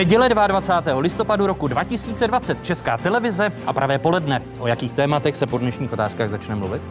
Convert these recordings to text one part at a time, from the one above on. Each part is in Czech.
Neděle 22. listopadu roku 2020 Česká televize a pravé poledne. O jakých tématech se po dnešních otázkách začne mluvit?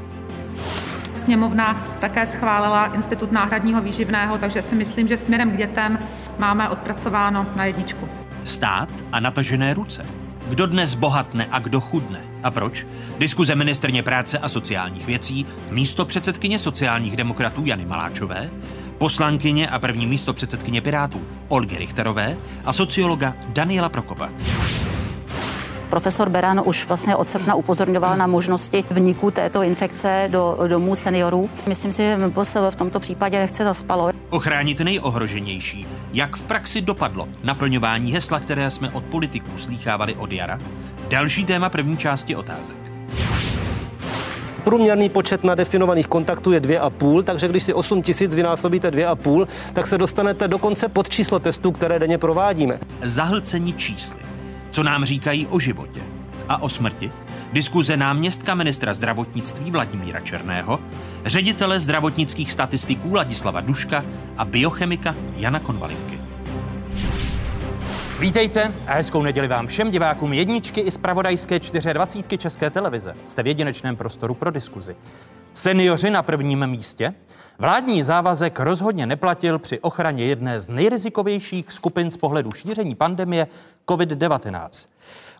Sněmovna také schválila institut náhradního výživného, takže si myslím, že směrem k dětem máme odpracováno na jedničku. Stát a natažené ruce. Kdo dnes bohatne a kdo chudne? A proč? Diskuze ministrně práce a sociálních věcí, místo předsedkyně sociálních demokratů Jany Maláčové, poslankyně a první místo předsedkyně Pirátů Olgy Richterové a sociologa Daniela Prokopa. Profesor Beran už vlastně od srpna upozorňoval na možnosti vniku této infekce do domů seniorů. Myslím si, že MPS v tomto případě chce zaspalo. Ochránit nejohroženější. Jak v praxi dopadlo naplňování hesla, které jsme od politiků slýchávali od jara? Další téma první části otázek. Průměrný počet nadefinovaných kontaktů je 2,5, takže když si 8 tisíc vynásobíte 2,5, tak se dostanete dokonce pod číslo testů, které denně provádíme. Zahlcení čísly. Co nám říkají o životě a o smrti? Diskuze náměstka ministra zdravotnictví Vladimíra Černého, ředitele zdravotnických statistiků Ladislava Duška a biochemika Jana Konvalinky. Vítejte a hezkou neděli vám všem divákům jedničky i zpravodajské 24 České televize. Jste v jedinečném prostoru pro diskuzi. Seniori na prvním místě? Vládní závazek rozhodně neplatil při ochraně jedné z nejrizikovějších skupin z pohledu šíření pandemie COVID-19.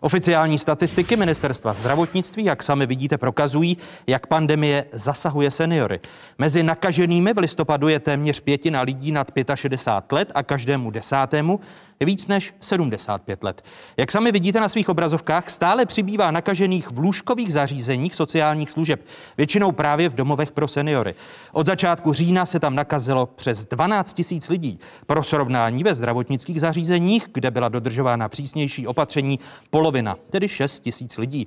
Oficiální statistiky ministerstva zdravotnictví, jak sami vidíte, prokazují, jak pandemie zasahuje seniory. Mezi nakaženými v listopadu je téměř pětina lidí nad 65 let a každému desátému víc než 75 let. Jak sami vidíte na svých obrazovkách, stále přibývá nakažených v lůžkových zařízeních sociálních služeb, většinou právě v domovech pro seniory. Od začátku října se tam nakazilo přes 12 tisíc lidí. Pro srovnání ve zdravotnických zařízeních, kde byla dodržována přísnější opatření, polovina, tedy 6 tisíc lidí.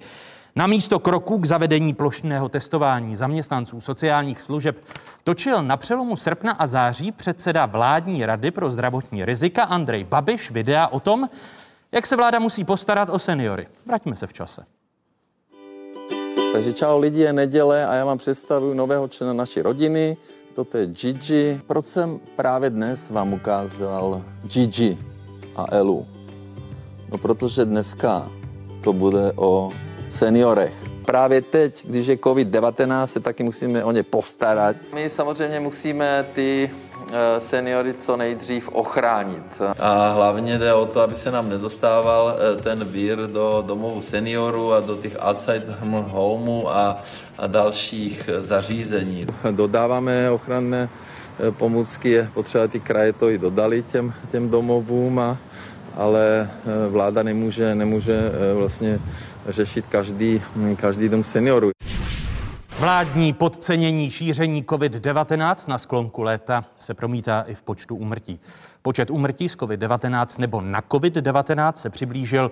Na místo kroku k zavedení plošného testování zaměstnanců sociálních služeb točil na přelomu srpna a září předseda vládní rady pro zdravotní rizika Andrej Babiš videa o tom, jak se vláda musí postarat o seniory. Vraťme se v čase. Takže čau lidi, je neděle a já vám představuji nového člena naší rodiny. Toto je Gigi. Proč jsem právě dnes vám ukázal Gigi a Elu? No protože dneska to bude o seniorech. Právě teď, když je COVID-19, se taky musíme o ně postarat. My samozřejmě musíme ty eh, seniory co nejdřív ochránit. A hlavně jde o to, aby se nám nedostával eh, ten vír do domovů seniorů a do těch Alzheimer homeů a, a dalších zařízení. Dodáváme ochranné eh, pomůcky, je potřeba ty kraje to i dodali těm, těm domovům, a, ale vláda nemůže, nemůže vlastně řešit každý, každý dom seniorů. Vládní podcenění šíření COVID-19 na sklonku léta se promítá i v počtu úmrtí. Počet úmrtí z COVID-19 nebo na COVID-19 se přiblížil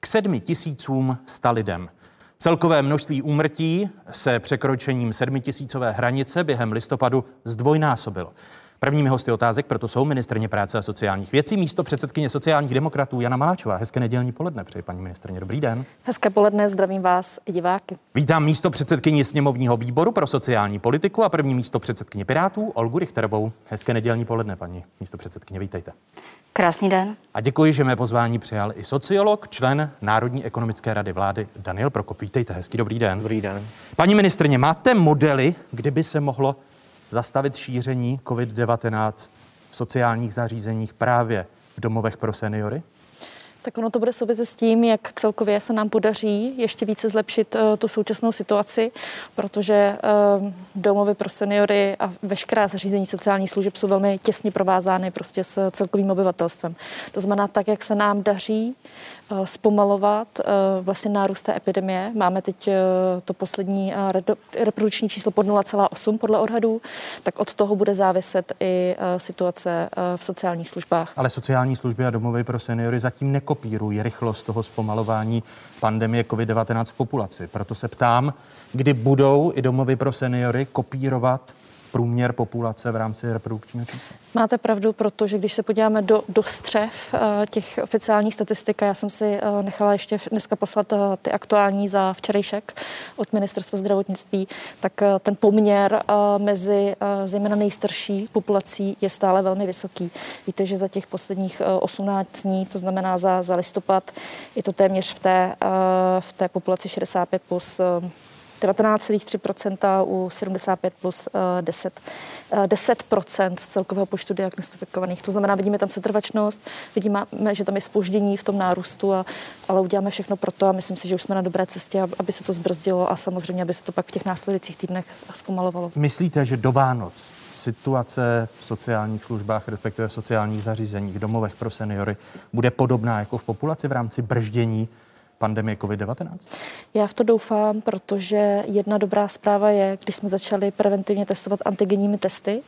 k 7 tisícům 100 lidem. Celkové množství úmrtí se překročením sedmitisícové hranice během listopadu zdvojnásobilo. Prvními hosty otázek proto jsou ministrně práce a sociálních věcí, místo předsedkyně sociálních demokratů Jana Maláčová. Hezké nedělní poledne, přeji paní ministrně. Dobrý den. Hezké poledne, zdravím vás i diváky. Vítám místo předsedkyni sněmovního výboru pro sociální politiku a první místo předsedkyně Pirátů Olgu Richterovou. Hezké nedělní poledne, paní místo předsedkyně, vítejte. Krásný den. A děkuji, že mé pozvání přijal i sociolog, člen Národní ekonomické rady vlády Daniel Prokop. Vítejte, hezký dobrý den. Dobrý den. Paní ministrně, máte modely, kdyby se mohlo zastavit šíření COVID-19 v sociálních zařízeních právě v domovech pro seniory? Tak ono to bude souviset s tím, jak celkově se nám podaří ještě více zlepšit uh, tu současnou situaci, protože uh, domovy pro seniory a veškerá zařízení sociálních služeb jsou velmi těsně provázány prostě s celkovým obyvatelstvem. To znamená, tak, jak se nám daří zpomalovat eh, vlastně nárůst té epidemie. Máme teď eh, to poslední reprodukční číslo pod 0,8 podle odhadů, tak od toho bude záviset i situace v sociálních službách. Ale sociální služby a domovy pro seniory zatím nekopírují rychlost toho zpomalování pandemie COVID-19 v populaci. Proto se ptám, kdy budou i domovy pro seniory kopírovat průměr populace v rámci reprodukčního čísla. Máte pravdu, protože když se podíváme do, do střev eh, těch oficiálních statistik, já jsem si eh, nechala ještě dneska poslat eh, ty aktuální za včerejšek od ministerstva zdravotnictví, tak ten poměr mezi zejména nejstarší populací je stále velmi vysoký. Víte, že za těch posledních 18 dní, to znamená za, za listopad, je to téměř v té, v té populaci 65 plus 19,3% u 75 plus 10, 10% z celkového počtu diagnostifikovaných. To znamená, vidíme tam setrvačnost, vidíme, že tam je spoždění v tom nárůstu, a, ale uděláme všechno pro to a myslím si, že už jsme na dobré cestě, aby se to zbrzdilo a samozřejmě, aby se to pak v těch následujících týdnech zpomalovalo. Myslíte, že do Vánoc situace v sociálních službách, respektive v sociálních zařízeních, domovech pro seniory, bude podobná jako v populaci v rámci brždění pandemie COVID-19? Já v to doufám, protože jedna dobrá zpráva je, když jsme začali preventivně testovat antigenními testy,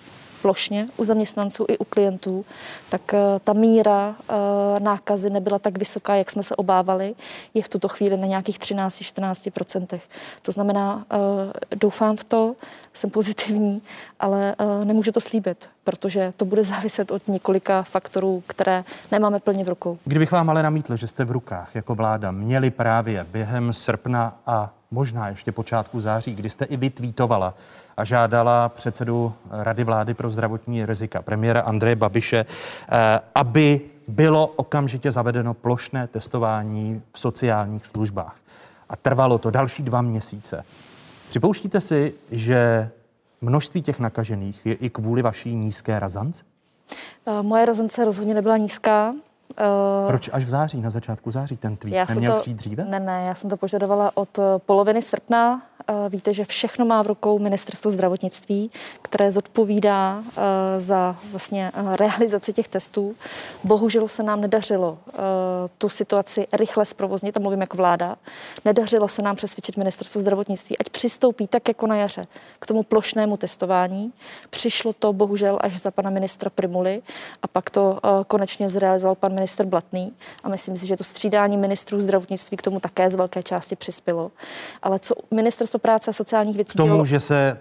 plošně u zaměstnanců i u klientů, tak eh, ta míra eh, nákazy nebyla tak vysoká, jak jsme se obávali. Je v tuto chvíli na nějakých 13-14%. To znamená, eh, doufám v to, jsem pozitivní, ale nemůžu to slíbit, protože to bude záviset od několika faktorů, které nemáme plně v rukou. Kdybych vám ale namítl, že jste v rukách jako vláda měli právě během srpna a možná ještě počátku září, kdy jste i vytvítovala a žádala předsedu Rady vlády pro zdravotní rizika, premiéra Andreje Babiše, eh, aby bylo okamžitě zavedeno plošné testování v sociálních službách. A trvalo to další dva měsíce. Připouštíte si, že množství těch nakažených je i kvůli vaší nízké razance? Eh, moje razance rozhodně nebyla nízká. Uh, Proč až v září, na začátku září ten tweet? Já Neměl to, přijít dříve? Ne, ne, já jsem to požadovala od poloviny srpna Víte, že všechno má v rukou ministerstvo zdravotnictví, které zodpovídá eh, za vlastně eh, realizaci těch testů. Bohužel se nám nedařilo eh, tu situaci rychle zprovoznit, to mluvím jako vláda. Nedařilo se nám přesvědčit ministerstvo zdravotnictví, ať přistoupí tak jako na jaře k tomu plošnému testování. Přišlo to bohužel až za pana ministra Primuly a pak to konečně zrealizoval pan minister Blatný a myslím si, že to střídání ministrů zdravotnictví k tomu také z velké části přispělo. Ale co ministerstvo Ministerstvo práce a sociálních věcí. K tomu, že se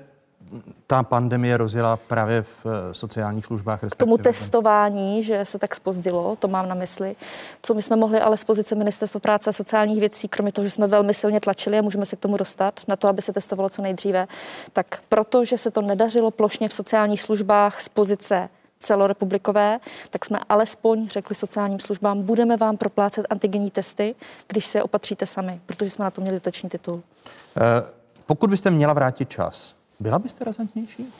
ta pandemie rozjela právě v eh, sociálních službách. K tomu testování, že se tak spozdilo, to mám na mysli. Co my jsme mohli ale z pozice Ministerstva práce a sociálních věcí, kromě toho, že jsme velmi silně tlačili a můžeme se k tomu dostat, na to, aby se testovalo co nejdříve, tak protože se to nedařilo plošně v sociálních službách z pozice celorepublikové, tak jsme alespoň řekli sociálním službám, budeme vám proplácet antigenní testy, když se opatříte sami, protože jsme na to měli dotační titul. Uh... Pokud byste měla vrátit čas, byla byste razantnější?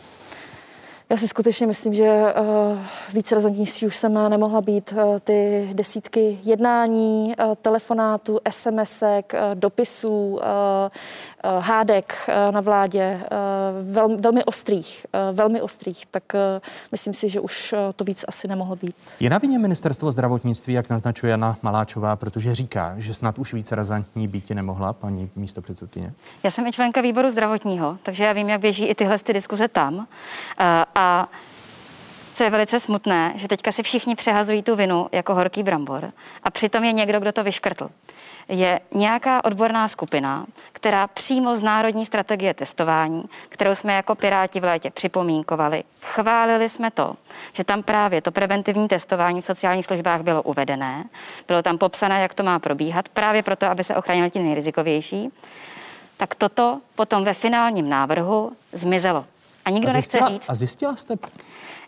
Já si skutečně myslím, že uh, víc razantnější už jsem nemohla být. Uh, ty desítky jednání, uh, telefonátů, SMSek, uh, dopisů, uh, uh, hádek uh, na vládě, uh, vel, velmi ostrých, uh, velmi ostrých, tak uh, myslím si, že už uh, to víc asi nemohlo být. Je na vině ministerstvo zdravotnictví, jak naznačuje Jana Maláčová, protože říká, že snad už více razantní být nemohla, paní místo předsedkyně? Já jsem i členka výboru zdravotního, takže já vím, jak běží i tyhle ty diskuze tam. Uh, a co je velice smutné, že teďka si všichni přehazují tu vinu jako horký brambor a přitom je někdo, kdo to vyškrtl. Je nějaká odborná skupina, která přímo z národní strategie testování, kterou jsme jako Piráti v létě připomínkovali, chválili jsme to, že tam právě to preventivní testování v sociálních službách bylo uvedené, bylo tam popsané, jak to má probíhat, právě proto, aby se ochránili ti nejrizikovější, tak toto potom ve finálním návrhu zmizelo. A nikdo a zjistila, nechce říct. A zjistila jste?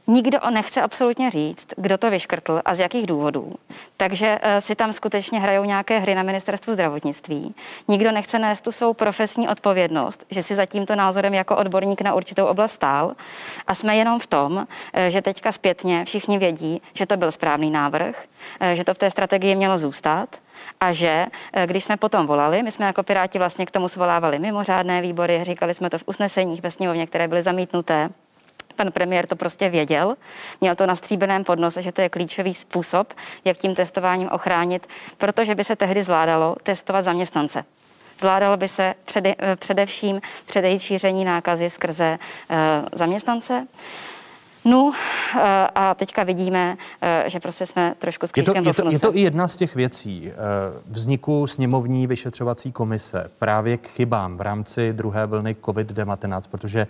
Nikdo nechce absolutně říct, kdo to vyškrtl a z jakých důvodů. Takže uh, si tam skutečně hrajou nějaké hry na ministerstvu zdravotnictví. Nikdo nechce nést tu svou profesní odpovědnost, že si za tímto názorem jako odborník na určitou oblast stál. A jsme jenom v tom, uh, že teďka zpětně všichni vědí, že to byl správný návrh, uh, že to v té strategii mělo zůstat a že když jsme potom volali, my jsme jako Piráti vlastně k tomu svolávali mimořádné výbory, říkali jsme to v usneseních ve sněmovně, které byly zamítnuté, Pan premiér to prostě věděl, měl to na stříbeném podnose, že to je klíčový způsob, jak tím testováním ochránit, protože by se tehdy zvládalo testovat zaměstnance. Zvládalo by se přede, především předejít šíření nákazy skrze uh, zaměstnance. No a teďka vidíme, že prostě jsme trošku s je to, je, to, je to i jedna z těch věcí vzniku sněmovní vyšetřovací komise právě k chybám v rámci druhé vlny COVID-19, protože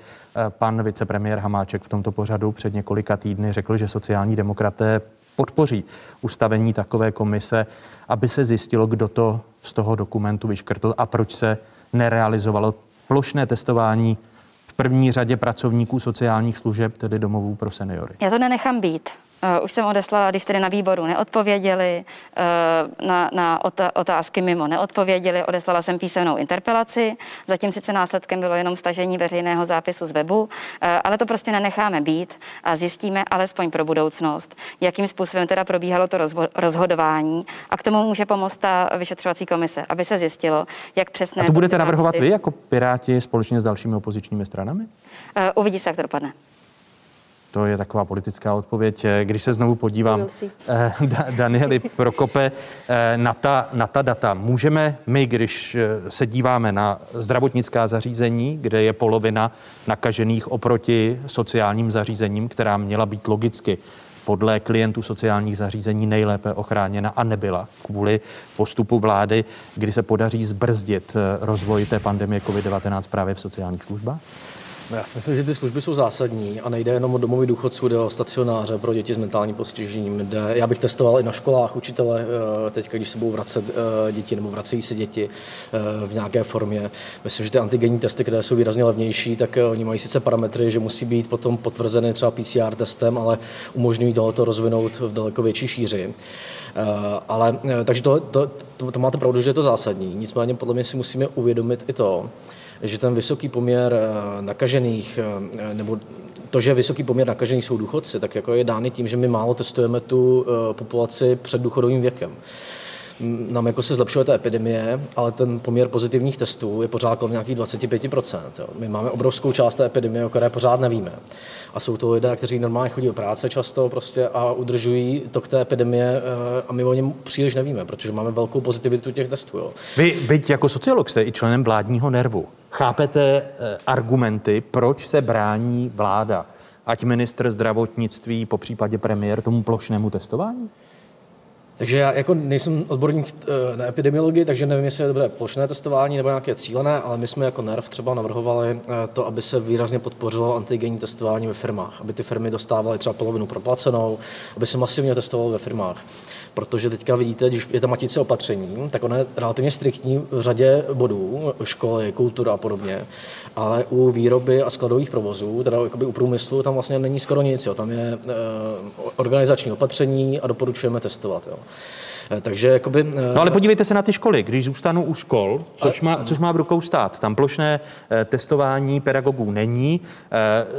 pan vicepremiér Hamáček v tomto pořadu před několika týdny řekl, že sociální demokraté podpoří ustavení takové komise, aby se zjistilo, kdo to z toho dokumentu vyškrtl a proč se nerealizovalo plošné testování první řadě pracovníků sociálních služeb, tedy domovů pro seniory. Já to nenechám být. Eh, už jsem odeslala, když tedy na výboru neodpověděli, eh, na, na otázky mimo neodpověděli, odeslala jsem písemnou interpelaci, zatím sice následkem bylo jenom stažení veřejného zápisu z webu, eh, ale to prostě nenecháme být a zjistíme alespoň pro budoucnost, jakým způsobem teda probíhalo to rozhodování a k tomu může pomoct ta vyšetřovací komise, aby se zjistilo, jak přesně. A to budete navrhovat vy jako Piráti společně s dalšími opozičními stranami? Uvidí se, jak to dopadne. To je taková politická odpověď. Když se znovu podívám, eh, Danieli Prokope, eh, na ta, na ta data, můžeme my, když eh, se díváme na zdravotnická zařízení, kde je polovina nakažených oproti sociálním zařízením, která měla být logicky podle klientů sociálních zařízení nejlépe ochráněna a nebyla kvůli postupu vlády, kdy se podaří zbrzdit rozvoj té pandemie COVID-19 právě v sociálních službách? No já si myslím, že ty služby jsou zásadní a nejde jenom o domový důchodců, jde o stacionáře pro děti s mentálním postižením. Jde, já bych testoval i na školách učitele, eh, teď, když se budou vracet eh, děti nebo vracejí se děti eh, v nějaké formě. Myslím, že ty antigenní testy, které jsou výrazně levnější, tak oni mají sice parametry, že musí být potom potvrzeny třeba PCR testem, ale umožňují tohoto rozvinout v daleko větší šíři. Ale, takže to, to, to, to máte pravdu, že je to zásadní. Nicméně podle mě si musíme uvědomit i to, že ten vysoký poměr eh, nakažených eh, nebo to, že vysoký poměr nakažených jsou důchodci, tak jako je dány tím, že my málo testujeme tu eh, populaci před důchodovým věkem nám jako se zlepšuje ta epidemie, ale ten poměr pozitivních testů je pořád kolem nějakých 25%. Jo. My máme obrovskou část té epidemie, o které pořád nevíme. A jsou to lidé, kteří normálně chodí do práce často prostě a udržují to k té epidemie a my o něm příliš nevíme, protože máme velkou pozitivitu těch testů. Jo. Vy, byť jako sociolog, jste i členem vládního nervu. Chápete eh, argumenty, proč se brání vláda, ať ministr zdravotnictví, po případě premiér, tomu plošnému testování? Takže já jako nejsem odborník eh, na epidemiologii, takže nevím, jestli je dobré plošné testování nebo nějaké cílené, ale my jsme jako NERV třeba navrhovali eh, to, aby se výrazně podpořilo antigenní testování ve firmách, aby ty firmy dostávaly třeba polovinu proplacenou, aby se masivně testovalo ve firmách protože teďka vidíte, když je ta matice opatření, tak ona je relativně striktní v řadě bodů, školy, kultura a podobně, ale u výroby a skladových provozů, teda u průmyslu, tam vlastně není skoro nic, jo. tam je e, organizační opatření a doporučujeme testovat. Jo. Eh, takže jakoby... Eh, no ale podívejte se na ty školy. Když zůstanu u škol, což má, což má v rukou stát, tam plošné eh, testování pedagogů není.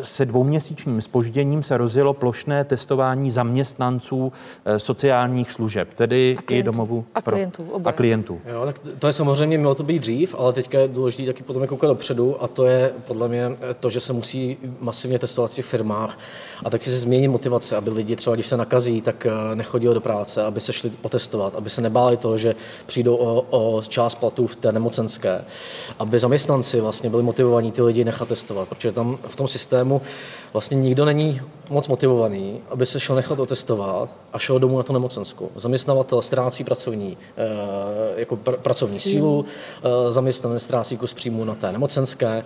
Se dvouměsíčním spožděním se rozjelo plošné testování zaměstnanců sociálních služeb, tedy i domovů a klientů. Pro, a klientů. Jo, tak to je samozřejmě, mělo to být dřív, ale teďka je důležité taky potom koukat dopředu a to je podle mě to, že se musí masivně testovat v těch firmách a taky se změní motivace, aby lidi třeba, když se nakazí, tak nechodili do práce, aby se šli otestovat testovat, aby se nebáli toho, že přijdou o, o část platů v té nemocenské, aby zaměstnanci vlastně byli motivovaní ty lidi nechat testovat, protože tam v tom systému vlastně nikdo není moc motivovaný, aby se šel nechat otestovat a šel domů na tu nemocenskou. Zaměstnavatel ztrácí pracovní, eh, jako pr- pracovní sílu, eh, zaměstnanec ztrácí kus příjmu na té nemocenské.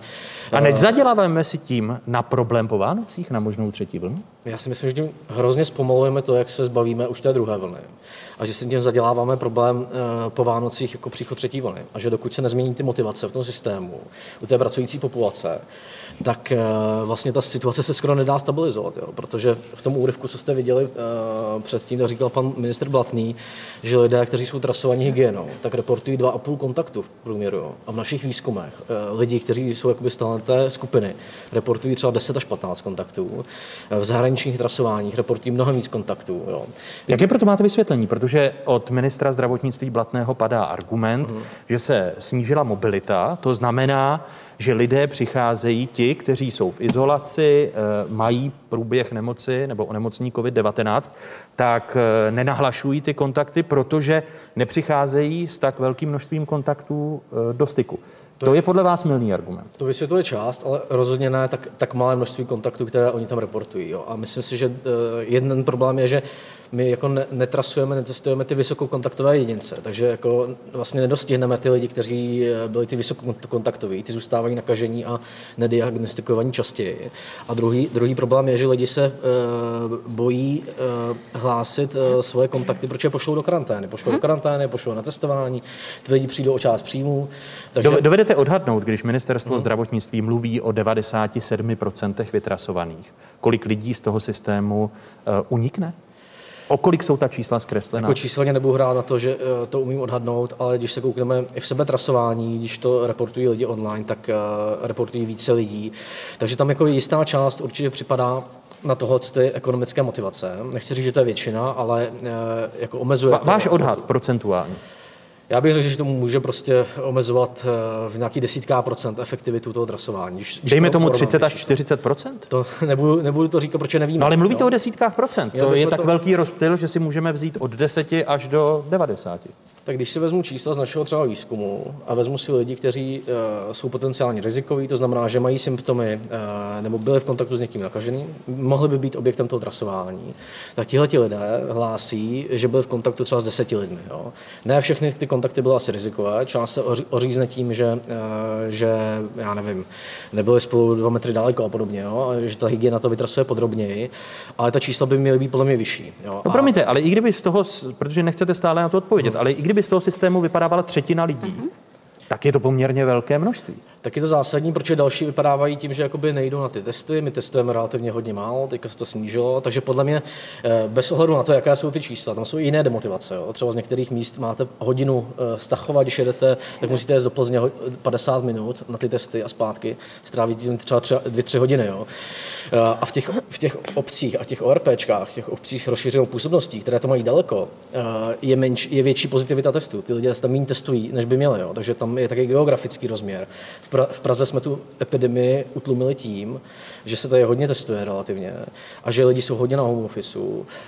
A nezaděláváme si tím na problém po Vánocích, na možnou třetí vlnu? Já si myslím, že tím hrozně zpomalujeme to, jak se zbavíme už té druhé vlny a že si tím zaděláváme problém eh, po Vánocích jako příchod třetí vlny. A že dokud se nezmění ty motivace v tom systému, u té pracující populace, tak eh, vlastně ta situace se skoro nedá stabilizovat, jo? protože v tom úryvku, co jste viděli eh, předtím, to říkal pan minister Blatný, že lidé, kteří jsou trasovaní hygienou, tak reportují 2,5 kontaktu v průměru. Jo? A v našich výzkumech lidi, kteří jsou jakoby té skupiny, reportují třeba 10 až 15 kontaktů. V zahraničních trasováních reportují mnohem víc kontaktů. Jo? Jaké proto máte vysvětlení? Protože od ministra zdravotnictví Blatného padá argument, mm. že se snížila mobilita, to znamená, že lidé přicházejí, ti, kteří jsou v izolaci, eh, mají průběh nemoci nebo onemocnění COVID-19, tak eh, nenahlašují ty kontakty, protože nepřicházejí s tak velkým množstvím kontaktů eh, do styku. To je podle vás milný argument. To vysvětluje část, ale rozhodně ne tak, tak malé množství kontaktů, které oni tam reportují. Jo. A myslím si, že uh, jeden problém je, že my jako ne, netrasujeme, netestujeme ty vysokokontaktové jedince, takže jako vlastně nedostihneme ty lidi, kteří eh, byli ty vysokokontaktoví, ty zůstávají nakažení a nediagnostikovaní častěji. A druhý, druhý problém je, že lidi se uh, bojí uh, hlásit uh, svoje kontakty, protože pošlou do karantény. Pošlou hmm. do mhm. karantény, pošlou na testování, ty lidi přijdou o část příjmů. Takže... Dovedete odhadnout, když ministerstvo hmm. zdravotnictví mluví o 97% vytrasovaných, kolik lidí z toho systému uh, unikne? O kolik jsou ta čísla zkreslená? Jako číselně nebudu hrát na to, že eh, to umím odhadnout, ale když se koukneme i v sebe trasování, když to reportují lidi online, tak uh, reportují více lidí. Takže tam jako jistá část určitě připadá na tohle ty ekonomické motivace. Nechci říct, že to je většina, ale jako omezuje. Váš odhad procentuální? Já bych řekl, že to může prostě omezovat eh, v nějaký desítkách procent efektivitu toho trasování. Když, Dejme tomu 30 až 40 procent? To nebudu, nebudu to říkat, protože nevím. No, ale mluvíte no. o desítkách procent. to je tak to... velký rozptyl, že si můžeme vzít od 10 až do 90. Tak když si vezmu čísla z našeho třeba výzkumu a vezmu si lidi, kteří uh, jsou potenciálně rizikoví, to znamená, že mají symptomy uh, nebo byli v kontaktu s někým nakaženým, mohli by být objektem toho trasování, tak tihle lidé hlásí, že byli v kontaktu třeba s deseti lidmi. Jo. Ne všechny ty kontakty byly asi rizikové, část se ořízne tím, že, uh, že já nevím, nebyli spolu dva metry daleko a podobně, jo, a že ta hygiena to vytrasuje podrobněji, ale ta čísla by měly být podle mě vyšší. Jo. No promiňte, ale i kdyby z toho, protože nechcete stále na to odpovědět, hmm. ale i kdyby z toho systému vypadávala třetina lidí, mm-hmm. tak je to poměrně velké množství tak je to zásadní, protože další vypadávají tím, že jakoby nejdou na ty testy. My testujeme relativně hodně málo, teďka se to snížilo, takže podle mě eh, bez ohledu na to, jaké jsou ty čísla, tam jsou i jiné demotivace. Jo. Třeba z některých míst máte hodinu eh, Stachova, když jedete, tak musíte jít do Plzně 50 minut na ty testy a zpátky, strávíte tím třeba 2-3 hodiny. Jo. Eh, a v těch, v těch obcích a těch ORPčkách, těch obcích rozšířenou působností, které to mají daleko, je, menš, je větší pozitivita testů. Ty lidé se tam méně testují, než by měli. Jo. Takže tam je taky geografický rozměr v Praze jsme tu epidemii utlumili tím, že se tady hodně testuje relativně a že lidi jsou hodně na home office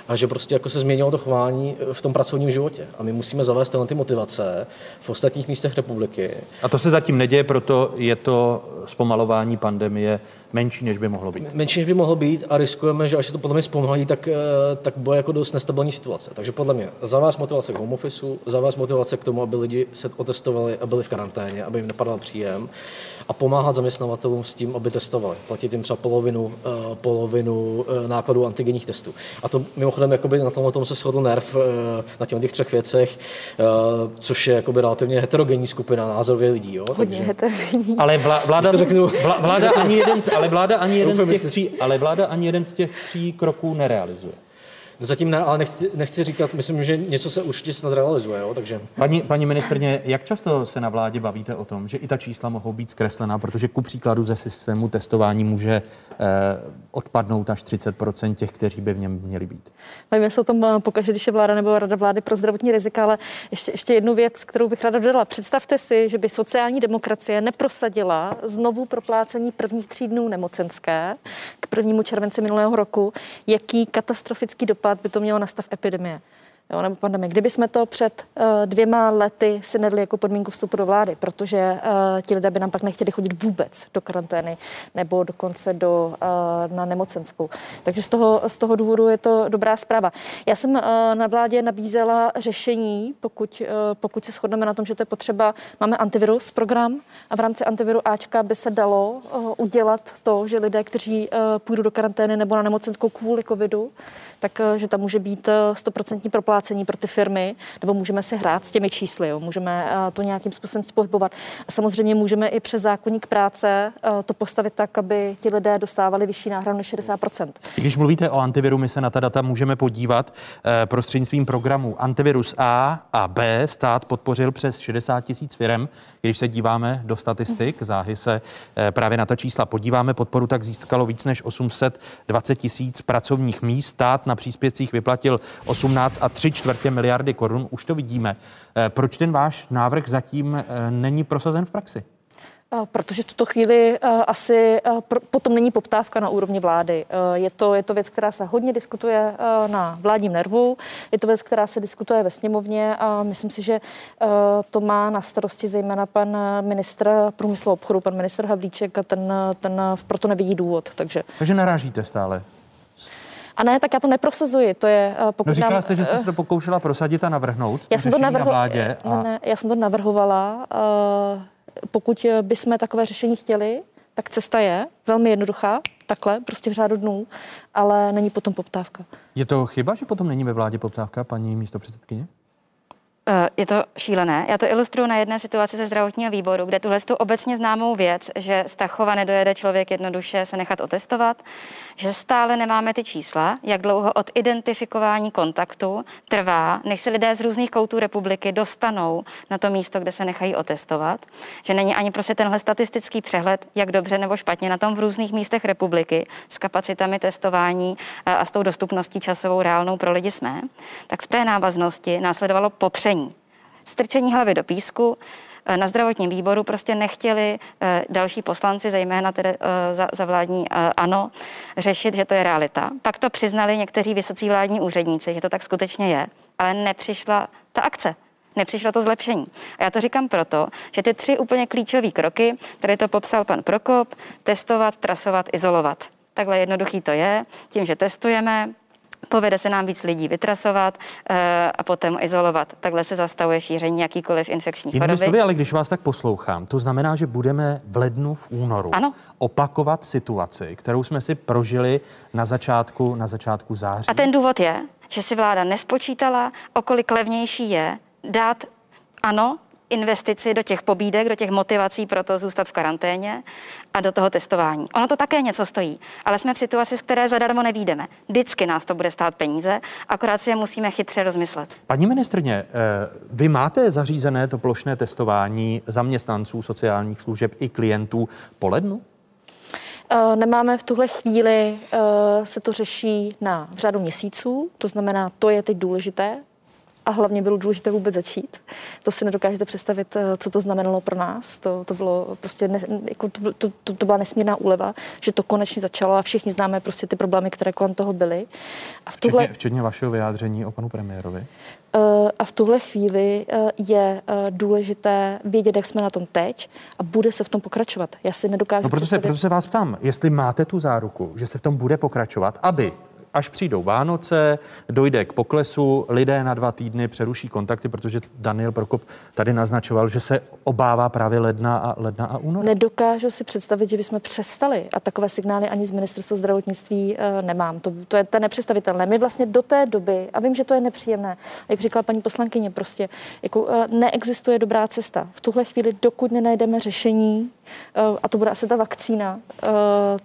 a že prostě jako se změnilo to chování v tom pracovním životě. A my musíme zavést tyhle ty motivace v ostatních místech republiky. A to se zatím neděje, proto je to zpomalování pandemie menší, než by mohlo být. Menší, než by mohlo být a riskujeme, že až se to podle mě zpomalí, tak, eh, tak bude jako dost nestabilní situace. Takže podle mě zavést motivace k home office, zavést motivace k tomu, aby lidi se otestovali a byli v karanténě, aby jim nepadal příjem a pomáhat zaměstnavatelům s tím, aby testovali. Platit jim třeba polovinu, uh, polovinu uh, nákladů antigenních testů. A to mimochodem jakoby na tomhle tomu se shodl NERV uh, na těch, těch třech věcech, což je jakoby relativně heterogenní skupina názorově lidí. Jo? Hodně Takže... heterogenní. Ale vlá, vláda, to řeknu, vlá, vláda ani jeden, ale vláda ani jeden z těch tří, ale vláda ani jeden z těch tří kroků nerealizuje. Zatím ne, ale nechci, nechci říkat, myslím, že něco se určitě snad realizuje, jo, takže... Paní, paní ministrně, jak často se na vládě bavíte o tom, že i ta čísla mohou být zkreslená, protože ku příkladu ze systému testování může eh, odpadnout až 30% těch, kteří by v něm měli být? Bavíme se o tom eh, pokaždé, když je vláda nebo rada vlády pro zdravotní rizika, ale ještě, ještě jednu věc, kterou bych ráda dodala. Představte si, že by sociální demokracie neprosadila znovu proplácení prvních tří dnů nemocenské k prvnímu červenci minulého roku. Jaký katastrofický dopad dopad by to mělo na stav epidemie jo, nebo pandemie. Kdyby jsme to před uh, dvěma lety si nedli jako podmínku vstupu do vlády, protože uh, ti lidé by nám pak nechtěli chodit vůbec do karantény nebo dokonce do, uh, na nemocenskou. Takže z toho, z toho důvodu je to dobrá zpráva. Já jsem uh, na vládě nabízela řešení, pokud, uh, pokud se shodneme na tom, že to je potřeba. Máme antivirus program a v rámci antiviru Ačka by se dalo uh, udělat to, že lidé, kteří uh, půjdou do karantény nebo na nemocenskou kvůli covidu, tak uh, že tam může být 100% proplácení proplácení pro ty firmy, nebo můžeme si hrát s těmi čísly, jo. můžeme eh, to nějakým způsobem pohybovat. A samozřejmě můžeme i přes zákonník práce eh, to postavit tak, aby ti lidé dostávali vyšší náhradu než 60% Když mluvíte o antiviru, my se na ta data můžeme podívat eh, prostřednictvím programu Antivirus A a B. Stát podpořil přes 60 tisíc firm. Když se díváme do statistik, záhy se právě na ta čísla podíváme, podporu tak získalo víc než 820 tisíc pracovních míst. Stát na příspěvcích vyplatil 18 a 3 čtvrtě miliardy korun. Už to vidíme. Eh, proč ten váš návrh zatím eh, není prosazen v praxi? Protože v tuto chvíli asi potom není poptávka na úrovni vlády. Je to, je to věc, která se hodně diskutuje na vládním nervu, je to věc, která se diskutuje ve sněmovně a myslím si, že to má na starosti zejména pan ministr průmyslu a obchodu, pan ministr Havlíček a ten, ten proto nevidí důvod. Takže, takže narážíte stále a ne, tak já to neprosazuji. To je, pokud no, říkala nám, jste, že jste se to pokoušela prosadit a navrhnout. Já jsem to navrho... na vládě a... ne, ne, já jsem to navrhovala. Uh, pokud bychom takové řešení chtěli, tak cesta je velmi jednoduchá, takhle, prostě v řádu dnů, ale není potom poptávka. Je to chyba, že potom není ve vládě poptávka, paní místo předsedkyně? Eh, je to šílené. Já to ilustruju na jedné situaci ze zdravotního výboru, kde tuhle tu obecně známou věc, že z Tachova nedojede člověk jednoduše se nechat otestovat, že stále nemáme ty čísla, jak dlouho od identifikování kontaktu trvá, než se lidé z různých koutů republiky dostanou na to místo, kde se nechají otestovat, že není ani prostě tenhle statistický přehled, jak dobře nebo špatně na tom v různých místech republiky s kapacitami testování eh, a s tou dostupností časovou reálnou pro lidi jsme, tak v té návaznosti následovalo popření strčení. Hlavy do písku. Eh, na zdravotním výboru prostě nechtěli eh, další poslanci, zejména tedy eh, za, za vládní ANO, řešit, že to je realita. Pak to přiznali někteří vysocí vládní úředníci, že to tak skutečně je, ale nepřišla ta akce. Nepřišlo to zlepšení. A já to říkám proto, že ty tři úplně klíčové kroky, které to popsal pan Prokop, testovat, trasovat, izolovat. Takhle jednoduchý to je. Tím, že testujeme, povede se nám víc lidí vytrasovat uh, a potom izolovat. Takhle se zastavuje šíření jakýkoliv infekční Jinými choroby. Slovy, ale když vás tak poslouchám, to znamená, že budeme v lednu, v únoru ano. opakovat situaci, kterou jsme si prožili na začátku, na začátku září. A ten důvod je, že si vláda nespočítala, o kolik levnější je dát ano, investici do těch pobídek, do těch motivací pro to zůstat v karanténě a do toho testování. Ono to také něco stojí, ale jsme v situaci, z které zadarmo nevídeme. Vždycky nás to bude stát peníze, akorát si je musíme chytře rozmyslet. Paní ministrně, eh, vy máte zařízené to plošné testování zaměstnanců sociálních služeb i klientů po lednu? Eh, nemáme v tuhle chvíli, eh, se to řeší na v řadu měsíců, to znamená, to je teď důležité, a hlavně bylo důležité vůbec začít. To si nedokážete představit, eh, co to znamenalo pro nás. To, to bylo prostě, ne, jako to, to, to, to byla nesmírná úleva, že to konečně začalo a všichni známe prostě ty problémy, které kolem toho byly. A v tuhle, včetně, včetně vašeho vyjádření o panu premiérovi? Uh, a v tuhle chvíli uh, je důležité vědět, jak jsme na tom teď a bude se v tom pokračovat. Já si nedokážu no, proto, se, proto se vás ptám, jestli máte tu záruku, že se v tom bude pokračovat, aby až přijdou Vánoce, dojde k poklesu, lidé na dva týdny přeruší kontakty, protože Daniel Prokop tady naznačoval, že se obává právě ledna a, ledna a února. Nedokážu si představit, že bychom přestali a takové signály ani z ministerstva zdravotnictví uh, nemám. To, to je to nepředstavitelné. My vlastně do té doby, a vím, že to je nepříjemné, jak říkala paní poslankyně, prostě jako, uh, neexistuje dobrá cesta. V tuhle chvíli, dokud nenajdeme řešení, a to bude asi ta vakcína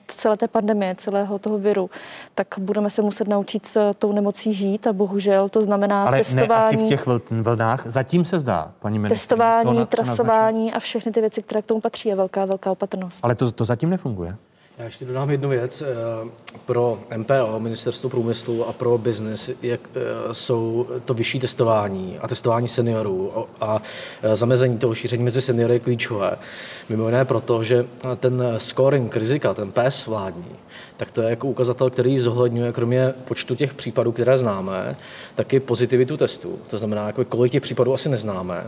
celé té pandemie, celého toho viru, tak budeme se muset naučit s tou nemocí žít a bohužel to znamená Ale testování. Ne asi v těch vlnách. Zatím se zdá, paní ministr. Testování, trasování a všechny ty věci, které k tomu patří, je velká, velká opatrnost. Ale to, to zatím nefunguje. Já ještě dodám jednu věc. Eh, pro MPO, Ministerstvo průmyslu a pro biznis jak eh, jsou to vyšší testování a testování seniorů a eh, zamezení toho šíření mezi seniory je klíčové. Mimo jiné proto, že ten scoring rizika, ten PES vládní, tak to je jako ukazatel, který zohledňuje kromě počtu těch případů, které známe, taky pozitivitu testů. To znamená, jako kolik těch případů asi neznáme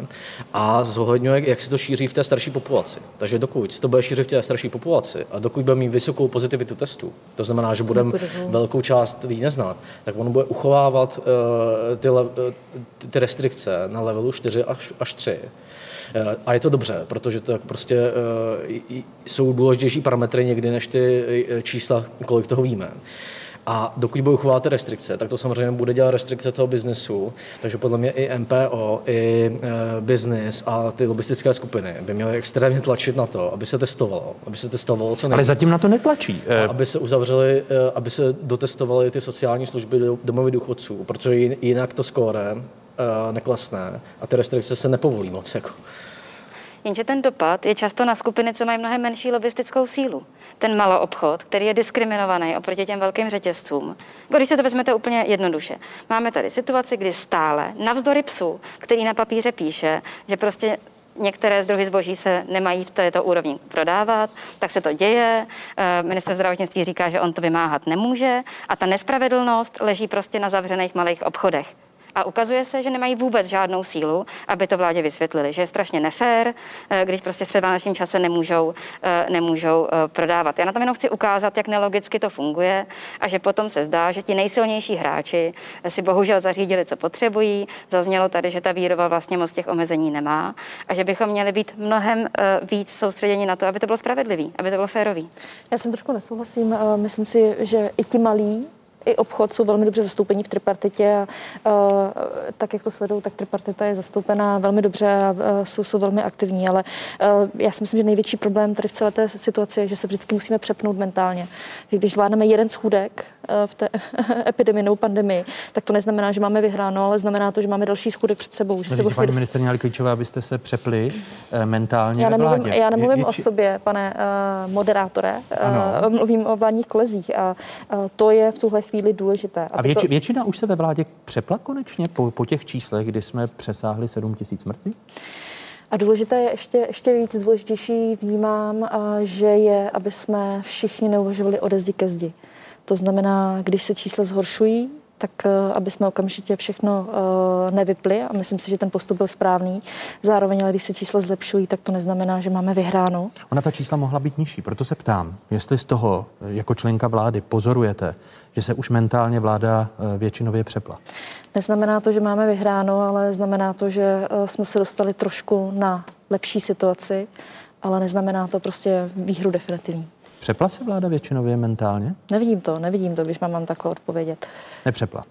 a zohledňuje, jak se to šíří v té starší populaci. Takže dokud se to bude šířit v té starší populaci a dokud bude mít vysokou pozitivitu testů, to znamená, že budeme velkou část lidí neznat, tak on bude uchovávat uh, ty, le, uh, ty restrikce na levelu 4 až, až 3. Eh, a je to dobře, protože to prostě eh, jsou důležitější parametry někdy než ty eh, čísla, kolik toho víme. A dokud budou chovat restrikce, tak to samozřejmě bude dělat restrikce toho biznesu. Takže podle mě i MPO, i e, biznis a ty lobistické skupiny by měly extrémně tlačit na to, aby se testovalo. Aby se testovalo co nejvíc. Ale zatím na to netlačí. A aby se uzavřeli, aby se dotestovaly ty sociální služby domovy důchodců, protože jinak to skóre neklesne a ty restrikce se nepovolí moc. Jako. Jenže ten dopad je často na skupiny, co mají mnohem menší lobistickou sílu. Ten maloobchod, který je diskriminovaný oproti těm velkým řetězcům. Když se to vezmete úplně jednoduše. Máme tady situaci, kdy stále, navzdory psu, který na papíře píše, že prostě některé z druhy zboží se nemají v této úrovni prodávat, tak se to děje. Eh, minister zdravotnictví říká, že on to vymáhat nemůže a ta nespravedlnost leží prostě na zavřených malých obchodech. A ukazuje se, že nemají vůbec žádnou sílu, aby to vládě vysvětlili, že je strašně nefér, eh, když prostě v naším čase nemůžou, eh, nemůžou eh, prodávat. Já na tom jenom chci ukázat, jak nelogicky to funguje a že potom se zdá, že ti nejsilnější hráči si bohužel zařídili, co potřebují. Zaznělo tady, že ta výroba vlastně moc těch omezení nemá a že bychom měli být mnohem víc soustředěni na to, aby to bylo spravedlivý, aby to bylo férový. Já jsem trošku nesouhlasím. Myslím si, že i ti malí i obchod jsou velmi dobře zastoupení v tripartitě a uh, tak, jak to sledují, tak tripartita je zastoupená velmi dobře a uh, jsou, jsou velmi aktivní, ale uh, já si myslím, že největší problém tady v celé té situaci je, že se vždycky musíme přepnout mentálně. Že když zvládneme jeden schůdek uh, v té epidemii nebo pandemii, tak to neznamená, že máme vyhráno, ale znamená to, že máme další schůdek před sebou. Že no, se paní dost... ministrně klíčové, abyste se přepli uh, mentálně já nemluvím, vládě. Já nemluvím je, je, o sobě, pane uh, moderátore, uh, mluvím o vládních kolezích a uh, to je v tuhle chvíli důležité. A větši, to... většina už se ve vládě přepla konečně po, po těch číslech, kdy jsme přesáhli 7 tisíc mrtvých? A důležité je ještě, ještě víc důležitější vnímám, že je, aby jsme všichni neuvažovali ode zdi ke zdi. To znamená, když se čísla zhoršují, tak eh, aby jsme okamžitě všechno uh, nevypli a myslím si, že ten postup byl správný. Zároveň, ale když se čísla zlepšují, tak to neznamená, že máme vyhráno. Ona ta čísla mohla být nižší, proto se ptám, jestli z toho jako členka vlády pozorujete, že se už mentálně vláda eh, většinově přepla. Neznamená to, že máme vyhráno, ale znamená to, že jsme se dostali trošku na lepší situaci, ale neznamená to prostě výhru definitivní. Přepla se vláda většinově mentálně? Nevidím to, nevidím to, když mám, mám takhle odpovědět. Nepřepla.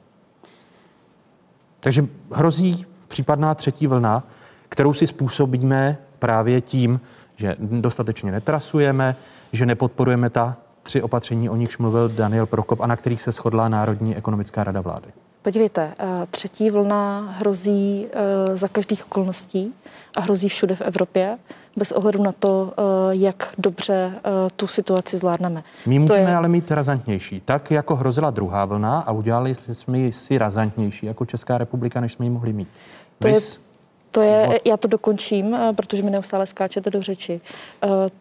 Takže hrozí případná třetí vlna, kterou si způsobíme právě tím, že dostatečně netrasujeme, že nepodporujeme ta tři opatření, o nichž mluvil Daniel Prokop a na kterých se shodla Národní ekonomická rada vlády. Podívejte, eh, třetí vlna hrozí eh, za každých okolností a hrozí všude v Evropě bez ohledu na to, eh, jak dobře tu situaci zvládneme. My můžeme je... ale mít razantnější. Tak jako hrozila druhá vlna a udělali jsme si razantnější jako Česká republika, než jsme ji mohli mít. To je, to je, já to dokončím, protože mi neustále skáčete do řeči.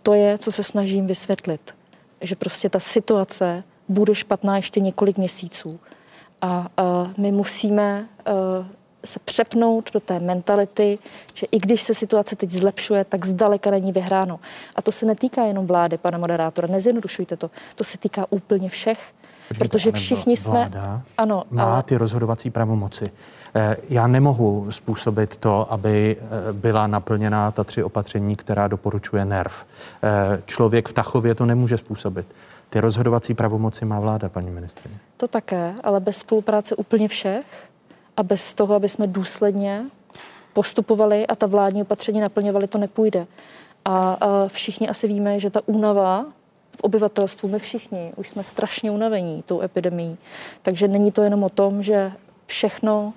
To je, co se snažím vysvětlit. Že prostě ta situace bude špatná ještě několik měsíců a uh, my musíme uh, se přepnout do té mentality, že i když se situace teď zlepšuje, tak zdaleka není vyhráno. A to se netýká jenom vlády, pane moderátora, nezjednodušujte to. To se týká úplně všech. Počkejte, protože všichni jsme... Ano, má ty rozhodovací pravomoci. Eh, já nemohu způsobit to, aby byla naplněná ta tři opatření, která doporučuje NERV. Člověk v Tachově to nemůže způsobit. Ty rozhodovací pravomoci má vláda, paní ministrině. To také, ale bez spolupráce úplně všech a bez toho, aby jsme důsledně postupovali a ta vládní opatření naplňovali, to nepůjde. A, a všichni asi víme, že ta únava v obyvatelstvu, my všichni, už jsme strašně unavení tou epidemí. Takže není to jenom o tom, že všechno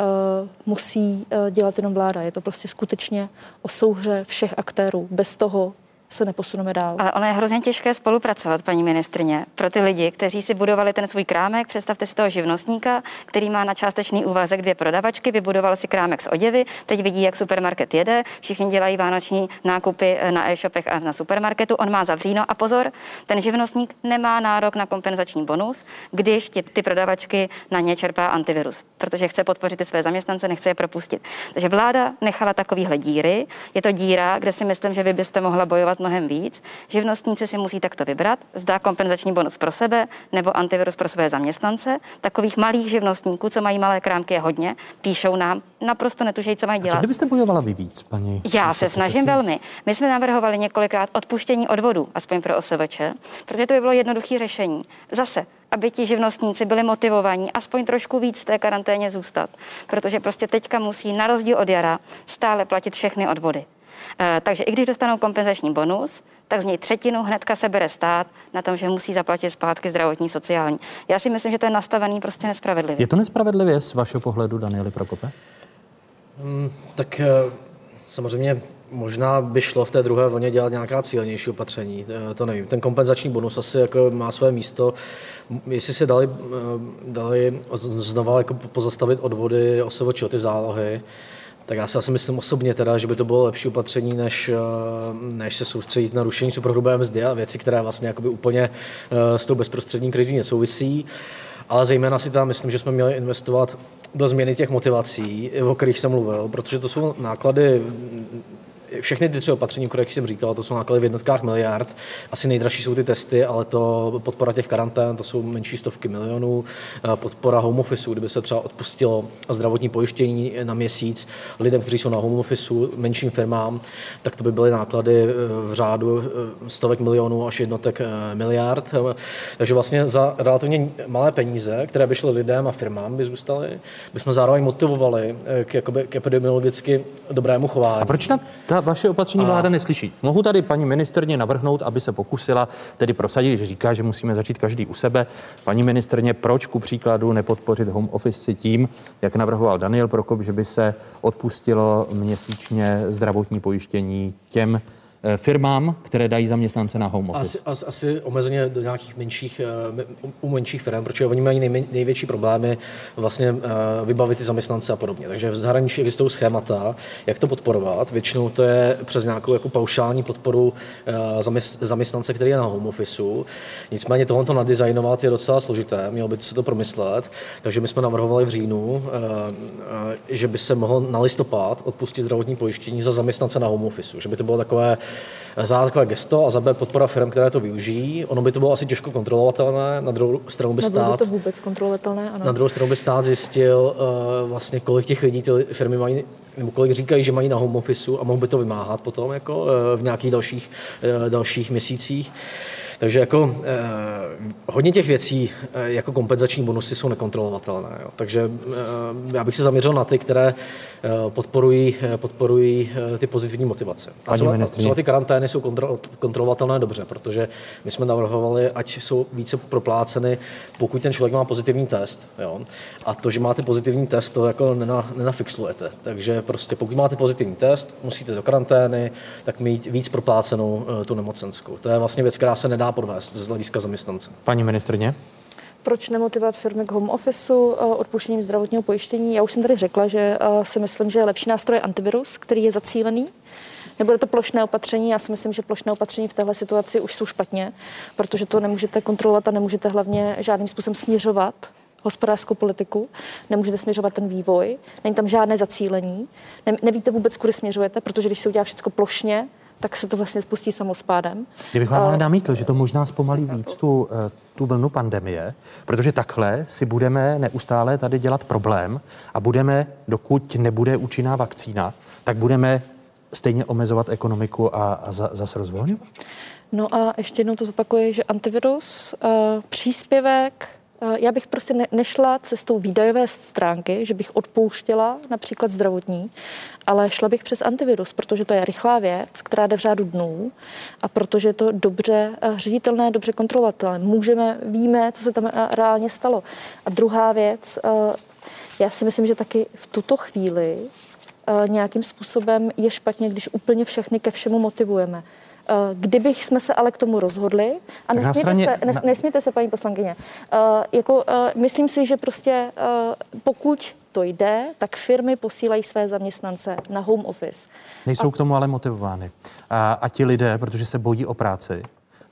uh, musí uh, dělat jenom vláda. Je to prostě skutečně o souhře všech aktérů. Bez toho se neposuneme dál. Ale ono je hrozně těžké spolupracovat, paní ministrině, pro ty lidi, kteří si budovali ten svůj krámek. Představte si toho živnostníka, který má na částečný úvazek dvě prodavačky, vybudoval si krámek z oděvy, teď vidí, jak supermarket jede, všichni dělají vánoční nákupy na e-shopech a na supermarketu, on má zavříno a pozor, ten živnostník nemá nárok na kompenzační bonus, když ty, ty prodavačky na ně čerpá antivirus, protože chce podpořit ty své zaměstnance, nechce je propustit. Takže vláda nechala takovýhle díry. Je to díra, kde si myslím, že vy byste mohla bojovat mnohem víc. Živnostníci si musí takto vybrat, zdá kompenzační bonus pro sebe nebo antivirus pro své zaměstnance. Takových malých živnostníků, co mají malé krámky, je hodně, píšou nám, naprosto netužejí, co mají dělat. A co kdybyste bojovala vy víc, paní? Já se snažím velmi. My jsme navrhovali několikrát odpuštění odvodu, aspoň pro OSVČ, protože to by bylo jednoduché řešení. Zase aby ti živnostníci byli motivovaní aspoň trošku víc v té karanténě zůstat, protože prostě teďka musí na rozdíl od jara stále platit všechny odvody. Eh, takže i když dostanou kompenzační bonus, tak z něj třetinu hnedka se bere stát na tom, že musí zaplatit zpátky zdravotní, sociální. Já si myslím, že to je nastavený prostě nespravedlivě. Je to nespravedlivě z vašeho pohledu, Danieli Prokope? Hmm, tak eh, samozřejmě možná by šlo v té druhé vlně dělat nějaká cílenější opatření, eh, to nevím. Ten kompenzační bonus asi jako má své místo. Jestli se dali, dali znova jako pozastavit odvody OSVČ, ty zálohy, tak já si asi myslím osobně teda, že by to bylo lepší opatření, než, než se soustředit na rušení superhrubé mzdy a věci, které vlastně jakoby úplně s tou bezprostřední krizí nesouvisí. Ale zejména si tam myslím, že jsme měli investovat do změny těch motivací, o kterých jsem mluvil, protože to jsou náklady všechny ty tři opatření, které jsem říkal, to jsou náklady v jednotkách miliard. Asi nejdražší jsou ty testy, ale to podpora těch karantén, to jsou menší stovky milionů. Podpora home office, kdyby se třeba odpustilo zdravotní pojištění na měsíc lidem, kteří jsou na home office, menším firmám, tak to by byly náklady eh, v řádu eh, stovek milionů až jednotek eh, miliard. Takže vlastně za relativně malé peníze, které by šly lidem a firmám, by zůstaly, bychom zároveň motivovali k, jakoby, k epidemiologicky dobrému chování. A proč na ta vaše opatření vláda neslyší. Mohu tady paní ministrně navrhnout, aby se pokusila tedy prosadit, že říká, že musíme začít každý u sebe. Paní ministrně, proč ku příkladu nepodpořit home office tím, jak navrhoval Daniel Prokop, že by se odpustilo měsíčně zdravotní pojištění těm, firmám, které dají zaměstnance na home office? Asi, asi, asi omezeně do nějakých menších, eh, u menších firm, protože oni mají nejmen, největší problémy vlastně eh, vybavit ty zaměstnance a podobně. Takže v zahraničí existují schémata, jak to podporovat. Většinou to je přes nějakou jako paušální podporu zaměstnance, který je na home office. Nicméně tohle nadizajnovat je docela složité, mělo by se to promyslet. Takže my jsme navrhovali v říjnu, že by se mohlo na listopad odpustit zdravotní pojištění za zaměstnance na home office, že by to bylo takové za takové gesto a za B podpora firm, které to využijí. Ono by to bylo asi těžko kontrolovatelné, na druhou stranu by stát... by to vůbec kontrolovatelné, ano. Na druhou stranu by stát zjistil uh, vlastně, kolik těch lidí ty firmy mají, nebo kolik říkají, že mají na home office a mohl by to vymáhat potom jako uh, v nějakých dalších, uh, dalších měsících. Takže jako eh, hodně těch věcí eh, jako kompenzační bonusy jsou nekontrolovatelné. Jo. Takže eh, já bych se zaměřil na ty, které eh, podporují, eh, podporují eh, ty pozitivní motivace. A třeba, třeba ty karantény jsou kontro, kontrolovatelné dobře, protože my jsme navrhovali, ať jsou více propláceny, pokud ten člověk má pozitivní test. Jo. A to, že máte pozitivní test, to jako nena, nenafixlujete. Takže prostě pokud máte pozitivní test, musíte do karantény, tak mít víc proplácenou tu nemocenskou. To je vlastně věc, která se nedá podvést z hlediska zaměstnance. Paní ministrně? Proč nemotivovat firmy k home officeu, eh, odpuštěním zdravotního pojištění? Já už jsem tady řekla, že eh, si myslím, že je lepší nástroj antivirus, který je zacílený. Nebude to plošné opatření, já si myslím, že plošné opatření v téhle situaci už jsou špatně, protože to nemůžete kontrolovat a nemůžete hlavně žádným způsobem směřovat hospodářskou politiku, nemůžete směřovat ten vývoj, není tam žádné zacílení, ne, nevíte vůbec, kudy směřujete, protože když se udělá všechno plošně, tak se to vlastně spustí samospádem. Kdybych vám ale namítl, že to možná zpomalí víc tu, eh, tu vlnu pandemie, protože takhle si budeme neustále tady dělat problém a budeme, dokud nebude účinná vakcína, tak budeme stejně omezovat ekonomiku a, a za, zase rozvolňovat? No a ještě jednou to zopakuji, že antivirus, uh, příspěvek Eh, já bych prostě ne, nešla cestou výdajové stránky, že bych odpouštěla například zdravotní, ale šla bych přes antivirus, protože to je rychlá věc, která jde v řádu dnů a protože je to dobře eh, ředitelné, dobře kontrolovatelné. Můžeme, víme, co se tam eh, reálně stalo. A druhá věc, já si myslím, že taky v tuto chvíli nějakým způsobem je špatně, když úplně všechny ke všemu motivujeme. Eh, kdybych jsme se ale k tomu rozhodli, a nesmějte, straně, se, nes, nesmějte se, paní poslankyně, uh, jako, uh, myslím si, že prostě pokud to jde, tak firmy posílají své zaměstnance na home office. Nejsou a... k tomu ale motivovány. A, a ti lidé, protože se bojí o práci,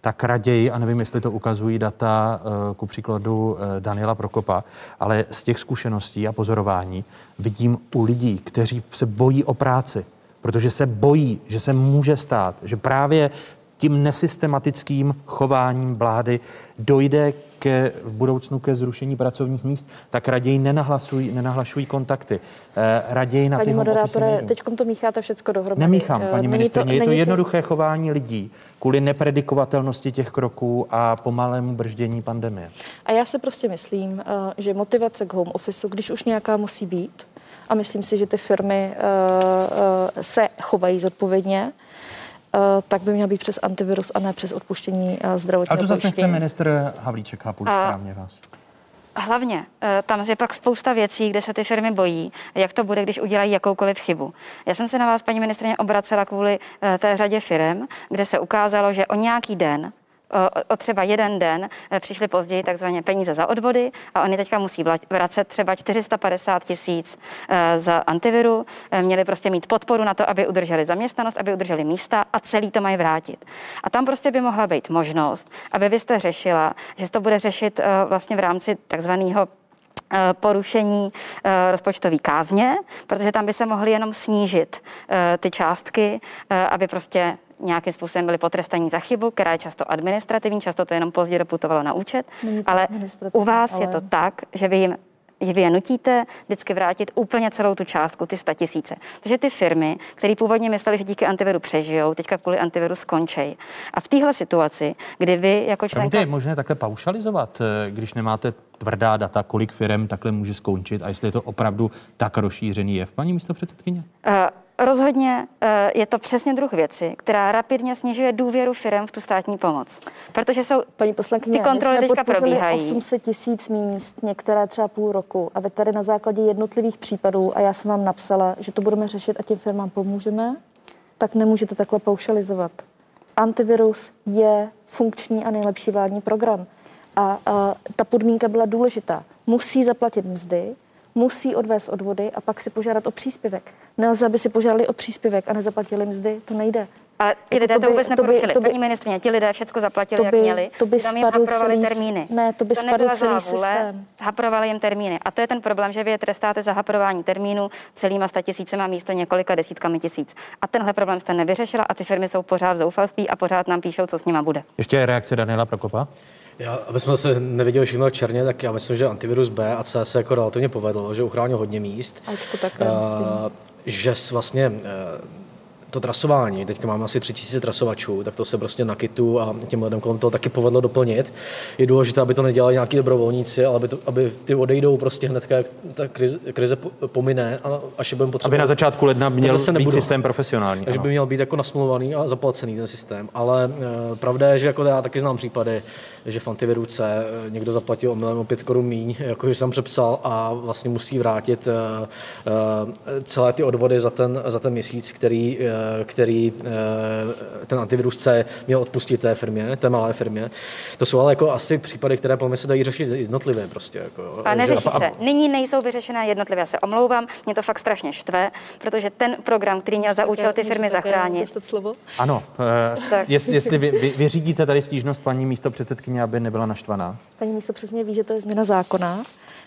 tak raději, a nevím, jestli to ukazují data ku příkladu Daniela Prokopa, ale z těch zkušeností a pozorování vidím u lidí, kteří se bojí o práci, protože se bojí, že se může stát, že právě tím nesystematickým chováním vlády dojde ke, v budoucnu ke zrušení pracovních míst, tak raději nenahlasují, nenahlašují kontakty. Eh, raději na paní ty moderátore, teď to mícháte všechno dohromady. Nemíchám, eh, paní ministrině. Je to jednoduché to... chování lidí kvůli nepredikovatelnosti těch kroků a pomalému brždění pandemie. A já si prostě myslím, eh, že motivace k home office, když už nějaká musí být, a myslím si, že ty firmy uh, uh, se chovají zodpovědně, uh, tak by měla být přes antivirus a ne přes odpuštění zdravotního A to zase nechce ministr Havlíček, chápu správně vás. Hlavně, tam je pak spousta věcí, kde se ty firmy bojí, jak to bude, když udělají jakoukoliv chybu. Já jsem se na vás, paní ministrině, obracela kvůli té řadě firm, kde se ukázalo, že o nějaký den o, třeba jeden den eh, přišly později takzvaně peníze za odvody a oni teďka musí vracet třeba 450 tisíc eh, za antiviru, eh, měli prostě mít podporu na to, aby udrželi zaměstnanost, aby udrželi místa a celý to mají vrátit. A tam prostě by mohla být možnost, aby vy jste řešila, že to bude řešit vlastně v rámci takzvaného porušení rozpočtové kázně, protože tam by se mohly jenom snížit ty částky, aby prostě nějakým způsobem byli potrestaní za chybu, která je často administrativní, často to jenom pozdě doputovalo na účet, ale u vás ale... je to tak, že vy jim že vy je nutíte vždycky vrátit úplně celou tu částku, ty sta tisíce. Takže ty firmy, které původně mysleli, že díky antiviru přežijou, teďka kvůli antiviru skončí. A v téhle situaci, kdy vy jako členka... je možné takhle paušalizovat, eh, když nemáte tvrdá data, kolik firm takhle může skončit a jestli je to opravdu tak rozšířený jev, paní místo předsedkyně? Uh, Rozhodně eh, je to přesně druh věci, která rapidně snižuje důvěru firm v tu státní pomoc. Protože jsou Paní poslankyně, ty kontroly teďka probíhají. 800 tisíc míst, některé třeba půl roku. A vy tady na základě jednotlivých případů, a já jsem vám napsala, že to budeme řešit a těm firmám pomůžeme, tak nemůžete takhle paušalizovat. Antivirus je funkční a nejlepší vládní program. A, a ta podmínka byla důležitá. Musí zaplatit mzdy, musí odvést odvody a pak si požádat o příspěvek. Nelze, aby si požádali o příspěvek a nezaplatili mzdy, to nejde. A ti jako lidé to, by, to vůbec neporušili. To by, Paní ministrině, ti lidé všechno zaplatili, to by, jak měli. To by spadl celý, termíny. Ne, to by to spadl celý vůle, systém. Haprovali jim termíny. A to je ten problém, že vy je trestáte za haprování termínu celýma sta tisícema místo několika desítkami tisíc. A tenhle problém jste nevyřešila a ty firmy jsou pořád v zoufalství a pořád nám píšou, co s nima bude. Ještě reakce Daniela Prokopa. Já, aby jsme se neviděli všechno černě, tak já myslím, že antivirus B a C se jako relativně povedlo, že uchránil hodně míst. Ačko také, uh, že vlastně to trasování, teďka máme asi 3000 trasovačů, tak to se prostě na kitu a těm lidem kolem toho taky povedlo doplnit. Je důležité, aby to nedělali nějaký dobrovolníci, ale aby, to, aby ty odejdou prostě hned, jak ta krize, krize pomine a až je budeme potřebovat. Aby na začátku ledna měl zase být systém profesionální. Takže ano. by měl být jako nasmluvaný a zaplacený ten systém. Ale e, pravda je, že jako já taky znám případy, že v antiviruce e, někdo zaplatil o milion o pět korun míň, jakože jsem přepsal a vlastně musí vrátit e, e, celé ty odvody za ten, za ten měsíc, který e, který eh, ten antivirus C měl odpustit té firmě, té malé firmě. To jsou ale jako asi případy, které podle mě se dají řešit jednotlivě prostě. Jako, a neřeší se. Nyní nejsou vyřešené jednotlivě. Já se omlouvám, mě to fakt strašně štve, protože ten program, který měl za účel ty firmy zachránit. Slovo? Ano, uh, jest, jestli vy, vy, vyřídíte tady stížnost paní místo předsedkyně, aby nebyla naštvaná. Paní místo přesně ví, že to je změna zákona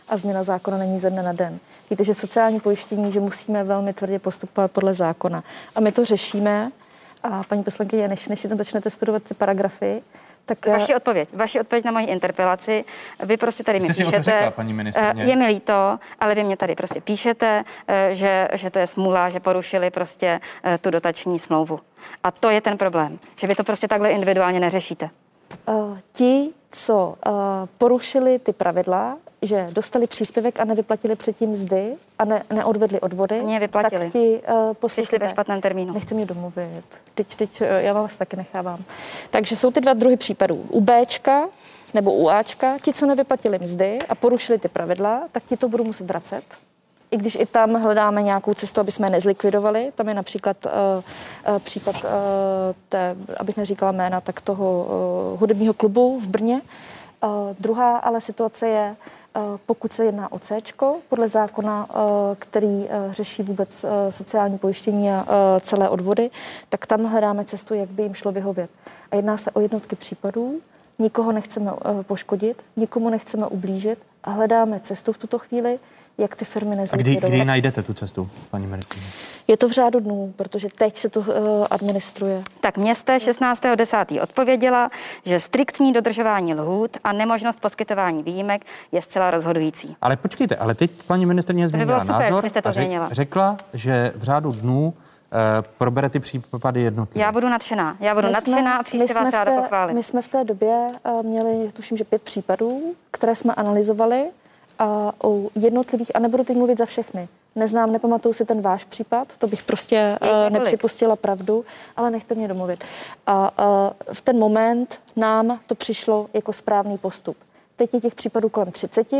a změna zákona není ze dne na den. Víte, že sociální pojištění, že musíme velmi tvrdě postupovat podle zákona. A my to řešíme. A paní poslankyně, než, než si tam začnete studovat ty paragrafy, tak... Vaši odpověď, vaši odpověď na moji interpelaci. Vy prostě tady Jste mi si píšete. Řekla, paní ministrně. Je mi líto, ale vy mě tady prostě píšete, eh, že, že to je smůla, že porušili prostě eh, tu dotační smlouvu. A to je ten problém, že vy to prostě takhle individuálně neřešíte. Uh, ti, co uh, porušili ty pravidla, že dostali příspěvek a nevyplatili předtím mzdy a ne, neodvedli odvody, Mě vyplatili. tak ti uh, Přišli ve špatném termínu. Nechte mě domluvit. Teď, teď uh, já vás taky nechávám. Takže jsou ty dva druhy případů. U Bčka nebo u Ačka, ti, co nevyplatili mzdy a porušili ty pravidla, tak ti to budou muset vracet. I když i tam hledáme nějakou cestu, aby jsme je nezlikvidovali. Tam je například uh, uh, případ, uh, té, abych neříkala jména, tak toho uh, hudebního klubu v Brně. Uh, druhá ale situace je, Eh, pokud se jedná o C, podle zákona, eh, který eh, řeší vůbec sociální pojištění a celé odvody, tak tam hledáme cestu, jak by jim šlo vyhovět. A jedná se o jednotky případů, nikoho nechceme poškodit, nikomu nechceme ublížit a hledáme cestu v tuto chvíli, jak ty firmy nezlikvidovat. A kdy, kdy najdete tu cestu, paní ministrině? Je to v řádu dnů, protože teď se to uh, administruje. Tak měste 16.10. odpověděla, že striktní dodržování lhůt a nemožnost poskytování výjimek je zcela rozhodující. Ale počkejte, ale teď paní ministrině změnila super, názor jste to a řek, řekla, že v řádu dnů Uh, probere ty případy jednotlivě. Já budu nadšená. Já budu my nadšená a příště vás ráda pochválit. My jsme v té době uh, měli, tuším, že pět případů, které jsme analyzovali a u jednotlivých, a nebudu teď mluvit za všechny, neznám, nepamatuju si ten váš případ, to bych prostě uh, nepřipustila pravdu, ale nechte mě domluvit. A uh, v ten moment nám to přišlo jako správný postup. Teď je těch případů kolem 30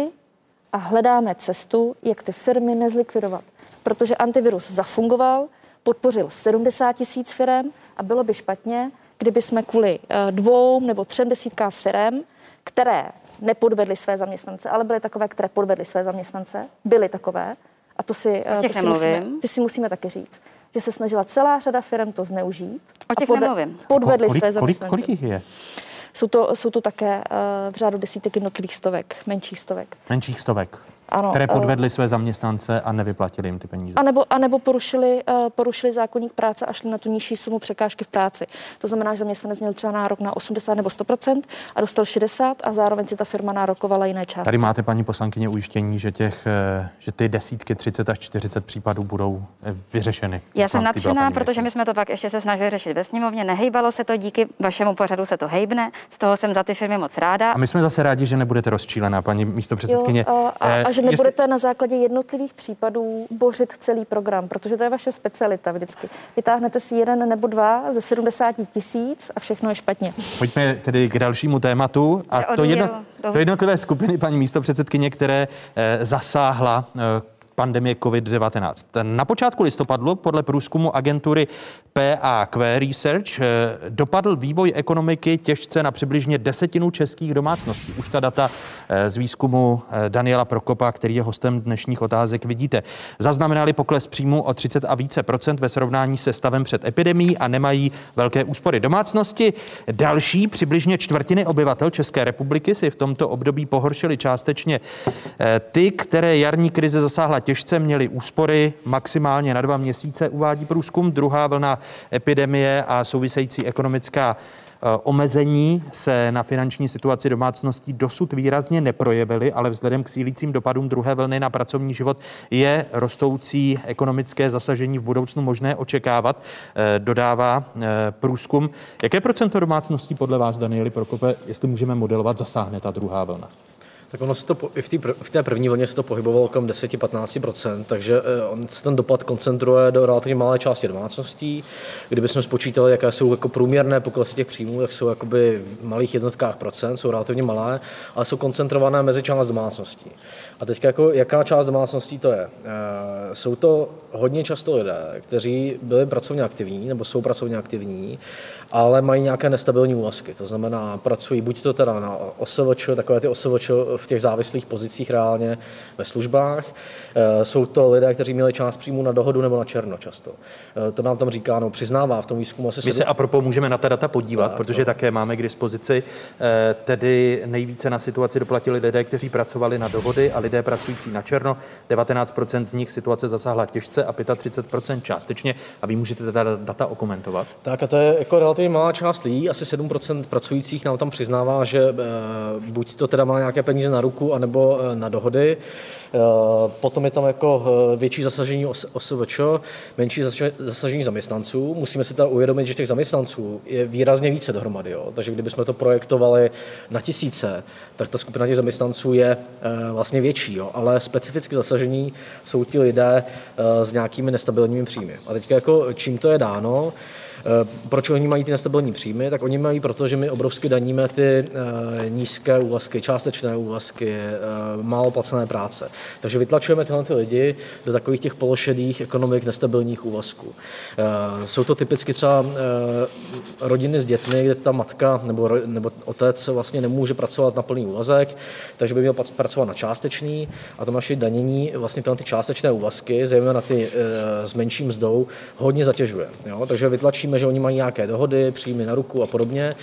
a hledáme cestu, jak ty firmy nezlikvidovat. Protože antivirus zafungoval, podpořil 70 tisíc firm a bylo by špatně, kdyby jsme kvůli eh, dvou nebo třem desítkám firm, které nepodvedly své zaměstnance, ale byly takové, které podvedly své zaměstnance, byly takové, a to si, těch to si, musíme, ty si musíme taky říct, že se snažila celá řada firm to zneužít. O těch a nemluvím. podvedli kolik, své kolik, zaměstnance. kolik jich je? Jsou to, jsou to také uh, v řádu desítek jednotlivých stovek, menších stovek. Menších stovek, Ano, které eh, podvedly své zaměstnance a nevyplatili jim ty peníze. A nebo, a nebo porušili, uh, porušili zákonník práce a šli na tu nižší sumu překážky v práci. To znamená, že zaměstnanec měl třeba nárok na 80 nebo 100% a dostal 60 a zároveň si ta firma nárokovala jiné částky. Tady máte, paní poslankyně, ujištění, že, těch, eh, že ty desítky, 30 až 40 případů budou eh, vyřešeny. Já jsem nadšená, protože my jsme to pak ještě se snažili řešit ve sněmovně. Nehejbalo se to, díky vašemu pořadu se to hejbne. Z toho jsem za ty firmy moc ráda. A my jsme zase rádi, že nebudete rozčílená, paní místo předsedkyně. Jo, a, a, Eh, a že jestli- nebudete na základě jednotlivých případů bořit celý program, protože to je vaše specialita vždycky. Vytáhnete si jeden nebo dva ze 70 tisíc a všechno je špatně. Pojďme tedy k dalšímu tématu. A to, jedno, to jednotlivé skupiny, paní místo předsedkyně, které eh, zasáhla eh, pandemie COVID-19. Na počátku listopadu podle průzkumu agentury PAQ Research eh, dopadl vývoj ekonomiky těžce na přibližně desetinu českých domácností. Už ta data eh, z výzkumu eh, Daniela Prokopa, který je hostem dnešních otázek, vidíte. Zaznamenali pokles příjmu o 30 a více procent ve srovnání se stavem před epidemí a nemají velké úspory. Domácnosti další přibližně čtvrtiny obyvatel České republiky si v tomto období pohoršily částečně. Ty, které jarní krize zasáhla těžce, měly úspory maximálně na dva měsíce, uvádí průzkum. Druhá vlna epidemie a související ekonomická eh, omezení se na finanční situaci domácností dosud výrazně neprojevily, ale vzhledem k sílícím dopadům druhé vlny na pracovní život je rostoucí ekonomické zasažení v budoucnu možné očekávat, eh, dodává eh, průzkum. Jaké procento domácností podle vás, Danieli Prokope, jestli můžeme modelovat, zasáhne ta druhá vlna? Tak ono se to, i v, tý, v té první vlně se to pohybovalo kolem 10-15%, takže eh, on se ten dopad koncentruje do relativně malé části domácností. Kdybychom spočítali, jaké jsou jako průměrné poklesy těch příjmů, tak jsou jakoby v malých jednotkách procent, jsou relativně malé, ale jsou koncentrované mezi část domácností. A teď jako, jaká část domácností to je? Eh, Jsou to hodně často lidé, kteří byli pracovně aktivní nebo jsou pracovně aktivní, ale mají nějaké nestabilní úvazky. To znamená, pracují buď to teda na OSVČ, takové ty OSVČ v těch závislých pozicích reálně ve službách. Eh, Jsou to lidé, kteří měli část příjmu na dohodu nebo na černo často. Eh, To nám tam říká, no přiznává v tom výzkumu asi My se a propos můžeme na ta data podívat, Tak, protože také máme k dispozici. eh, Tedy nejvíce na situaci doplatili lidé, kteří pracovali na dohody a lidé pracující na černo. 19% z nich situace zasáhla těžce a 35% částečně. A vy můžete teda data okomentovat. Tak a to je jako relativně malá část lidí, asi 7% pracujících nám tam přiznává, že e, buď to teda má nějaké peníze na ruku, anebo e, na dohody. E, potom je tam jako větší zasažení os- OSVČ, menší zasaž- zasažení zaměstnanců. Musíme si teda uvědomit, že těch zaměstnanců je výrazně více dohromady. Jo? Takže kdybychom to projektovali na tisíce, tak ta skupina těch zaměstnanců je vlastně větší. Jo? Ale specificky zasažení jsou ti lidé s nějakými nestabilními příjmy. A teď jako čím to je dáno? Eh, Proč oni mají ty nestabilní příjmy? Tak oni mají proto, že my obrovsky daníme ty eh, nízké úvazky, částečné úvazky, eh, málo placené práce. Takže vytlačujeme tyhle ty lidi do takových těch pološedých ekonomik nestabilních úvazků. Jsou to typicky třeba rodiny s dětmi, kde ta matka nebo, nebo otec vlastně nemůže pracovat na plný úvazek, takže by měl prac- pracovat na částečný a to naše danění vlastně tyhle ty částečné úvazky, zejména ty s menší mzdou, hodně zatěžuje. Jo? Takže vytlačíme, že oni mají nějaké dohody, příjmy na ruku a podobně.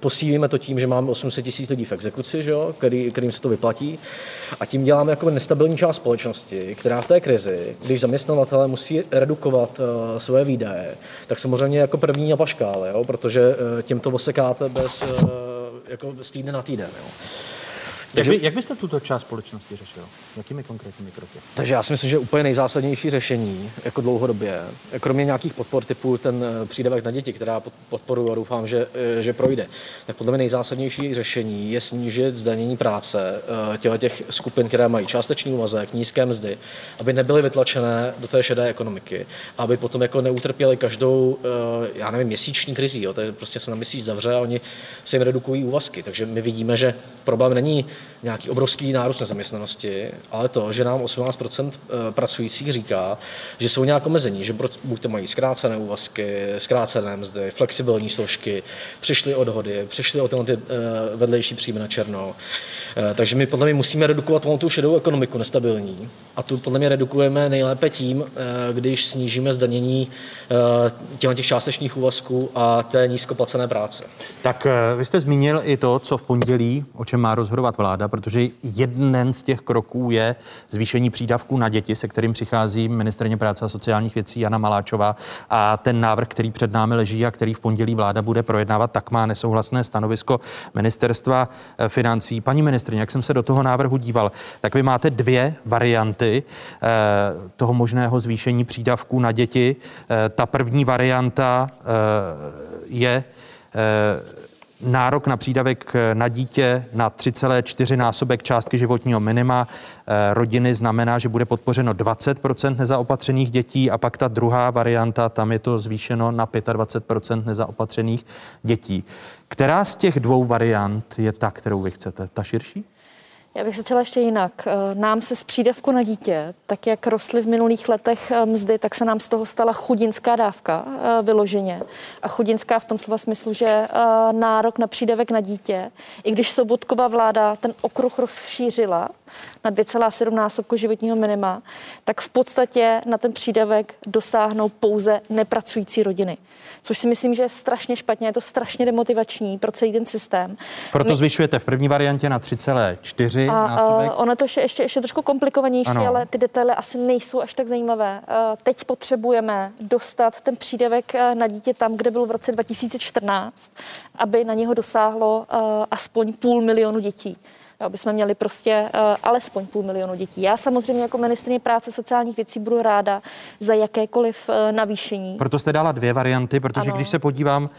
Posílíme to tím, že máme 800 tisíc lidí v exekuci, že jo, který, kterým se to vyplatí. A tím děláme jako nestabilní část společnosti, která v té krizi, když zaměstnavatele musí redukovat uh, svoje výdaje, tak samozřejmě jako první na paškále, jo, protože uh, tím to osekáte bez, uh, jako z týdne na týden. Jo. Jak, by, jak byste tuto část společnosti řešil? Jakými konkrétními kroky? Takže já si myslím, že úplně nejzásadnější řešení jako dlouhodobě, kromě nějakých podpor typu ten eh, přídavek na děti, která pod- podporuji a doufám, že, eh, že projde, tak podle mě nejzásadnější řešení je snížit zdanění práce eh, těch skupin, které mají částečný úvazek, nízké mzdy, aby nebyly vytlačené do té šedé ekonomiky, aby potom jako neutrpěli každou, já nevím, měsíční krizi, jo, to je prostě se na měsíc zavře a oni se jim redukují úvazky. Takže my vidíme, že problém není nějaký obrovský nárůst nezaměstnanosti, ale to, že nám 18% pracujících říká, že jsou nějak omezení, že buď to mají zkrácené úvazky, zkrácené mzdy, flexibilní složky, přišly od hody, přišly o ty vedlejší příjmy na černo. Takže my podle mě musíme redukovat tu šedou ekonomiku nestabilní a tu podle mě redukujeme nejlépe tím, když snížíme zdanění těchto těch částečných úvazků a té nízkoplacené práce. Tak vy jste zmínil i to, co v pondělí, o čem má rozhodovat vláda, protože jeden z těch kroků je zvýšení přídavků na děti, se kterým přichází ministrně práce a sociálních věcí Jana Maláčová. A ten návrh, který před námi leží a který v pondělí vláda bude projednávat, tak má nesouhlasné stanovisko ministerstva eh, financí. Paní ministrně, jak jsem se do toho návrhu díval, tak vy máte dvě varianty eh, toho možného zvýšení přídavků na děti. Eh, ta první varianta je nárok na přídavek na dítě na 3,4 násobek částky životního minima eh, rodiny znamená, že bude podpořeno 20% nezaopatřených dětí a pak ta druhá varianta, tam je to zvýšeno na 25 nezaopatřených dětí. Která z těch dvou variant je ta, kterou vy chcete? Ta širší? Já bych začala ještě jinak. Eh, nám se z přídavku na dítě, tak jak rostly v minulých letech eh, mzdy, tak se nám z toho stala chudinská dávka eh, vyloženě. A chudinská v tom slova smyslu, že nárok na přídavek na dítě, i když Sobotková vláda ten okruh rozšířila na 2,7 násobku životního minima, tak v podstatě na ten přídavek dosáhnou pouze nepracující rodiny což si myslím, že je strašně špatně, je to strašně demotivační pro celý ten systém. Proto My... zvyšujete v první variantě na 3,4 a, násobek. Uh, ono to je ještě, ještě trošku komplikovanější, ano. ale ty detaily asi nejsou až tak zajímavé. Uh, teď potřebujeme dostat ten přídavek na dítě tam, kde byl v roce 2014, aby na něho dosáhlo uh, aspoň půl milionu dětí aby jsme měli prostě uh, alespoň půl milionu dětí. Já samozřejmě jako ministrině práce sociálních věcí budu ráda za jakékoliv uh, navýšení. Proto jste dala dvě varianty, protože ano. když se podívám, uh,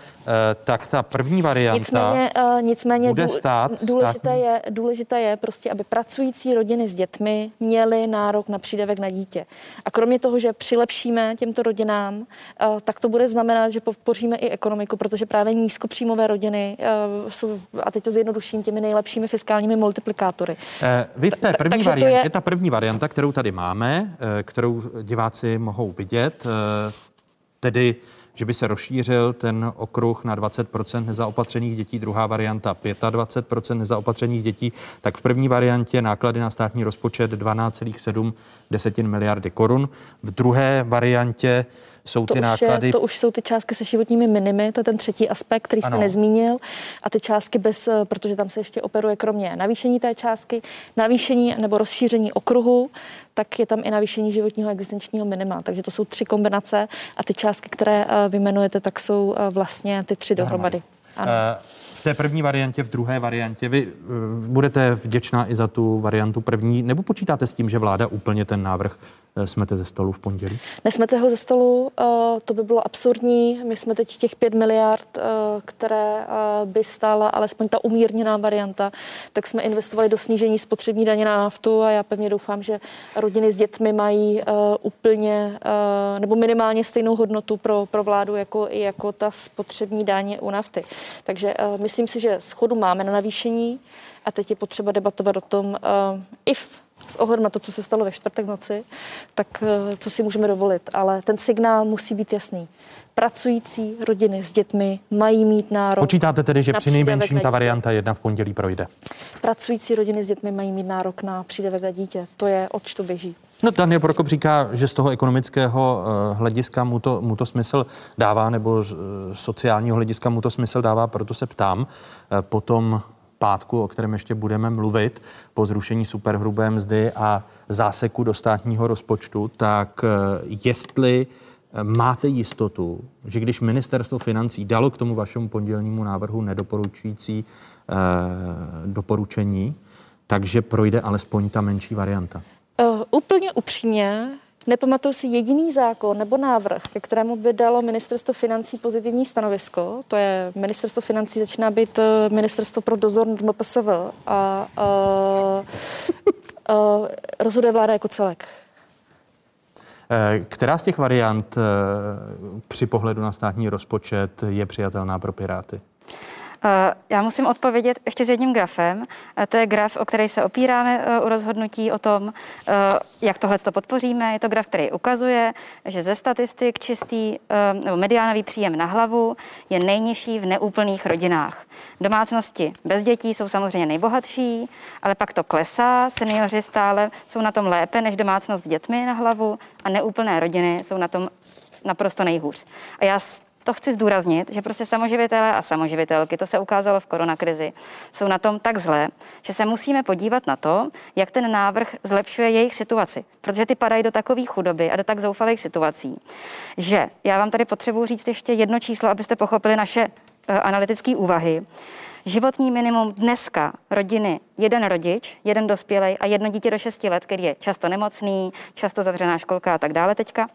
tak ta první varianta nicméně, nicméně bude stát důležité, státní... je, důležité je prostě, aby pracující rodiny s dětmi měly nárok na přídavek na dítě. A kromě toho, že přilepšíme těmto rodinám, tak to bude znamenat, že podpoříme i ekonomiku, protože právě nízkopříjmové rodiny jsou, a teď to zjednoduším, těmi nejlepšími fiskálními multiplikátory. Eh, vy v té první variantě, je... ta první varianta, kterou tady máme, eh, kterou diváci mohou vidět, eh, tedy že by se rozšířil ten okruh na 20% nezaopatřených dětí, druhá varianta 25% nezaopatřených dětí, tak v první variantě náklady na státní rozpočet 12,7 miliardy korun. V druhé variantě jsou to ty náklady. Je, to už jsou ty částky se životními minimy, to je ten třetí aspekt, který jste ano. nezmínil. A ty částky bez, eh, protože tam se ještě operuje kromě navýšení té částky, navýšení nebo rozšíření okruhu, tak je tam i navýšení životního existenčního minima. Takže to jsou tři kombinace a ty částky, které eh, vymenujete, tak jsou eh, vlastně ty tři dohromady. Ano. V té první variantě, v druhé variantě, vy budete vděčná i za tu variantu první, nebo počítáte s tím, že vláda úplně ten návrh smete ze stolu v pondělí? Nesmete ho ze stolu, eh, to by bylo absurdní. My jsme teď těch 5 miliard, eh, které by stála alespoň ta umírněná varianta, tak jsme investovali do snížení spotřební daně na naftu a já pevně doufám, že rodiny s dětmi mají úplně nebo minimálně stejnou hodnotu pro, pro vládu jako, jako ta spotřební daně u nafty. Takže myslím si, že schodu máme na navýšení a teď je potřeba debatovat o tom, if s ohledem na to, co se stalo ve čtvrtek noci, tak eh, co si můžeme dovolit. Ale ten signál musí být jasný. Pracující rodiny s dětmi mají mít nárok. Počítáte tedy, že při nejmenším ta varianta jedna v pondělí projde? Pracující rodiny s dětmi mají mít nárok na přídavek na dítě. To je, od to běží. No, Daniel Prokop říká, že z toho ekonomického uh, hlediska mu to, mu to smysl dává, nebo z uh, sociálního hlediska mu to smysl dává, proto se ptám. Potom pátku, o kterém ještě budeme mluvit, po zrušení superhrubé mzdy a záseku do státního rozpočtu, tak eh, jestli eh, máte jistotu, že když ministerstvo financí dalo k tomu vašemu pondělnímu návrhu nedoporučující eh, doporučení, takže projde alespoň ta menší varianta? Uh, úplně upřímně, Nepamatuju si jediný zákon nebo návrh, ke kterému by dalo ministerstvo financí pozitivní stanovisko. To je ministerstvo financí začíná být eh, ministerstvo pro dozor nad MPSV a, a, a rozhoduje vláda jako celek. Eh, která z těch variant eh, při pohledu na státní rozpočet je přijatelná pro Piráty? Eh, já musím odpovědět ještě s jedním grafem. Eh, to je graf, o který se opíráme eh, u rozhodnutí o tom, jak tohle to podpoříme. Je to graf, který ukazuje, že ze statistik čistý nebo mediánový příjem na hlavu je nejnižší v neúplných rodinách. Domácnosti bez dětí jsou samozřejmě nejbohatší, ale pak to klesá. Seniori stále jsou na tom lépe než domácnost s dětmi na hlavu a neúplné rodiny jsou na tom naprosto nejhůř. A já to chci zdůraznit, že prostě samoživitelé a samoživitelky, to se ukázalo v koronakrizi, jsou na tom tak zlé, že se musíme podívat na to, jak ten návrh zlepšuje jejich situaci. Protože ty padají do takové chudoby a do tak zoufalých situací, že já vám tady potřebuji říct ještě jedno číslo, abyste pochopili naše uh, analytické úvahy. Životní minimum dneska rodiny jeden rodič, jeden dospělej a jedno dítě do 6 let, který je často nemocný, často zavřená školka a tak dále teďka,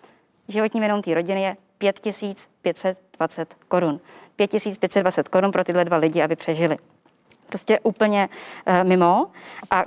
životní minimum té rodiny je 5520 korun. 5520 korun pro tyhle dva lidi, aby přežili. Prostě úplně uh, mimo. A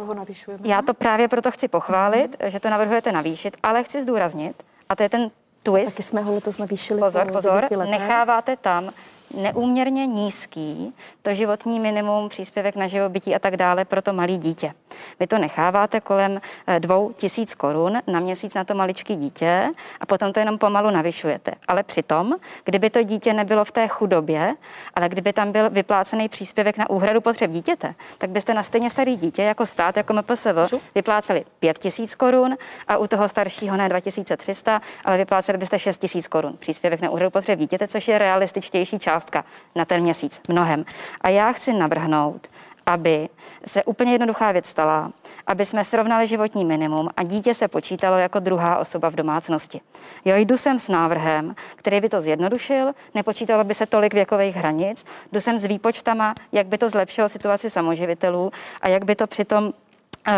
já to právě proto chci pochválit, mm-hmm. že to navrhujete navýšit, ale chci zdůraznit, a to je ten twist. Taky jsme ho letos navýšili. Pozor, pozor, necháváte tam neúměrně nízký to životní minimum, příspěvek na živobytí a tak dále pro to malé dítě. Vy to necháváte kolem eh, dvou tisíc korun na měsíc na to maličké dítě a potom to jenom pomalu navyšujete. Ale přitom, kdyby to dítě nebylo v té chudobě, ale kdyby tam byl vyplácený příspěvek na úhradu potřeb dítěte, tak byste na stejně starý dítě jako stát, jako MPSV, vypláceli 5 tisíc korun a u toho staršího ne 2300, ale vypláceli byste 6 tisíc korun příspěvek na úhradu potřeb dítěte, což je realističtější částka na ten měsíc, mnohem. A já chci navrhnout, aby se úplně jednoduchá věc stala, aby jsme srovnali životní minimum a dítě se počítalo jako druhá osoba v domácnosti. Jo, jdu sem s návrhem, který by to zjednodušil, nepočítalo by se tolik věkových hranic, jdu sem s výpočtama, jak by to zlepšilo situaci samoživitelů a jak by to přitom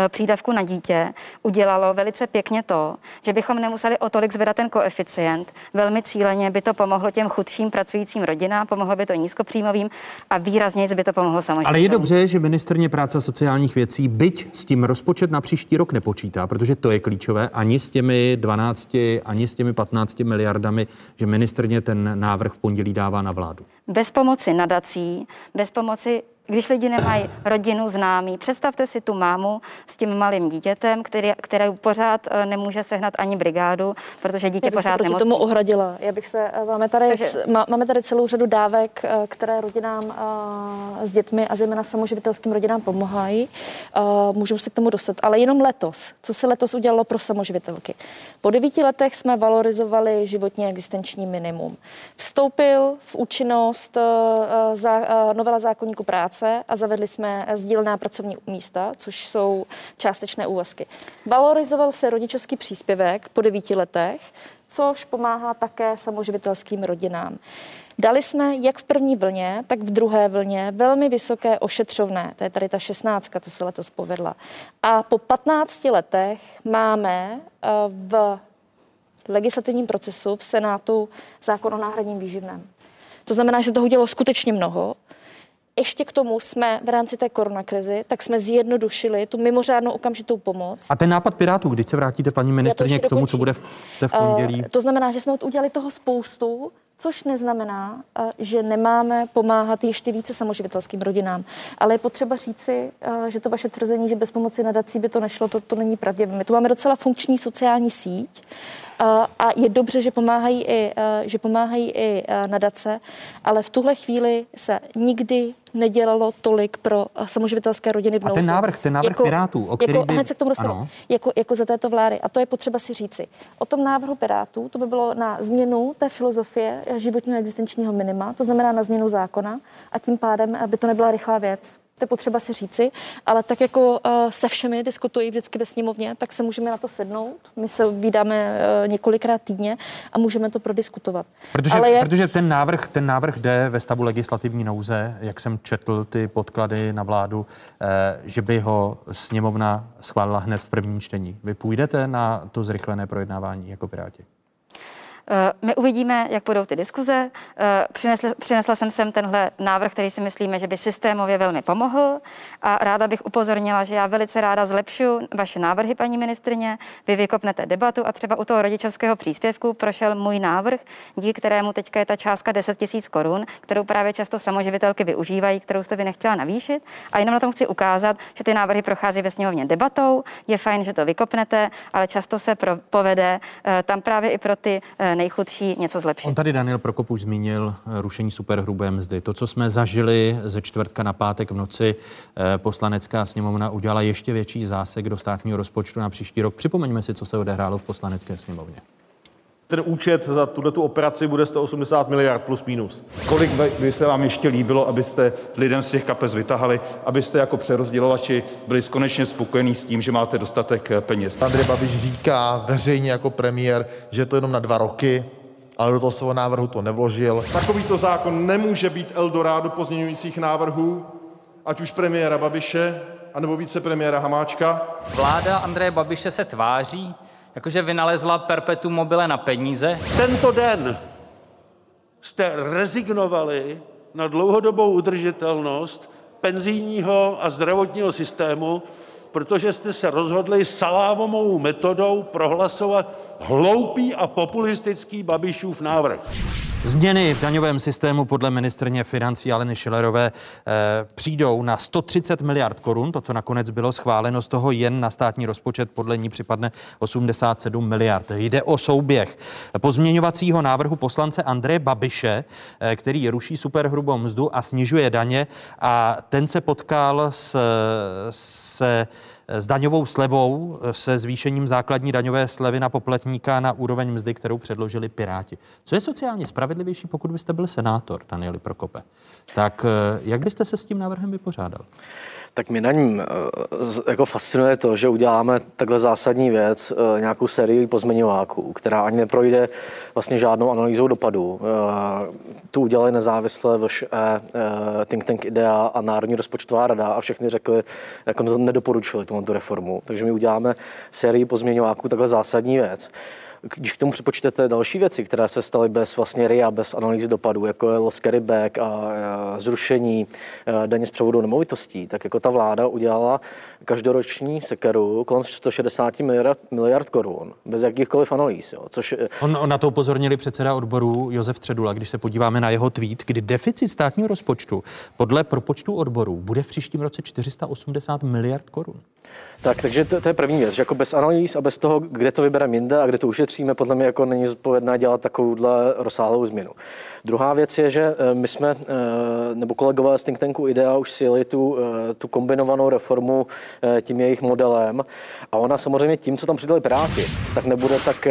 přídavku na dítě udělalo velice pěkně to, že bychom nemuseli o tolik zvedat ten koeficient. Velmi cíleně by to pomohlo těm chudším pracujícím rodinám, pomohlo by to nízkopříjmovým a výrazně by to pomohlo samozřejmě. Ale je dobře, že ministrně práce a sociálních věcí, byť s tím rozpočet na příští rok nepočítá, protože to je klíčové, ani s těmi 12, ani s těmi 15 miliardami, že ministrně ten návrh v pondělí dává na vládu. Bez pomoci nadací, bez pomoci když lidi nemají rodinu známý, představte si tu mámu s tím malým dítětem, který, které pořád eh, nemůže sehnat ani brigádu, protože dítě Já bych pořád se proti nemocný. tomu ohradila. Já bych se, eh, máme tady, Takže... máme tady celou řadu dávek, eh, které rodinám s dětmi a zejména samoživitelským rodinám pomáhají. Můžeme se k tomu dostat. Ale jenom letos, co se letos udělalo pro samoživitelky. Po devíti letech jsme valorizovali životní existenční minimum. Vstoupil v účinnost novela zákonníku práce práce a zavedli jsme sdílená pracovní místa, což jsou částečné úvazky. Valorizoval se rodičovský příspěvek po devíti letech, což pomáhá také samoživitelským rodinám. Dali jsme jak v první vlně, tak v druhé vlně velmi vysoké ošetřovné. To je tady ta 16, co se letos povedla. A po 15 letech máme eh, v legislativním procesu v Senátu zákon o náhradním výživném. To znamená, že se toho udělalo skutečně mnoho ještě k tomu jsme v rámci té koronakrizi, tak jsme zjednodušili tu mimořádnou okamžitou pomoc. A ten nápad Pirátů, když se vrátíte, paní ministrně, k tomu, co bude v, v pondělí? Uh, to znamená, že jsme udělali toho spoustu, což neznamená, uh, že nemáme pomáhat ještě více samoživitelským rodinám. Ale je potřeba říci, uh, že to vaše tvrzení, že bez pomoci nadací by to nešlo, to, to není pravdivé. My tu máme docela funkční sociální síť, a je dobře, že pomáhají i, že pomáhají i nadace, ale v tuhle chvíli se nikdy nedělalo tolik pro samoživitelské rodiny v nouzi. A ten návrh, ten návrh jako, Pirátů, o který jako, by... se k tomu dostanu, jako, jako za této vlády. A to je potřeba si říci. O tom návrhu Pirátů, to by bylo na změnu té filozofie životního existenčního minima, to znamená na změnu zákona a tím pádem by to nebyla rychlá věc to je potřeba si říci, ale tak jako uh, se všemi diskutují vždycky ve sněmovně, tak se můžeme na to sednout. My se vydáme uh, několikrát týdně a můžeme to prodiskutovat. Protože, ale je... protože ten, návrh, ten návrh jde ve stavu legislativní nouze, jak jsem četl ty podklady na vládu, eh, že by ho sněmovna schválila hned v prvním čtení. Vy půjdete na to zrychlené projednávání jako Piráti? Eh, my uvidíme, jak budou ty diskuze. Eh, přinesla, přinesla jsem sem tenhle návrh, který si myslíme, že by systémově velmi pomohl a ráda bych upozornila, že já velice ráda zlepšu vaše návrhy, paní ministrině. Vy vykopnete debatu a třeba u toho rodičovského příspěvku prošel můj návrh, díky kterému teďka je ta částka 10 tisíc korun, kterou právě často samoživitelky využívají, kterou jste vy nechtěla navýšit. A jenom na tom chci ukázat, že ty návrhy prochází ve sněmovně debatou. Je fajn, že to vykopnete, ale často se pro, povede eh, tam právě i pro ty nejchudší něco zlepšit. On tady Daniel Prokop už zmínil eh, rušení superhrubé mzdy. To, co jsme zažili ze čtvrtka na pátek v noci, eh, poslanecká sněmovna udělala ještě větší zásek do státního rozpočtu na příští rok. Připomeňme si, co se odehrálo v poslanecké sněmovně. Ten účet za tuto operaci bude 180 miliard plus minus. Kolik by se vám ještě líbilo, abyste lidem z těch kapes vytahali, abyste jako přerozdělovači byli konečně spokojení s tím, že máte dostatek eh, peněz? Andrej Babiš říká veřejně jako premiér, že je to jenom na dva roky, ale do toho svého návrhu to nevložil. Takovýto zákon nemůže být Eldorado pozměňujících návrhů, ať už premiéra Babiše, anebo vicepremiéra Hamáčka. Vláda Andreje Babiše se tváří, jakože vynalezla perpetuum mobile na peníze. Tento den jste rezignovali na dlouhodobou udržitelnost penzijního a zdravotního systému, protože jste se rozhodli salámovou metodou prohlasovat hloupý a populistický Babišův návrh. Změny v daňovém systému podle ministrně financí Aleny Šilerové eh, přijdou na 130 miliard korun, to, co nakonec bylo schváleno, z toho jen na státní rozpočet podle ní připadne 87 miliard. Jde o souběh pozměňovacího návrhu poslance Andreje Babiše, eh, který ruší superhrubou mzdu a snižuje daně a ten se potkal s, se s daňovou slevou, se zvýšením základní daňové slevy na poplatníka na úroveň mzdy, kterou předložili Piráti. Co je sociálně spravedlivější, pokud byste byl senátor, Danieli Prokope? Tak eh, jak byste se s tím návrhem vypořádal? Tak mě na ním eh, jako fascinuje to, že uděláme takhle zásadní věc, eh, nějakou sérii pozměňováků, která ani neprojde vlastně žádnou analýzou dopadu. Eh, tu udělali nezávisle VŠE, Think Tank IDEA a Národní rozpočtová rada a všechny řekli, jako nedoporučili tu reformu. Takže my uděláme sérii pozměňováků, takhle zásadní věc. Když k tomu připočtete další věci, které se staly bez vlastně RIA, bez analýz dopadů, jako je back a zrušení daně z převodu nemovitostí, tak jako ta vláda udělala každoroční sekeru kolem 160 miliard, miliard korun, bez jakýchkoliv analýz. Jo, což... On, on na to upozornili předseda odboru Josef Středula, když se podíváme na jeho tweet, kdy deficit státního rozpočtu podle propočtu odborů bude v příštím roce 480 miliard korun. Tak, takže to, to je první věc, že jako bez analýz a bez toho, kde to vybereme jinde a kde to ušetříme, podle mě jako není zodpovědné dělat takovouhle rozsáhlou změnu. Druhá věc je, že eh, my jsme, eh, nebo kolegové z think tanku IDEA už si jeli tu, eh, tu kombinovanou reformu tím jejich modelem a ona samozřejmě tím, co tam přidali Piráti, tak nebude tak,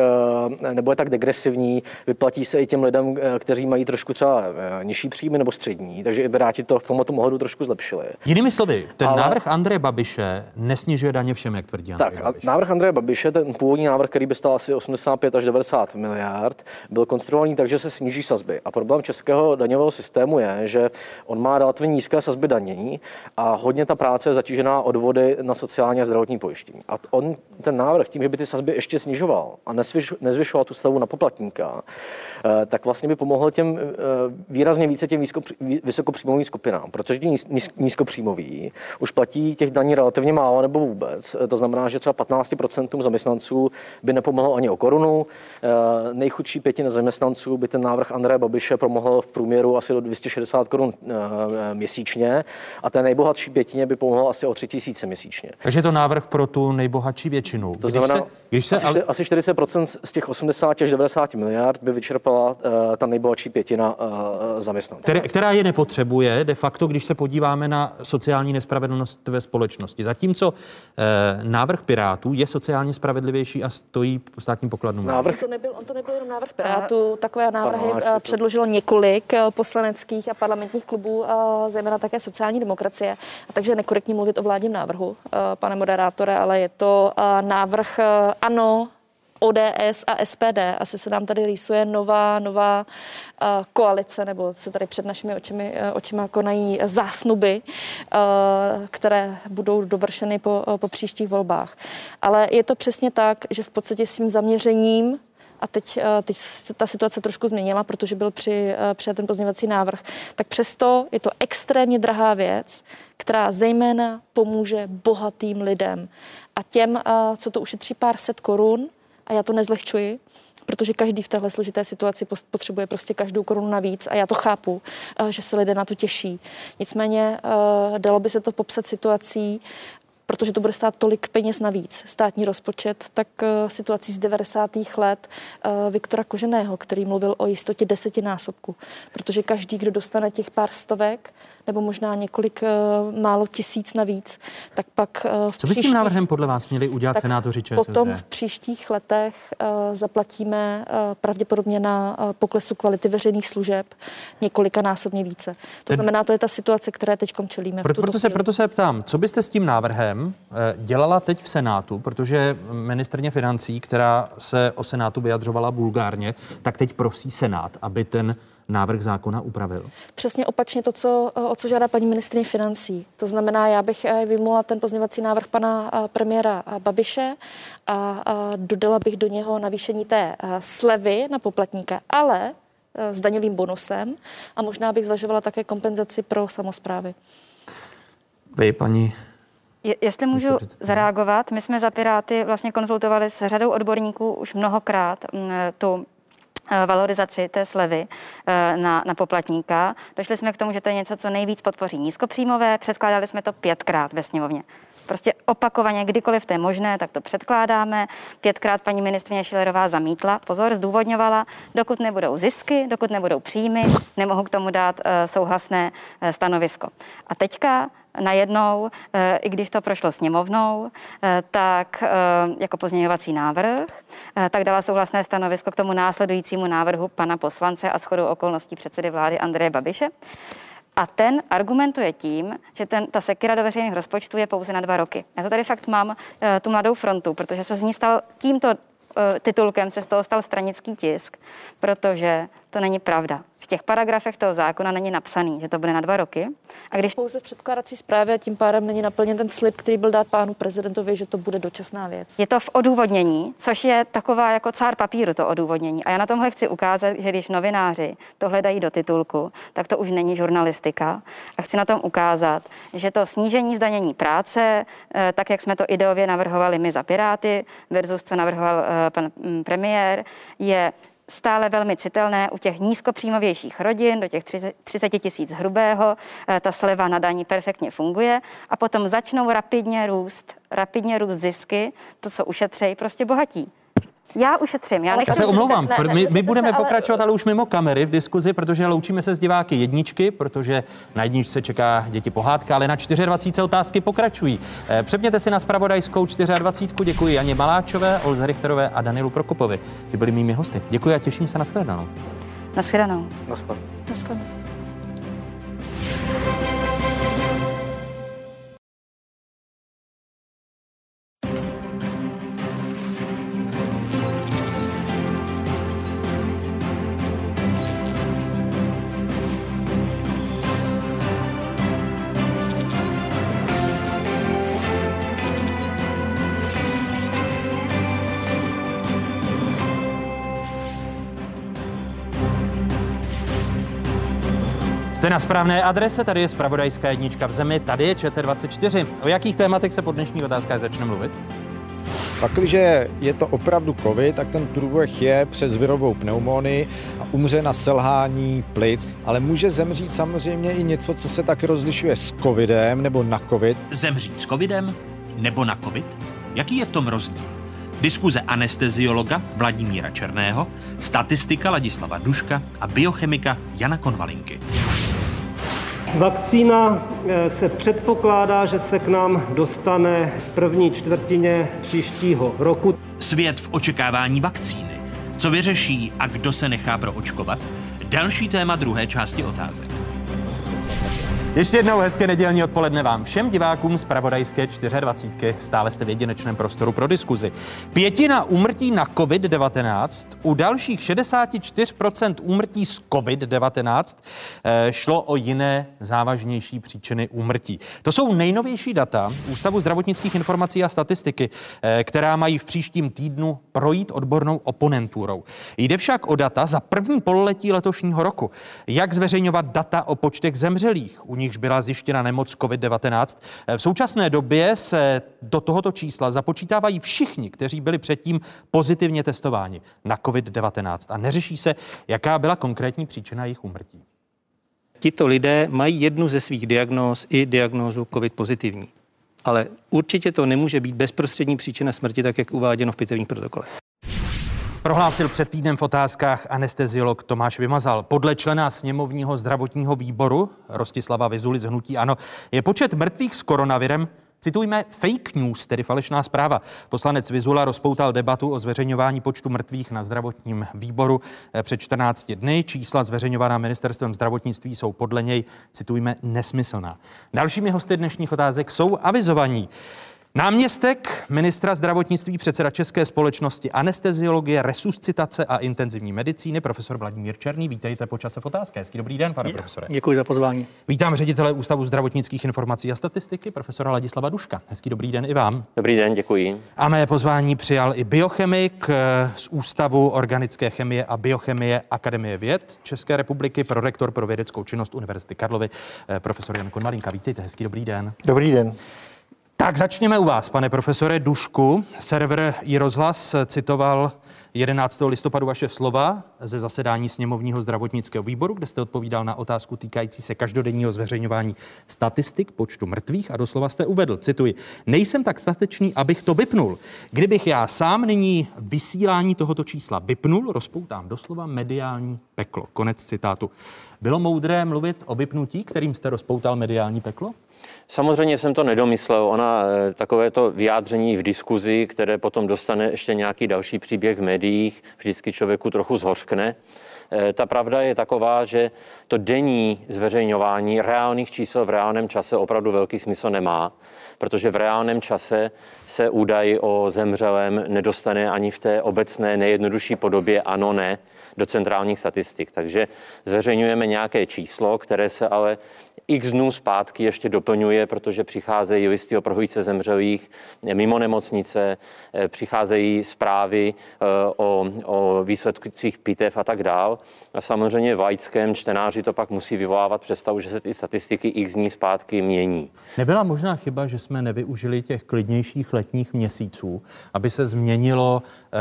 nebude tak degresivní, vyplatí se i těm lidem, kteří mají trošku třeba nižší příjmy nebo střední, takže i Piráti to v tomto ohledu trošku zlepšili. Jinými slovy, ten Ale... návrh Andreje Babiše nesnižuje daně všem, jak tvrdí Andrej Tak Babiš. návrh Andreje Babiše, ten původní návrh, který by stál asi 85 až 90 miliard, byl konstruovaný tak, že se sníží sazby. A problém českého daňového systému je, že on má relativně nízké sazby danění a hodně ta práce je zatížená odvody na sociální a zdravotní pojištění. A on ten návrh tím, že by ty sazby ještě snižoval a nezvyšoval tu slevu na poplatníka, eh, tak vlastně by pomohl těm eh, výrazně více těm vysokopříjmovým skupinám, protože ti nízkopříjmoví už platí těch daní relativně málo nebo vůbec. To znamená, že třeba 15% zaměstnanců by nepomohlo ani o korunu. Eh, nejchudší pětina zaměstnanců by ten návrh Andreje Babiše pomohl v průměru asi do 260 korun měsíčně a té nejbohatší pětině by pomohl asi o 3000 měsíčně. Takže je to návrh pro tu nejbohatší většinu. To znamená, se, když se, asi, ale... asi 40% z těch 80 až 90 miliard by vyčerpala uh, ta nejbohatší pětina uh, zaměstnanců. Která, která je nepotřebuje de facto, když se podíváme na sociální nespravedlnost ve společnosti. Zatímco uh, návrh Pirátů je sociálně spravedlivější a stojí státní pokladnu. Návrh... On, to nebyl, on to nebyl jenom návrh Pirátů, takové návrhy Aha, předložilo několik poslaneckých a parlamentních klubů, zejména také sociální demokracie. A takže nekorektní mluvit o vládním návrhu, pane moderátore, ale je to návrh ano, ODS a SPD. Asi se nám tady rýsuje nová, nová koalice, nebo se tady před našimi očimi, uh, očima konají zásnuby, které budou dovršeny po, po příštích volbách. Ale je to přesně tak, že v podstatě svým zaměřením a teď, eh, teď se ta situace trošku změnila, protože byl při, eh, přijat ten pozměňovací návrh, tak přesto je to extrémně drahá věc, která zejména pomůže bohatým lidem a těm, eh, co to ušetří pár set korun, a já to nezlehčuji, protože každý v téhle složité situaci potřebuje prostě každou korunu navíc a já to chápu, že se lidé na to těší. Nicméně dalo by se to popsat situací, protože to bude stát tolik peněz navíc, státní rozpočet, tak uh, situací z 90. let uh, Viktora Koženého, který mluvil o jistotě desetinásobku, protože každý, kdo dostane těch pár stovek nebo možná několik uh, málo tisíc navíc, tak pak v Co by s tím návrhem podle vás měli udělat senátoři ČSSD? Potom v příštích letech zaplatíme pravděpodobně na poklesu kvality veřejných služeb několika násobně více. To znamená, to je ta situace, které teď čelíme. Proto, proto, se, proto se ptám, co byste s tím návrhem návrhem eh, dělala teď v Senátu, protože ministrně financí, která se o Senátu vyjadřovala bulgárně, tak teď prosí Senát, aby ten návrh zákona upravil? Přesně opačně to, co, o co žádá paní ministrině financí. To znamená, já bych eh, vymula ten pozměvací návrh pana eh, premiéra Babiše a, a dodala bych do něho navýšení té slevy na poplatníka, ale s daňovým bonusem a možná bych zvažovala také kompenzaci pro samozprávy. Vy, paní je, jestli můžu zareagovat, my jsme za Piráty vlastně konzultovali s řadou odborníků už mnohokrát mm, tu eh, valorizaci té slevy eh, na, na poplatníka. Došli jsme k tomu, že to je něco, co nejvíc podpoří nízkopříjmové. Předkládali jsme to pětkrát ve sněmovně. Prostě opakovaně, kdykoliv to je možné, tak to předkládáme. Pětkrát paní ministrině Šilerová zamítla, pozor, zdůvodňovala, dokud nebudou zisky, dokud nebudou příjmy, nemohu k tomu dát uh, souhlasné uh, stanovisko. A teďka najednou, eh, i když to prošlo sněmovnou, eh, tak eh, jako pozměňovací návrh, tak dala souhlasné stanovisko k tomu následujícímu návrhu pana poslance a shodou okolností předsedy vlády Andreje Babiše. A ten argumentuje tím, že ten, ta sekira do veřejných rozpočtů je pouze na dva roky. Já to tady fakt mám tu mladou frontu, protože se z ní stal tímto titulkem se z toho stal stranický tisk, protože to není pravda těch paragrafech toho zákona není napsaný, že to bude na dva roky. A když pouze v předkládací zprávě a tím pádem není naplněn ten slib, který byl dát pánu prezidentovi, že to bude dočasná věc. Je to v odůvodnění, což je taková jako cár papíru to odůvodnění. A já na tomhle chci ukázat, že když novináři to hledají do titulku, tak to už není žurnalistika. A chci na tom ukázat, že to snížení zdanění práce, eh, tak jak jsme to ideově navrhovali my za Piráty versus co navrhoval eh, pan mm, premiér, je stále velmi citelné u těch nízkopříjmovějších rodin, do těch 30 tisíc hrubého, eh, ta sleva na daní perfektně funguje a potom začnou rapidně růst, rapidně růst zisky, to, co ušetřejí, prostě bohatí. Já ušetřím. Já, já se omlouvám, ne, ne, my, my budeme se, ale... pokračovat, ale už mimo kamery v diskuzi, protože loučíme se s diváky jedničky, protože na jedničce čeká děti pohádka, ale na 24 otázky pokračují. Eh, přepněte si na spravodajskou 24. Děkuji Janě Maláčové, Olze Richterové a Danielu Prokopovi, že byli mými hosty. Děkuji a těším se na shledanou. Na shledanou. Na shledanou. Jste na správné adrese, tady je Spravodajská jednička v zemi, tady je ČT24. O jakých tématech se po dnešních otázkách začne mluvit? Pakliže je to opravdu COVID, tak ten průběh je přes virovou pneumonii a umře na selhání plic, ale může zemřít samozřejmě i něco, co se tak rozlišuje s covidem nebo na covid. Zemřít s covidem nebo na covid? Jaký je v tom rozdíl? Diskuze anesteziologa Vladimíra Černého, statistika Ladislava Duška a biochemika Jana Konvalinky. Vakcína eh, se předpokládá, že se k nám dostane v první čtvrtině příštího roku. Svět v očekávání vakcíny. Co vyřeší a kdo se nechá proočkovat? Další téma druhé části otázek. Ještě jednou hezké nedělní odpoledne vám všem divákům z Pravodajské 24. Stále jste v jedinečném prostoru pro diskuzi. Pětina úmrtí na COVID-19, u dalších 64% úmrtí z COVID-19 eh, šlo o jiné závažnější příčiny úmrtí. To jsou nejnovější data Ústavu zdravotnických informací a statistiky, eh, která mají v příštím týdnu projít odbornou oponenturou. Jde však o data za první pololetí letošního roku. Jak zveřejňovat data o počtech zemřelých, nichž byla zjištěna nemoc COVID-19. V současné době se do tohoto čísla započítávají všichni, kteří byli předtím pozitivně testováni na COVID-19 a neřeší se, jaká byla konkrétní příčina jejich úmrtí. Tito lidé mají jednu ze svých diagnóz i diagnózu COVID pozitivní. Ale určitě to nemůže být bezprostřední příčina smrti, tak jak uváděno v pitevních protokolech. Prohlásil před týdnem v otázkách anesteziolog Tomáš Vymazal. Podle člena sněmovního zdravotního výboru Rostislava Vizuly z Hnutí Ano je počet mrtvých s koronavirem Citujme fake news, tedy falešná zpráva. Poslanec Vizula rozpoutal debatu o zveřejňování počtu mrtvých na zdravotním výboru eh, před 14 dny. Čísla zveřejňovaná ministerstvem zdravotnictví jsou podle něj, citujme, nesmyslná. Dalšími hosty dnešních otázek jsou avizovaní. Náměstek ministra zdravotnictví, předseda České společnosti anesteziologie, resuscitace a intenzivní medicíny, profesor Vladimír Černý. Vítejte po čase v otázce. Hezký dobrý den, pane profesore. Děkuji za pozvání. Vítám ředitele Ústavu zdravotnických informací a statistiky, profesora Ladislava Duška. Hezký dobrý den i vám. Dobrý den, děkuji. A mé pozvání přijal i biochemik eh, z Ústavu organické chemie a biochemie Akademie věd České republiky, prorektor pro vědeckou činnost Univerzity Karlovy, eh, profesor Jan Konmalinka. Vítejte, hezký dobrý den. Dobrý den. Tak začněme u vás, pane profesore Dušku. Server i rozhlas citoval 11. listopadu vaše slova ze zasedání sněmovního zdravotnického výboru, kde jste odpovídal na otázku týkající se každodenního zveřejňování statistik počtu mrtvých a doslova jste uvedl, cituji, nejsem tak statečný, abych to vypnul. Kdybych já sám nyní vysílání tohoto čísla vypnul, rozpoutám doslova mediální peklo. Konec citátu. Bylo moudré mluvit o vypnutí, kterým jste rozpoutal mediální peklo? Samozřejmě jsem to nedomyslel. Ona eh, takové to vyjádření v diskuzi, které potom dostane ještě nějaký další příběh v médiích, vždycky člověku trochu zhořkne. Eh, ta pravda je taková, že to denní zveřejňování reálných čísel v reálném čase opravdu velký smysl nemá, protože v reálném čase se údaj o zemřelém nedostane ani v té obecné nejjednodušší podobě ano, ne do centrálních statistik. Takže zveřejňujeme nějaké číslo, které se ale x dnů zpátky ještě doplňuje, protože přicházejí listy o prohlídce zemřelých mimo nemocnice, eh, přicházejí zprávy eh, o, o výsledcích pitev a tak dál. A samozřejmě v laickém čtenáři to pak musí vyvolávat představu, že se ty statistiky x dní zpátky mění. Nebyla možná chyba, že jsme nevyužili těch klidnějších letních měsíců, aby se změnilo, eh,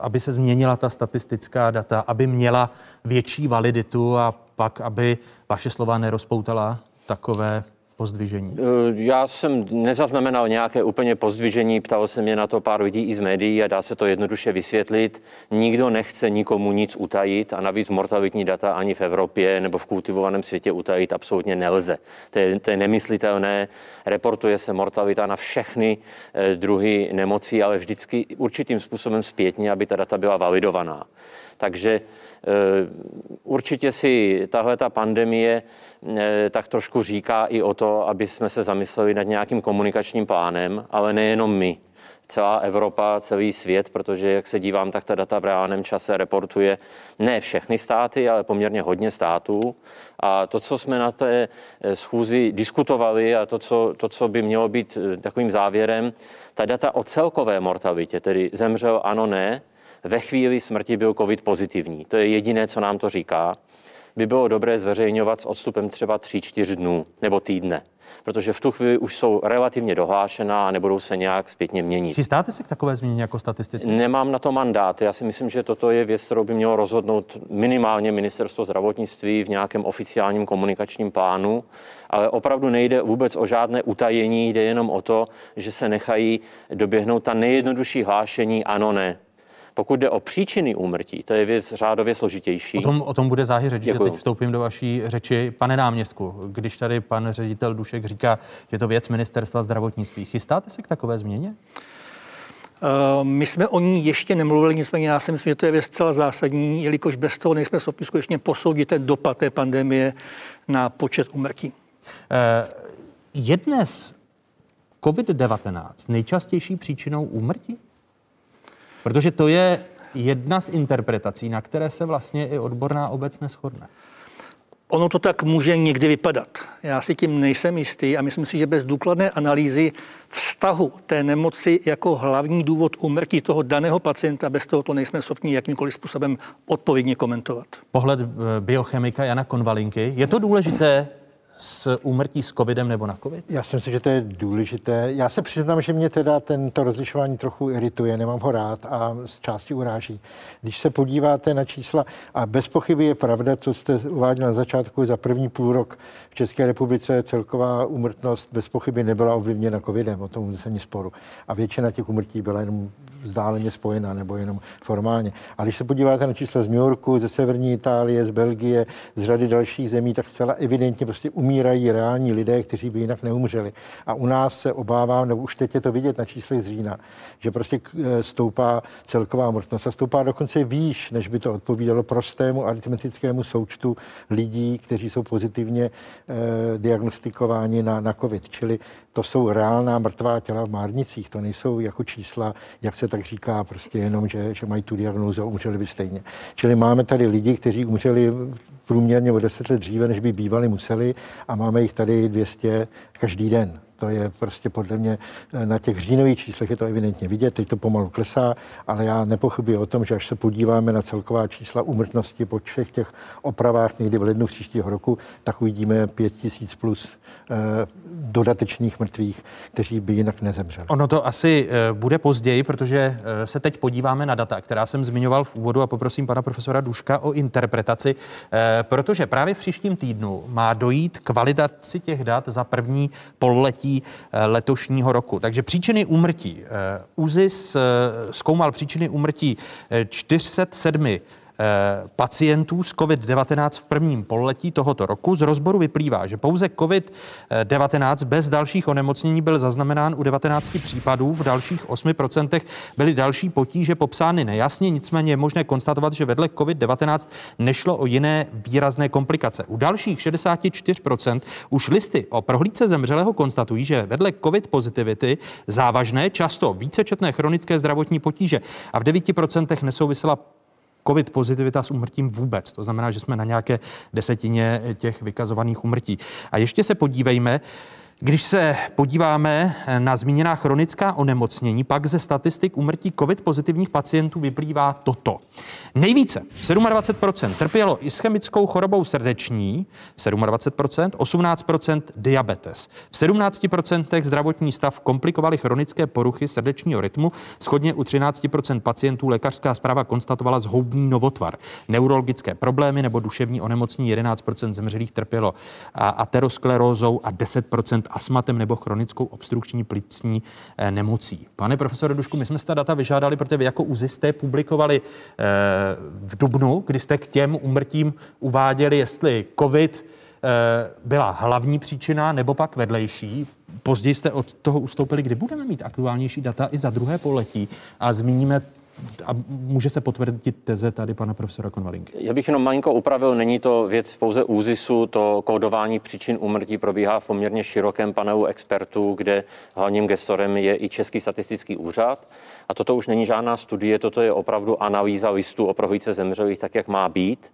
aby se změnila ta statistická data, aby měla větší validitu a pak, aby vaše slova nerozpoutala takové pozdvižení? Eh, já jsem nezaznamenal nějaké úplně pozdvižení, ptal se mě na to pár lidí i z médií a dá se to jednoduše vysvětlit. Nikdo nechce nikomu nic utajit a navíc mortalitní data ani v Evropě nebo v kultivovaném světě utajit absolutně nelze. To je, to je nemyslitelné. Reportuje se mortalita na všechny eh, druhy nemocí, ale vždycky určitým způsobem zpětně, aby ta data byla validovaná. Takže určitě si tahle ta pandemie eh, tak trošku říká i o to, aby jsme se zamysleli nad nějakým komunikačním plánem, ale nejenom my celá Evropa, celý svět, protože jak se dívám, tak ta data v reálném čase reportuje ne všechny státy, ale poměrně hodně států. A to, co jsme na té eh, schůzi diskutovali a to, co, to, co by mělo být takovým závěrem, ta data o celkové mortalitě, tedy zemřel ano, ne, ve chvíli smrti byl COVID pozitivní. To je jediné, co nám to říká. By bylo dobré zveřejňovat s odstupem třeba 3-4 dnů nebo týdne protože v tu chvíli už jsou relativně dohlášená a nebudou se nějak zpětně měnit. Chystáte se k takové změně jako statistici? Nemám na to mandát. Já si myslím, že toto je věc, kterou by mělo rozhodnout minimálně ministerstvo zdravotnictví v nějakém oficiálním komunikačním plánu, ale opravdu nejde vůbec o žádné utajení, jde jenom o to, že se nechají doběhnout ta nejjednodušší hlášení ano, ne. Pokud jde o příčiny úmrtí, to je věc řádově složitější. O tom, o tom bude záhy řeč, že teď vstoupím do vaší řeči. Pane náměstku, když tady pan ředitel Dušek říká, že je to věc ministerstva zdravotnictví, chystáte se k takové změně? My jsme o ní ještě nemluvili, nicméně já si myslím, že to je věc zcela zásadní, jelikož bez toho nejsme schopni skutečně posoudit ten dopad té pandemie na počet umrtí. Je dnes COVID-19 nejčastější příčinou úmrtí? Protože to je jedna z interpretací, na které se vlastně i odborná obec neschodne. Ono to tak může někdy vypadat. Já si tím nejsem jistý a myslím si, že bez důkladné analýzy vztahu té nemoci jako hlavní důvod umrtí toho daného pacienta, bez toho to nejsme schopni jakýmkoliv způsobem odpovědně komentovat. Pohled eh, biochemika Jana Konvalinky. Je to důležité s úmrtí s covidem nebo na covid? Já si myslím, že to je důležité. Já se přiznám, že mě teda tento rozlišování trochu irituje, nemám ho rád a z části uráží. Když se podíváte na čísla, a bez pochyby je pravda, co jste uváděl na začátku, za první půl rok v České republice celková úmrtnost bez pochyby nebyla ovlivněna covidem, o tom se nic sporu. A většina těch úmrtí byla jenom vzdáleně spojená nebo jenom formálně. A když se podíváte na čísla z New Yorku, ze severní Itálie, z Belgie, z řady dalších zemí, tak zcela evidentně prostě umírají reální lidé, kteří by jinak neumřeli. A u nás se obávám, nebo už teď je to vidět na číslech z října, že prostě eh, stoupá celková mrtnost a stoupá dokonce výš, než by to odpovídalo prostému aritmetickému součtu lidí, kteří jsou pozitivně eh, diagnostikováni na, na COVID. Čili to jsou reálná mrtvá těla v márnicích, to nejsou jako čísla, jak se tak říká, prostě jenom, že, že mají tu diagnózu a umřeli by stejně. Čili máme tady lidi, kteří umřeli průměrně o deset let dříve, než by bývali museli a máme jich tady 200 každý den. To je prostě podle mě eh, na těch říjnových číslech je to evidentně vidět, teď to pomalu klesá, ale já nepochybuji o tom, že až se podíváme na celková čísla úmrtnosti po všech těch opravách někdy v lednu příštího roku, tak uvidíme 5 tisíc plus eh, dodatečných mrtvých, kteří by jinak nezemřeli. Ono to asi eh, bude později, protože se teď podíváme na data, která jsem zmiňoval v úvodu a poprosím pana profesora Duška o interpretaci, protože právě v příštím týdnu má dojít k validaci těch dat za první pololetí Eh, letošního roku. Takže příčiny úmrtí. Eh, ÚZIS eh, zkoumal příčiny úmrtí 407 Eh, pacientů s COVID-19 v prvním pololetí tohoto roku. Z rozboru vyplývá, že pouze COVID-19 bez dalších onemocnění byl zaznamenán u 19 případů, v dalších 8% byly další potíže popsány nejasně, nicméně je možné konstatovat, že vedle COVID-19 nešlo o jiné výrazné komplikace. U dalších 64% už listy o prohlídce zemřelého konstatují, že vedle COVID pozitivity závažné, často vícečetné chronické zdravotní potíže a v 9% nesouvisela covid pozitivita s umrtím vůbec. To znamená, že jsme na nějaké desetině těch vykazovaných umrtí. A ještě se podívejme, když se podíváme na zmíněná chronická onemocnění, pak ze statistik umrtí COVID pozitivních pacientů vyplývá toto. Nejvíce, 27%, trpělo ischemickou chorobou srdeční, 27%, 18% diabetes. V 17% zdravotní stav komplikovaly chronické poruchy srdečního rytmu, schodně u 13% pacientů lékařská zpráva konstatovala zhoubný novotvar. Neurologické problémy nebo duševní onemocnění 11% zemřelých trpělo aterosklerózou a 10% astmatem nebo chronickou obstrukční plicní eh, nemocí. Pane profesore Dušku, my jsme ta data vyžádali, protože vy jako UZI jste publikovali eh, v Dubnu, kdy jste k těm umrtím uváděli, jestli COVID eh, byla hlavní příčina nebo pak vedlejší. Později jste od toho ustoupili, kdy budeme mít aktuálnější data i za druhé poletí a zmíníme a může se potvrdit teze tady pana profesora Konvalinky? Já bych jenom malinko upravil, není to věc pouze ÚZISu, to kódování příčin úmrtí probíhá v poměrně širokém panelu expertů, kde hlavním gestorem je i Český statistický úřad. A toto už není žádná studie, toto je opravdu analýza listů o prohlídce zemřelých, tak jak má být.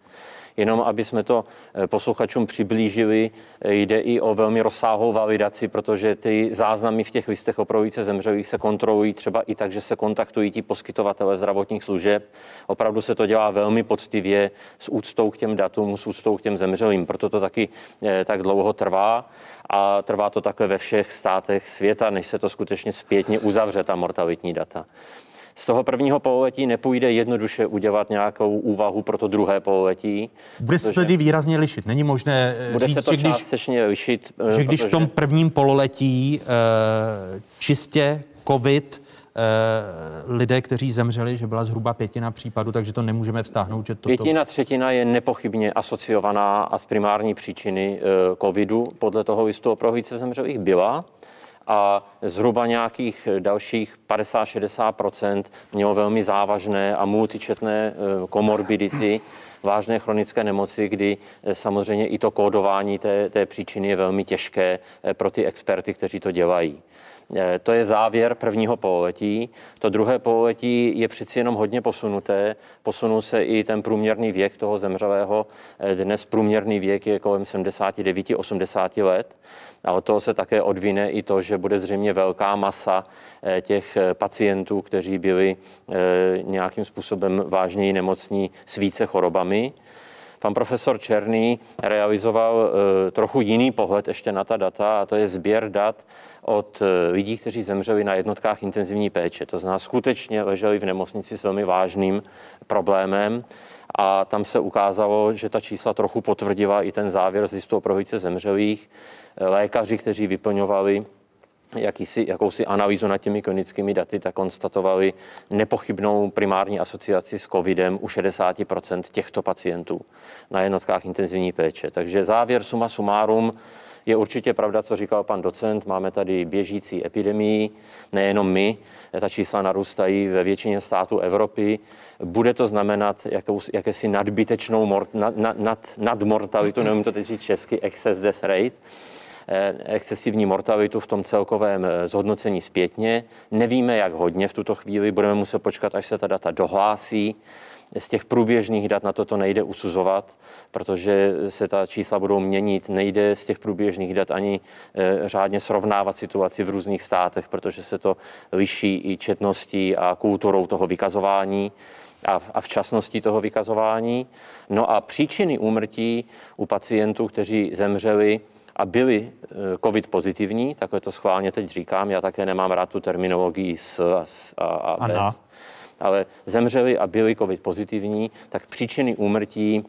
Jenom aby jsme to eh, posluchačům přiblížili, eh, jde i o velmi rozsáhlou validaci, protože ty záznamy v těch listech o prohlídce zemřelých se kontrolují třeba i tak, že se kontaktují ti poskytovatele zdravotních služeb. Opravdu se to dělá velmi poctivě s úctou k těm datům, s úctou k těm zemřelým. Proto to taky eh, tak dlouho trvá a trvá to takhle ve všech státech světa, než se to skutečně zpětně uzavře, ta mortalitní data. Z toho prvního pololetí nepůjde jednoduše udělat nějakou úvahu pro to druhé pololetí. Bude se tedy výrazně lišit. Není možné eh, bude říct, se to že když, lišit. Eh, že když protože... v tom prvním pololetí uh, čistě COVID lidé, kteří zemřeli, že byla zhruba pětina případů, takže to nemůžeme vztáhnout. Že toto... Pětina, třetina je nepochybně asociovaná a z primární příčiny covidu podle toho listu o prohlídce zemřelých byla a zhruba nějakých dalších 50-60% mělo velmi závažné a multičetné eh, komorbidity, vážné chronické nemoci, kdy eh, samozřejmě i to kódování té, té příčiny je velmi těžké eh, pro ty experty, kteří to dělají. Eh, to je závěr prvního pololetí. To druhé pololetí je přeci jenom hodně posunuté. Posunul se i ten průměrný věk toho zemřelého. Eh, dnes průměrný věk je kolem 79-80 let. A od toho se také odvine i to, že bude zřejmě velká masa eh, těch pacientů, kteří byli nějakým způsobem vážněji nemocní s více chorobami. Pan profesor Černý realizoval trochu jiný pohled ještě na ta data, a to je sběr dat od eh, lidí, kteří zemřeli na jednotkách intenzivní péče. To znamená, skutečně leželi v nemocnici s velmi vážným problémem a tam se ukázalo, že ta čísla trochu potvrdila i ten závěr z listu o prohlídce zemřelých. Lékaři, kteří vyplňovali jakýsi, jakousi analýzu nad těmi klinickými daty, tak konstatovali nepochybnou primární asociaci s covidem u 60% těchto pacientů na jednotkách intenzivní péče. Takže závěr suma sumárum, je určitě pravda, co říkal pan docent, máme tady běžící epidemii, nejenom my, ta čísla narůstají ve většině států Evropy. Bude to znamenat jakou, jakési nadbytečnou mort, nad, nad, nad mortalitu, nevím to teď říct česky, excess death rate, eh, excesivní mortalitu v tom celkovém eh, zhodnocení zpětně. Nevíme, jak hodně v tuto chvíli, budeme muset počkat, až se ta data dohlásí. Z těch průběžných dat na toto nejde usuzovat, protože se ta čísla budou měnit. Nejde z těch průběžných dat ani e, řádně srovnávat situaci v různých státech, protože se to liší i četností a kulturou toho vykazování a, a včasností toho vykazování. No a příčiny úmrtí u pacientů, kteří zemřeli, a byli e, covid pozitivní, takhle to schválně teď říkám, já také nemám rád tu terminologii s a, a, a bez ale zemřeli a byli covid pozitivní, tak příčiny úmrtí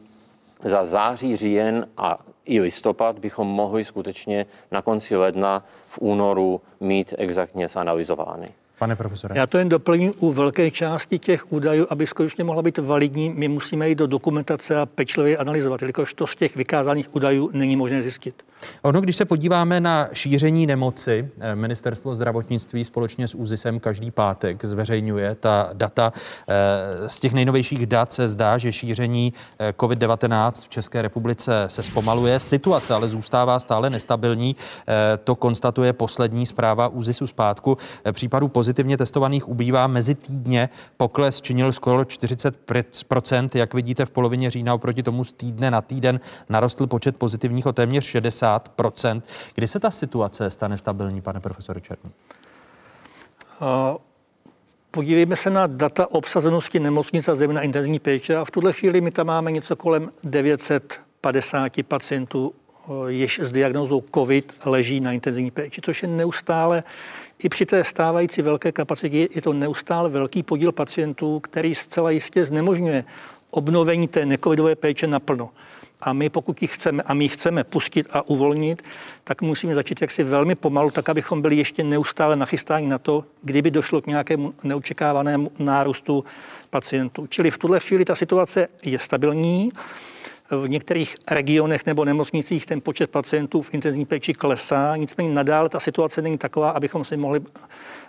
za září, říjen a i listopad bychom mohli skutečně na konci ledna v únoru mít exaktně zanalizovány. Pane profesore. Já to jen doplním u velké části těch údajů, aby skutečně mohla být validní, my musíme jít do dokumentace a pečlivě analyzovat, jelikož to z těch vykázaných údajů není možné zjistit. Ono, když se podíváme na šíření nemoci, eh, ministerstvo zdravotnictví společně s ÚZISem každý pátek zveřejňuje ta data. Eh, z těch nejnovějších dat se zdá, že šíření eh, COVID-19 v České republice se zpomaluje. Situace ale zůstává stále nestabilní. To konstatuje poslední zpráva ÚZISu zpátku. Případů pozitivně testovaných ubývá mezi týdně. Pokles činil skoro 40%. Jak vidíte, v polovině října oproti tomu z týdne na týden narostl počet pozitivních o téměř 60 50 Kdy se ta situace stane stabilní, pane profesore Černý? Podívejme se na data obsazenosti nemocnic a zejména intenzivní péče a v tuhle chvíli my tam máme něco kolem 950 pacientů, jež s diagnózou COVID leží na intenzivní péči, což je neustále, i při té stávající velké kapacitě, je to neustále velký podíl pacientů, který zcela jistě znemožňuje obnovení té necovidové péče naplno. A my, pokud ji chceme, a my chceme pustit a uvolnit, tak musíme začít jaksi velmi pomalu, tak abychom byli ještě neustále nachystáni na to, kdyby došlo k nějakému neočekávanému nárůstu pacientů. Čili v tuhle chvíli ta situace je stabilní. V některých regionech nebo nemocnicích ten počet pacientů v intenzivní péči klesá, nicméně nadále ta situace není taková, abychom si mohli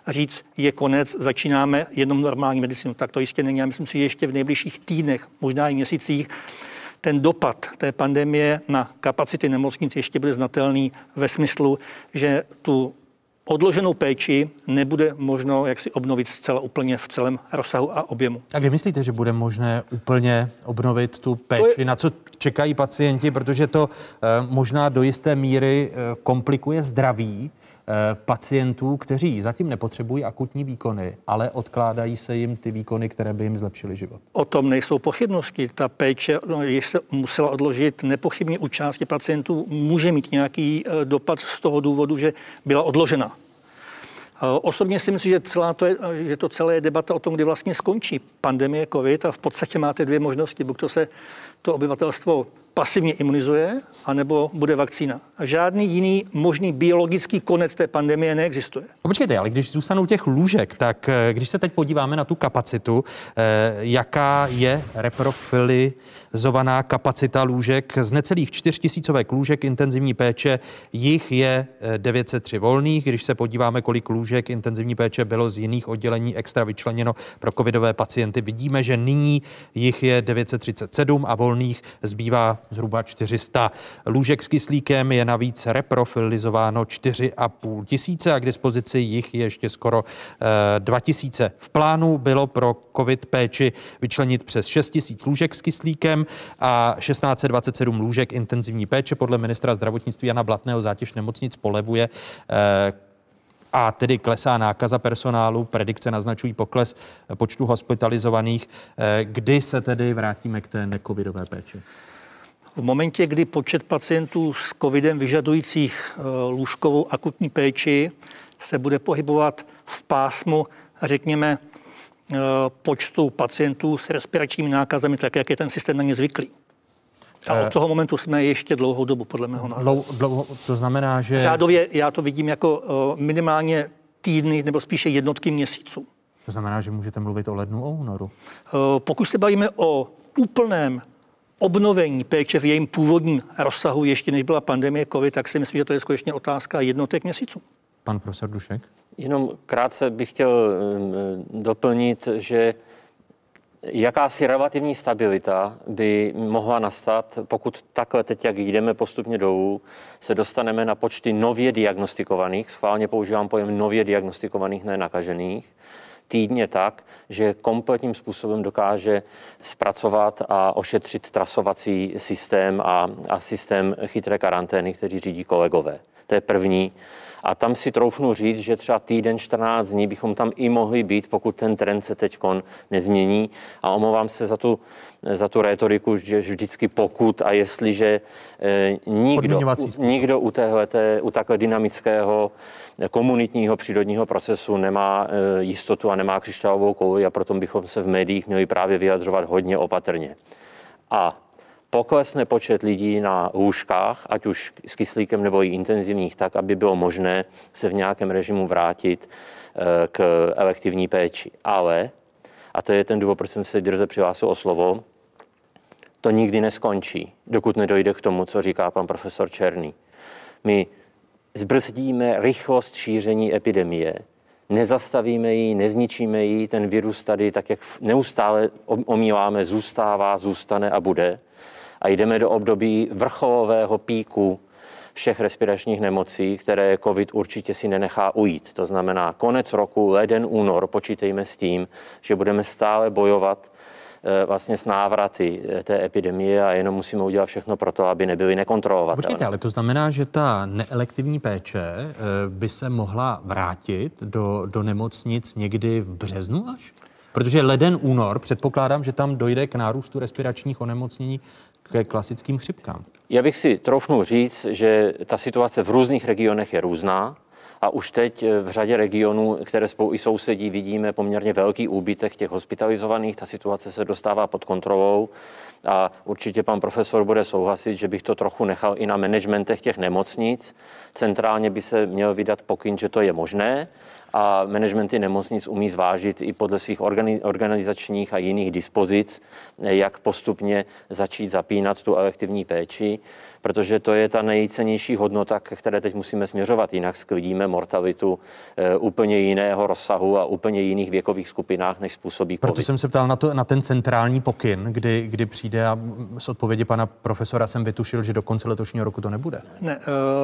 říct, je konec, začínáme jednou normální medicínu. Tak to jistě není. Já myslím si, že ještě v nejbližších týdnech, možná i měsících, ten dopad té pandemie na kapacity nemocnic ještě bude znatelný ve smyslu, že tu odloženou péči nebude možno jak si obnovit zcela úplně v celém rozsahu a objemu. A kdy myslíte, že bude možné úplně obnovit tu péči? Je... Na co čekají pacienti? Protože to eh, možná do jisté míry eh, komplikuje zdraví pacientů, kteří zatím nepotřebují akutní výkony, ale odkládají se jim ty výkony, které by jim zlepšily život. O tom nejsou pochybnosti. Ta péče, no, se musela odložit nepochybně u části pacientů, může mít nějaký eh, dopad z toho důvodu, že byla odložena. Eh, osobně si myslím, že, celá to je, že to celé je debata o tom, kdy vlastně skončí pandemie COVID a v podstatě máte dvě možnosti. Buď to se to obyvatelstvo pasivně imunizuje, anebo bude vakcína. A žádný jiný možný biologický konec té pandemie neexistuje. No počkejte, ale když zůstanou těch lůžek, tak eh, když se teď podíváme na tu kapacitu, eh, jaká je reprofilizovaná kapacita lůžek z necelých čtyřtisícovek lůžek intenzivní péče, jich je 903 volných. Když se podíváme, kolik lůžek intenzivní péče bylo z jiných oddělení extra vyčleněno pro covidové pacienty, vidíme, že nyní jich je 937 a volných zbývá zhruba 400. Lůžek s kyslíkem je navíc reprofilizováno 4,5 tisíce a k dispozici jich je ještě skoro 2 tisíce. V plánu bylo pro covid péči vyčlenit přes 6 tisíc lůžek s kyslíkem a 1627 lůžek intenzivní péče. Podle ministra zdravotnictví Jana Blatného zátěž nemocnic polevuje eh, a tedy klesá nákaza personálu, predikce naznačují pokles počtu hospitalizovaných. Eh, kdy se tedy vrátíme k té necovidové péči? V momentě, kdy počet pacientů s covidem vyžadujících eh, lůžkovou akutní péči se bude pohybovat v pásmu, řekněme, počtu pacientů s respiračními nákazami, tak jak je ten systém na ně zvyklý. A od toho momentu jsme ještě dlouhou dobu, podle mého názoru. Dlouho, to znamená, že... Řádově já to vidím jako minimálně týdny nebo spíše jednotky měsíců. To znamená, že můžete mluvit o lednu, o únoru? Pokud se bavíme o úplném obnovení péče v jejím původním rozsahu, ještě než byla pandemie COVID, tak si myslím, že to je skutečně otázka jednotek měsíců. Pan profesor Dušek? Jenom krátce bych chtěl doplnit, že jakási relativní stabilita by mohla nastat, pokud takhle teď, jak jdeme postupně dolů, se dostaneme na počty nově diagnostikovaných, schválně používám pojem nově diagnostikovaných, ne nakažených, týdně tak, že kompletním způsobem dokáže zpracovat a ošetřit trasovací systém a, a systém chytré karantény, který řídí kolegové. To je první. A tam si troufnu říct, že třeba týden, 14 dní bychom tam i mohli být, pokud ten trend se teď nezmění. A omlouvám se za tu, za tu retoriku, že vždycky pokud a jestliže eh, nikdo, nikdo u, téhleté, u takhle dynamického komunitního přírodního procesu nemá eh, jistotu a nemá křišťálovou kouli a proto bychom se v médiích měli právě vyjadřovat hodně opatrně. A poklesne počet lidí na lůžkách, ať už s kyslíkem nebo i intenzivních, tak, aby bylo možné se v nějakém režimu vrátit eh, k elektivní péči. Ale, a to je ten důvod, proč jsem se drze přihlásil o slovo, to nikdy neskončí, dokud nedojde k tomu, co říká pan profesor Černý. My zbrzdíme rychlost šíření epidemie, nezastavíme ji, nezničíme ji, ten virus tady tak, jak neustále omíláme, zůstává, zůstane a bude a jdeme do období vrcholového píku všech respiračních nemocí, které COVID určitě si nenechá ujít. To znamená konec roku, leden, únor, počítejme s tím, že budeme stále bojovat eh, vlastně s návraty eh, té epidemie a jenom musíme udělat všechno pro to, aby nebyly nekontrolovatelné. Počkejte, ale to znamená, že ta neelektivní péče eh, by se mohla vrátit do, do nemocnic někdy v březnu až? Protože leden, únor, předpokládám, že tam dojde k nárůstu respiračních onemocnění ke klasickým chřipkám. Já bych si troufnul říct, že ta situace v různých regionech je různá. A už teď v řadě regionů, které spolu i sousedí, vidíme poměrně velký úbytek těch hospitalizovaných. Ta situace se dostává pod kontrolou a určitě pan profesor bude souhlasit, že bych to trochu nechal i na managementech těch nemocnic. Centrálně by se měl vydat pokyn, že to je možné a managementy nemocnic umí zvážit i podle svých organizačních a jiných dispozic, jak postupně začít zapínat tu elektivní péči, protože to je ta nejcennější hodnota, které teď musíme směřovat, jinak sklidíme mortalitu e, úplně jiného rozsahu a úplně jiných věkových skupinách, než způsobí COVID. Proto jsem se ptal na, to, na ten centrální pokyn, kdy, kdy přijde a z odpovědi pana profesora jsem vytušil, že do konce letošního roku to nebude. Ne,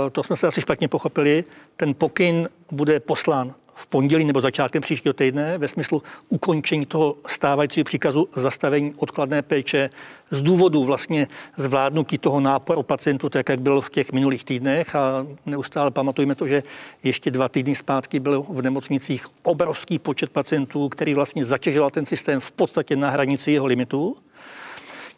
e, to jsme se asi špatně pochopili. Ten pokyn bude poslán v pondělí nebo začátkem příštího týdne ve smyslu ukončení toho stávajícího příkazu zastavení odkladné péče z důvodu vlastně zvládnutí toho náporu pacientů, tak jak bylo v těch minulých týdnech a neustále pamatujeme to, že ještě dva týdny zpátky byl v nemocnicích obrovský počet pacientů, který vlastně zatěžoval ten systém v podstatě na hranici jeho limitů.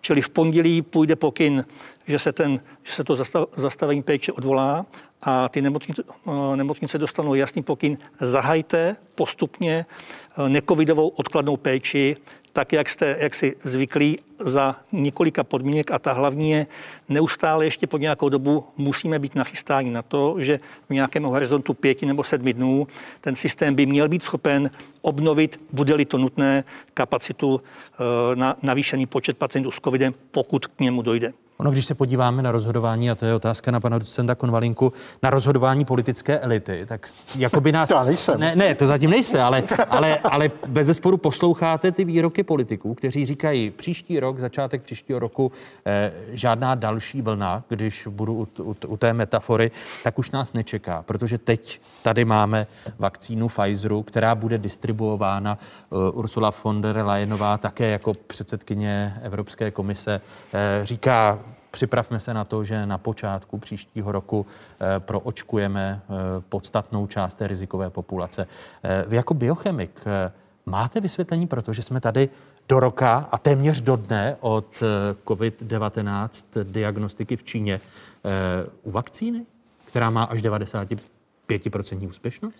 Čili v pondělí půjde pokyn, že se, ten, že se to zastavení péče odvolá a ty nemocnice, eh, nemocnice dostanou jasný pokyn, zahajte postupně eh, nekovidovou odkladnou péči tak, jak jste jak si zvyklí za několika podmínek a ta hlavní je, neustále ještě po nějakou dobu musíme být nachystáni na to, že v nějakém horizontu pěti nebo sedmi dnů ten systém by měl být schopen obnovit, bude-li to nutné, kapacitu eh, na navýšený počet pacientů s covidem, pokud k němu dojde. Ono, když se podíváme na rozhodování, a to je otázka na pana docenta Konvalinku, na rozhodování politické elity, tak jako by nás... já nejsem. Ne, ne, to zatím nejste, ale, ale, ale bez zesporu posloucháte ty výroky politiků, kteří říkají příští rok, začátek příštího roku, eh, žádná další vlna, když budu u, u, u té metafory, tak už nás nečeká, protože teď tady máme vakcínu Pfizeru, která bude distribuována uh, Ursula von der Leyenová také jako předsedkyně Evropské komise eh, říká, Připravme se na to, že na počátku příštího roku eh, proočkujeme eh, podstatnou část té rizikové populace. Eh, vy jako biochemik máte vysvětlení, protože jsme tady do roka a téměř do dne od COVID-19 diagnostiky v Číně u vakcíny, která má až 95% úspěšnost?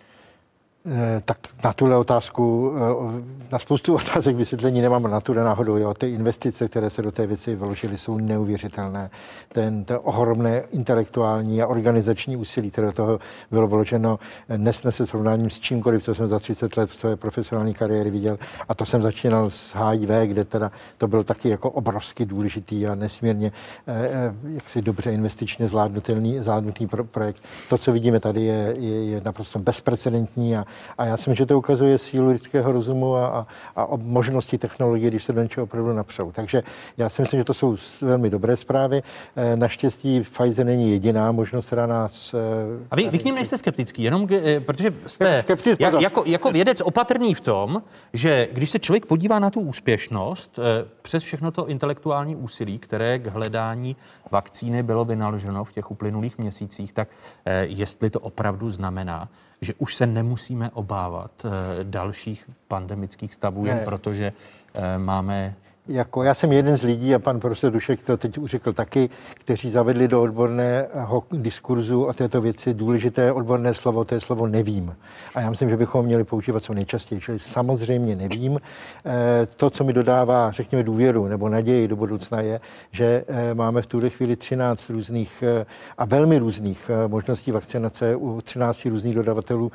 Eh, tak na tuhle otázku, eh, na spoustu otázek vysvětlení nemám na tuhle náhodou. Jo. Ty investice, které se do té věci vložily, jsou neuvěřitelné. Ten, ten ohromné intelektuální a organizační úsilí, které do toho bylo vloženo, nesnese srovnáním s čímkoliv, co jsem za 30 let v své profesionální kariéry viděl. A to jsem začínal s HIV, kde teda to byl taky jako obrovsky důležitý a nesmírně eh, jaksi dobře investičně zvládnutý, zvládnutý pro, projekt. To, co vidíme tady, je, je, je naprosto bezprecedentní a a já si myslím, že to ukazuje sílu lidského rozumu a, a, a možnosti technologie, když se do něčeho opravdu napřou. Takže já si myslím, že to jsou velmi dobré zprávy. Eh, naštěstí Pfizer není jediná možnost, která nás... Eh, a vy, vy k ním nejste skeptický, jenom eh, protože jste skeptic, jak, jako, jako vědec opatrný v tom, že když se člověk podívá na tu úspěšnost, přes všechno to intelektuální úsilí, které k hledání vakcíny bylo vynaloženo v těch uplynulých měsících, tak jestli to opravdu znamená, že už se nemusíme obávat eh, dalších pandemických stavů, jen protože eh, máme jako já jsem jeden z lidí, a pan profesor Dušek to teď už řekl taky, kteří zavedli do odborného diskurzu o této věci důležité odborné slovo, to je slovo nevím. A já myslím, že bychom měli používat co nejčastěji, čili samozřejmě nevím. Eh, to, co mi dodává, řekněme, důvěru nebo naději do budoucna je, že eh, máme v tuhle chvíli 13 různých eh, a velmi různých možností vakcinace u 13 různých dodavatelů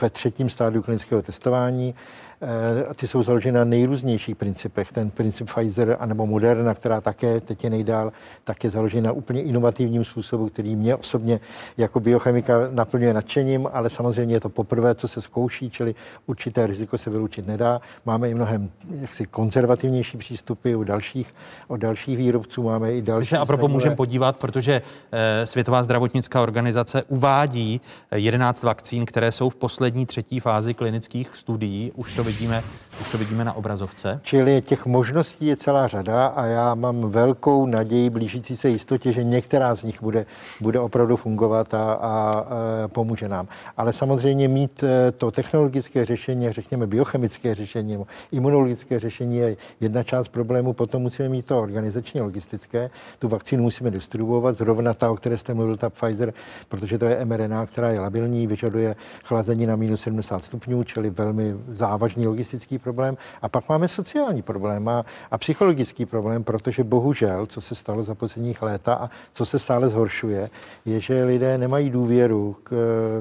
ve třetím stádiu klinického testování. Eh, ty jsou založeny na nejrůznějších principech. Ten princip Pfizer anebo Moderna, která také teď je nejdál, tak je založena na úplně inovativním způsobu, který mě osobně jako biochemika naplňuje nadšením, ale samozřejmě je to poprvé, co se zkouší, čili určité riziko se vyloučit nedá. Máme i mnohem jaksi konzervativnější přístupy u dalších, od dalších výrobců, máme i další. My se a propo můžeme podívat, protože eh, Světová zdravotnická organizace uvádí 11 vakcín, které jsou v poslední třetí fázi klinických studií. Už to vidíme, už to vidíme na obrazovce. Čili těch možností je celá řada a já mám velkou naději blížící se jistotě, že některá z nich bude, bude opravdu fungovat a, a, pomůže nám. Ale samozřejmě mít e, to technologické řešení, řekněme biochemické řešení imunologické řešení je jedna část problému, potom musíme mít to organizační logistické. Tu vakcínu musíme distribuovat, zrovna ta, o které jste mluvil, ta Pfizer, protože to je mRNA, která je labilní, vyžaduje chlazení na minus 70 stupňů, čili velmi závažný logistický problém. A pak máme sociální problém a, a psychologický problém, protože bohužel, co se stalo za posledních léta a co se stále zhoršuje, je, že lidé nemají důvěru k,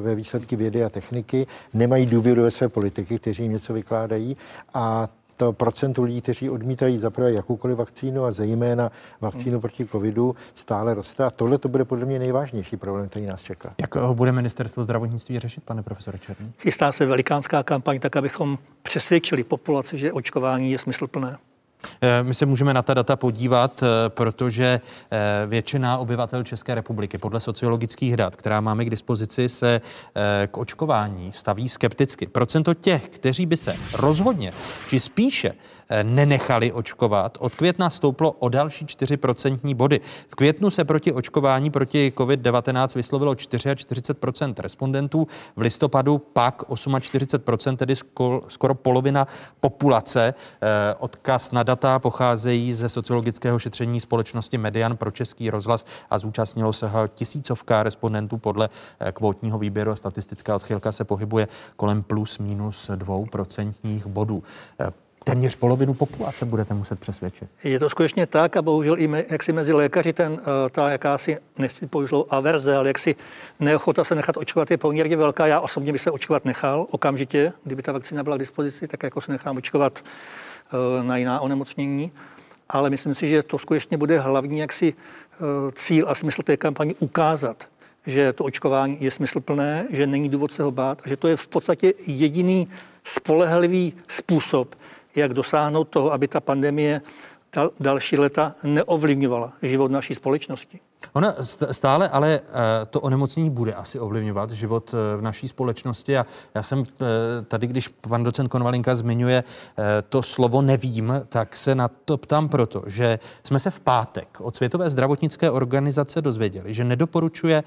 ve výsledky vědy a techniky, nemají důvěru ve své politiky, kteří jim něco vykládají a to procento lidí, kteří odmítají zaprvé jakoukoliv vakcínu a zejména vakcínu hmm. proti covidu, stále roste. A tohle to bude podle mě nejvážnější problém, který nás čeká. Jak ho bude ministerstvo zdravotnictví řešit, pane profesore Černý? Chystá se velikánská kampaň, tak abychom přesvědčili populaci, že očkování je smysluplné. Eh, my se můžeme na ta data podívat, eh, protože eh, většina obyvatel České republiky podle sociologických dat, která máme k dispozici, se k očkování staví skepticky. Procento těch, kteří by se rozhodně, či spíše nenechali očkovat, od května stouplo o další 4% body. V květnu se proti očkování proti COVID-19 vyslovilo 44% respondentů, v listopadu pak 48%, tedy skoro polovina populace. Odkaz na data pocházejí ze sociologického šetření společnosti Median pro český rozhlas a zúčastnilo se ho tisícovka respondentů podle eh, kvótního výběru a statistická odchylka se pohybuje kolem plus minus dvou procentních bodů. Eh, téměř polovinu populace budete muset přesvědčit. Je to skutečně tak a bohužel i me, jak si mezi lékaři ten, eh, ta jakási, nechci použít averze, ale jaksi neochota se nechat očkovat je poměrně velká. Já osobně bych se očkovat nechal okamžitě, kdyby ta vakcína byla k dispozici, tak jako se nechám očkovat na jiná onemocnění. Ale myslím si, že to skutečně bude hlavní jaksi eh, cíl a smysl té kampaně ukázat, že to očkování je smysluplné, že není důvod se ho bát a že to je v podstatě jediný spolehlivý způsob, jak dosáhnout toho, aby ta pandemie dal, další leta neovlivňovala život naší společnosti. Ona stále ale eh, to onemocnění bude asi ovlivňovat život eh, v naší společnosti. A já jsem eh, tady, když pan docent Konvalinka zmiňuje to slovo nevím, tak se na to ptám proto, že jsme se v pátek od Světové zdravotnické organizace dozvěděli, že nedoporučuje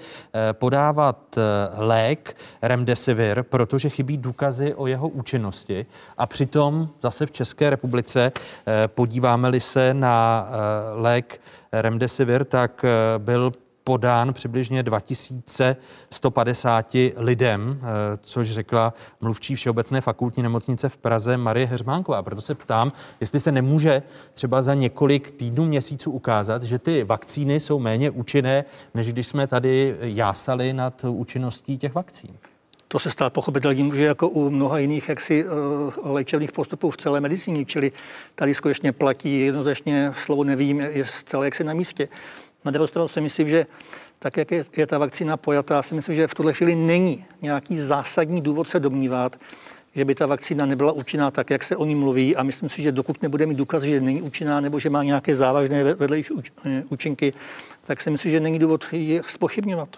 podávat lék Remdesivir, protože chybí důkazy o jeho účinnosti. A přitom zase v České republice podíváme-li se na lék Remdesivir, tak eh, byl podán přibližně 2150 lidem, eh, což řekla mluvčí Všeobecné fakultní nemocnice v Praze Marie Heřmánková. Proto se ptám, jestli se nemůže třeba za několik týdnů, měsíců ukázat, že ty vakcíny jsou méně účinné, než když jsme tady jásali nad účinností těch vakcín. To se stát pochopitelně může jako u mnoha jiných jaksi, uh, léčebných postupů v celé medicíně, čili tady skutečně platí jednoznačně slovo nevím, je zcela jaksi na místě. Na druhou stranu si myslím, že tak, jak je, je ta vakcína pojatá, si myslím, že v tuhle chvíli není nějaký zásadní důvod se domnívat, že by ta vakcína nebyla účinná tak, jak se o ní mluví. A myslím si, že dokud nebude mít důkaz, že není účinná nebo že má nějaké závažné vedlejší eh, účinky, tak si myslím, že není důvod ji spochybňovat.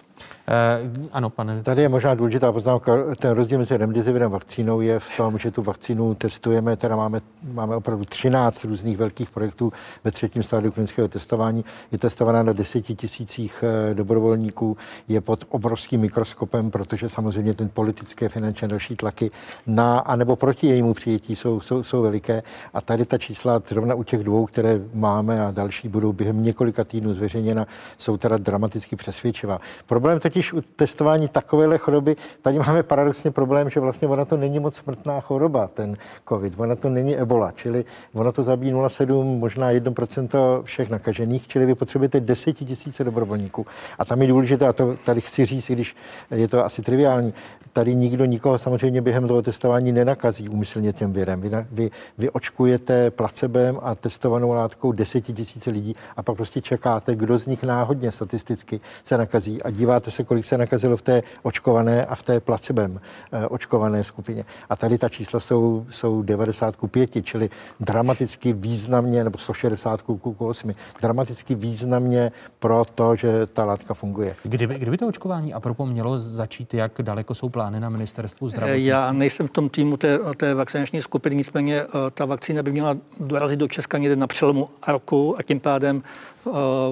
Eh, ano, pane. Tady je možná důležitá poznámka. Ten rozdíl mezi remdesivirem a vakcínou je v tom, že tu vakcínu testujeme, teda máme, máme opravdu 13 různých velkých projektů ve třetím stádiu klinického testování. Je testovaná na deseti tisících eh, dobrovolníků, je pod obrovským mikroskopem, protože samozřejmě ten politické, finanční další tlaky na anebo proti jejímu přijetí jsou, jsou, jsou veliké. A tady ta čísla zrovna u těch dvou, které máme a další budou během několika týdnů zveřejněna, jsou teda dramaticky přesvědčivá. Problém totiž u testování takovéhle choroby, tady máme paradoxně problém, že vlastně ona to není moc smrtná choroba, ten COVID. Ona to není ebola, čili ona to zabíjí 0,7, možná 1% všech nakažených, čili vy potřebujete 10 tisíce dobrovolníků. A tam je důležité, a to tady chci říct, když je to asi triviální, tady nikdo nikoho samozřejmě během toho testování nenakazí úmyslně těm virem. Vy, vy, vy očkujete placebem a testovanou látkou 10 tisíce lidí a pak prostě čekáte, kdo z nich náhodně statisticky se nakazí a díváte se, kolik se nakazilo v té očkované a v té placebem eh, očkované skupině. A tady ta čísla jsou, jsou 90 ku 5, čili dramaticky významně, nebo 160 ku 8, dramaticky významně pro to, že ta látka funguje. Kdyby, kdyby to očkování a propo mělo začít, jak daleko jsou plány na ministerstvu zdravotnictví? Já nejsem v tom týmu té, té vakcinační skupiny, nicméně eh, ta vakcína by měla dorazit do Česka někde na přelomu roku a tím pádem eh,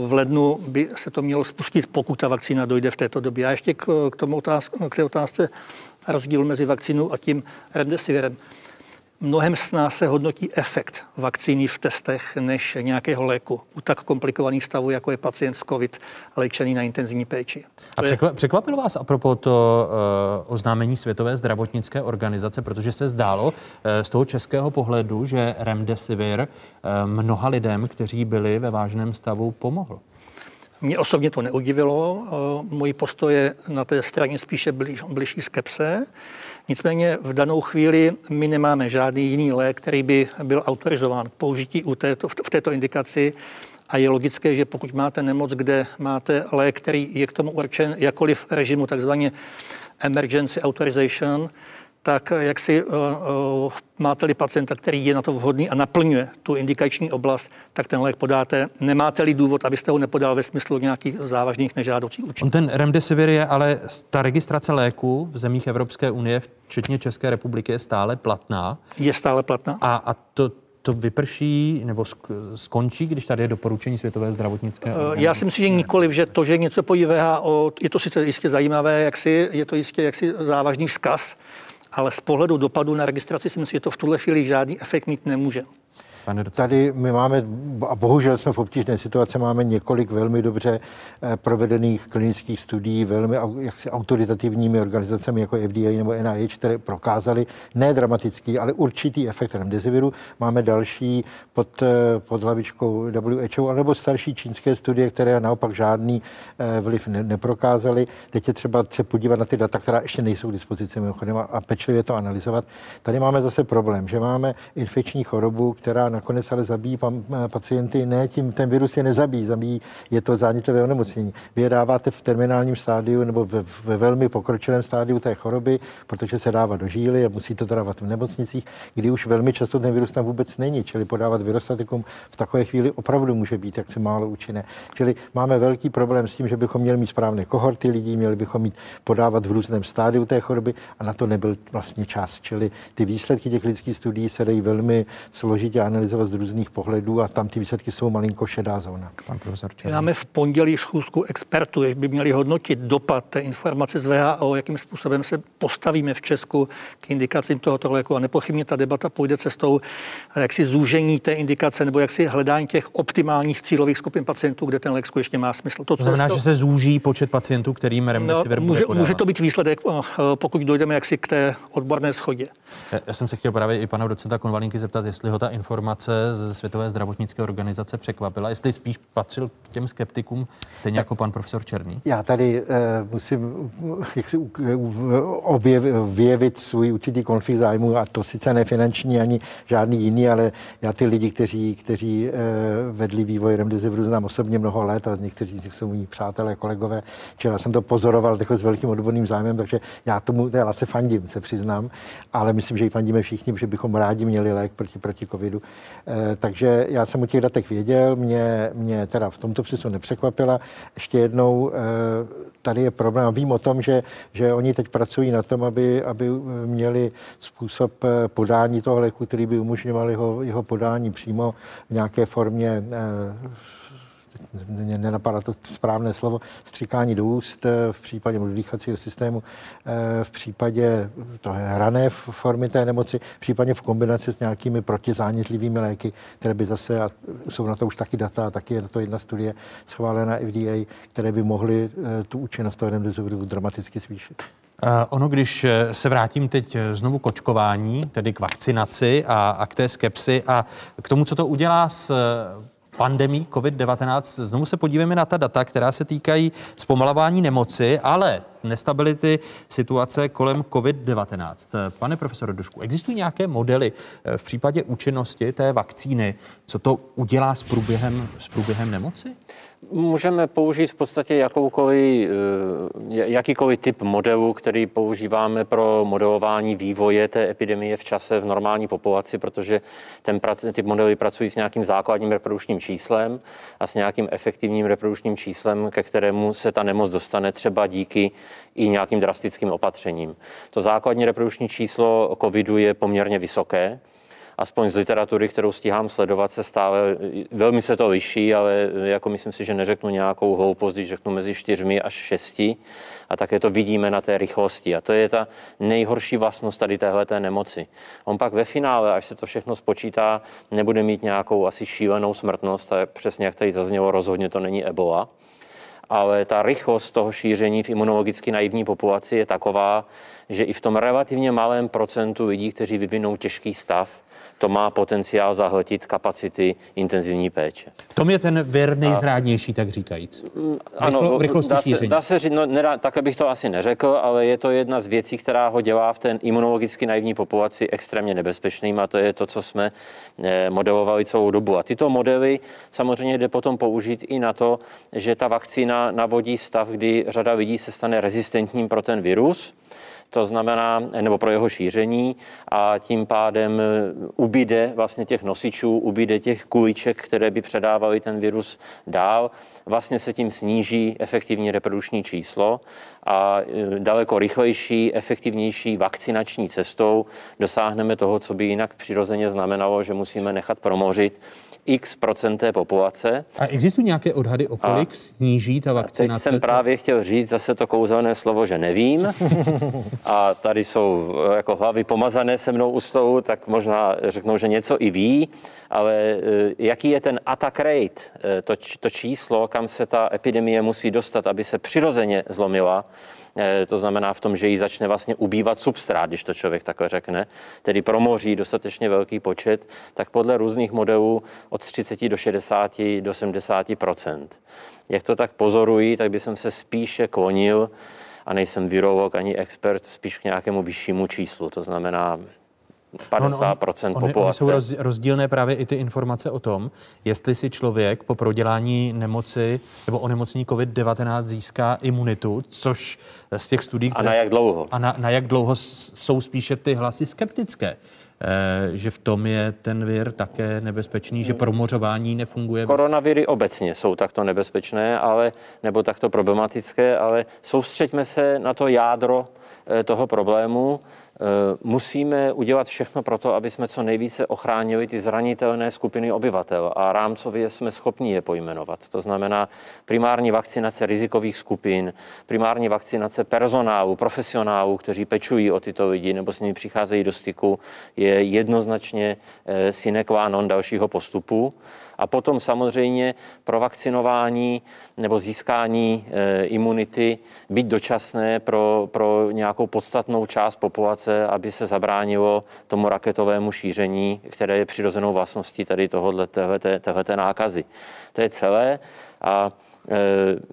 v lednu by se to mělo spustit, pokud ta vakcína dojde v této době. A ještě k, tomu otázku, k té otázce rozdílu mezi vakcínou a tím remdesivirem mnohem snáze se hodnotí efekt vakcíny v testech než nějakého léku u tak komplikovaných stavů, jako je pacient s COVID léčený na intenzivní péči. A překva- překvapilo vás apropo to uh, oznámení Světové zdravotnické organizace, protože se zdálo uh, z toho českého pohledu, že remdesivir uh, mnoha lidem, kteří byli ve vážném stavu, pomohl. Mě osobně to neudivilo. Můj postoj je na té straně spíše blíž, blížší skepse. Nicméně v danou chvíli my nemáme žádný jiný lék, který by byl autorizován k použití u této, v této indikaci. A je logické, že pokud máte nemoc, kde máte lék, který je k tomu určen jakoliv režimu takzvaně emergency authorization, tak jak si uh, uh, máte-li pacienta, který je na to vhodný a naplňuje tu indikační oblast, tak ten lék podáte. Nemáte-li důvod, abyste ho nepodal ve smyslu nějakých závažných nežádoucích účinků. Ten remdesivir je ale ta registrace léku v zemích Evropské unie, včetně České republiky, je stále platná. Je stále platná. A, a to, to vyprší nebo skončí, když tady je doporučení Světové zdravotnické organizace? Já si myslím, že nikoliv, že to, že něco pojí VHO, je to sice jistě zajímavé, jak si, je to jistě jaksi závažný vzkaz, ale z pohledu dopadu na registraci si myslím, že to v tuhle chvíli žádný efekt mít nemůže. Tady my máme, a bohužel jsme v obtížné situaci, máme několik velmi dobře eh, provedených klinických studií, velmi jaksi autoritativními organizacemi jako FDA nebo NIH, které prokázali ne dramatický, ale určitý efekt remdesiviru. Máme další pod, eh, pod hlavičkou WHO, anebo starší čínské studie, které naopak žádný eh, vliv ne, neprokázaly. Teď je třeba se podívat na ty data, která ještě nejsou k dispozici mimochodem a, a pečlivě to analyzovat. Tady máme zase problém, že máme infekční chorobu, která nakonec ale zabíjí eh, pacienty. Ne, tím ten virus je nezabíjí, zabíjí, je to zánětlivé onemocnění. Vy je dáváte v terminálním stádiu nebo ve, ve velmi pokročilém stádiu té choroby, protože se dává do žíly a musí to dávat v nemocnicích, kdy už velmi často ten virus tam vůbec není, čili podávat virostatikum v takové chvíli opravdu může být jaksi málo účinné. Čili máme velký problém s tím, že bychom měli mít správné kohorty lidí, měli bychom mít podávat v různém stádiu té choroby a na to nebyl vlastně čas. Čili ty výsledky těch lidských studií se dají velmi složitě analyzovat z různých pohledů a tam ty výsledky jsou malinko šedá zóna. Pan profesor Máme v pondělí schůzku expertů, jak by měli hodnotit dopad té informace z VHO, jakým způsobem se postavíme v Česku k indikacím tohoto léku. A nepochybně ta debata půjde cestou jaksi zúžení té indikace nebo jaksi hledání těch optimálních cílových skupin pacientů, kde ten lék skutečně má smysl. To znamená, že se zúží počet pacientů, kterým remdesivir no, může, může to být výsledek, eh, pokud dojdeme jaksi k té odborné schodě. Já jsem se chtěl právě i pana docenta Konvalinky zeptat, jestli ho ta informace ze Světové zdravotnické organizace překvapila, jestli spíš patřil k těm skeptikům, stejně jako pan profesor Černý. Já tady uh, musím jak si, objev, vyjevit svůj určitý konflikt zájmu a to sice ne finanční ani žádný jiný, ale já ty lidi, kteří, kteří uh, vedli vývoj remdesiviru znám osobně mnoho let a někteří z nich jsou mý přátelé, kolegové, čili já jsem to pozoroval s velkým odborným zájmem, takže já tomu já se fandím, se přiznám, ale myslím, že i fandíme všichni, že bychom rádi měli lék proti, proti covidu. Uh, takže já jsem o těch datech věděl, mě, mě teda v tomto přesu nepřekvapila. Ještě jednou, tady je problém. Vím o tom, že, že oni teď pracují na tom, aby, aby měli způsob podání toho léku, který by umožňoval jeho, jeho podání přímo v nějaké formě mě nenapadá to správné slovo, stříkání do úst v případě dýchacího systému, v případě to rané formy té nemoci, případně v kombinaci s nějakými protizánětlivými léky, které by zase, a jsou na to už taky data, taky je na to jedna studie schválená FDA, které by mohly tu účinnost toho remdesiviru dramaticky zvýšit. Ono, když se vrátím teď znovu k očkování, tedy k vakcinaci a, a k té skepsi a k tomu, co to udělá s pandemí COVID-19. Znovu se podívejme na ta data, která se týkají zpomalování nemoci, ale nestability situace kolem COVID-19. Pane profesor Dušku, existují nějaké modely v případě účinnosti té vakcíny, co to udělá s průběhem, s průběhem nemoci? Můžeme použít v podstatě jakoukoliv, jakýkoliv typ modelu, který používáme pro modelování vývoje té epidemie v čase v normální populaci, protože ten, ty modely pracují s nějakým základním reprodukčním číslem a s nějakým efektivním reprodukčním číslem, ke kterému se ta nemoc dostane třeba díky i nějakým drastickým opatřením. To základní reprodukční číslo covidu je poměrně vysoké, aspoň z literatury, kterou stíhám sledovat, se stále, velmi se to liší, ale jako myslím si, že neřeknu nějakou hloupost, když řeknu mezi čtyřmi až šesti a také to vidíme na té rychlosti. A to je ta nejhorší vlastnost tady téhleté nemoci. On pak ve finále, až se to všechno spočítá, nebude mít nějakou asi šílenou smrtnost, a přesně jak tady zaznělo, rozhodně to není ebola, ale ta rychlost toho šíření v imunologicky naivní populaci je taková, že i v tom relativně malém procentu lidí, kteří vyvinou těžký stav, to má potenciál zahltit kapacity intenzivní péče. V tom je ten vir nejzrádnější, tak říkajíc. Ano, Rychlo, dá, se, dá se říct, no, nedá, takhle bych to asi neřekl, ale je to jedna z věcí, která ho dělá v ten imunologicky naivní populaci extrémně nebezpečným a to je to, co jsme eh, modelovali celou dobu. A tyto modely samozřejmě jde potom použít i na to, že ta vakcína navodí stav, kdy řada lidí se stane rezistentním pro ten virus, to znamená, nebo pro jeho šíření a tím pádem ubyde vlastně těch nosičů, ubyde těch kuliček, které by předávaly ten virus dál. Vlastně se tím sníží efektivní reprodukční číslo a daleko rychlejší, efektivnější vakcinační cestou dosáhneme toho, co by jinak přirozeně znamenalo, že musíme nechat promořit x procent té populace. A existují nějaké odhady, o kolik a sníží ta vakcinace? Teď jsem právě chtěl říct zase to kouzelné slovo, že nevím. A tady jsou jako hlavy pomazané se mnou u stolu, tak možná řeknou, že něco i ví. ale eh, jaký je ten attack rate, eh, to, to číslo, kam se ta epidemie musí dostat, aby se přirozeně zlomila, Eh, to znamená v tom, že jí začne vlastně ubývat substrát, když to člověk takhle řekne, tedy promoří dostatečně velký počet, tak podle různých modelů od 30 do 60 do 70% Jak to tak pozorují, tak by jsem se spíše klonil, a nejsem virolog ani expert, spíš k nějakému vyššímu číslu, to znamená 50% no, on, on, populace. Jsou rozdílné právě i ty informace o tom, jestli si člověk po prodělání nemoci nebo onemocnění COVID-19 získá imunitu, což z těch studií... Které, a na jak dlouho? A na, na jak dlouho jsou spíše ty hlasy skeptické. Eh, že v tom je ten vir také nebezpečný, že promořování nefunguje. Koronaviry obecně jsou takto nebezpečné, ale, nebo takto problematické, ale soustřeďme se na to jádro eh, toho problému. Eh, musíme udělat všechno pro to, aby jsme co nejvíce ochránili ty zranitelné skupiny obyvatel a rámcově jsme schopni je pojmenovat. To znamená primární vakcinace rizikových skupin, primární vakcinace personálu, profesionálů, kteří pečují o tyto lidi nebo s nimi přicházejí do styku, je jednoznačně eh, sine qua non dalšího postupu. A potom samozřejmě pro vakcinování nebo získání e, imunity být dočasné pro, pro nějakou podstatnou část populace, aby se zabránilo tomu raketovému šíření, které je přirozenou vlastností tady tohohle, téhleté, nákazy. To je celé a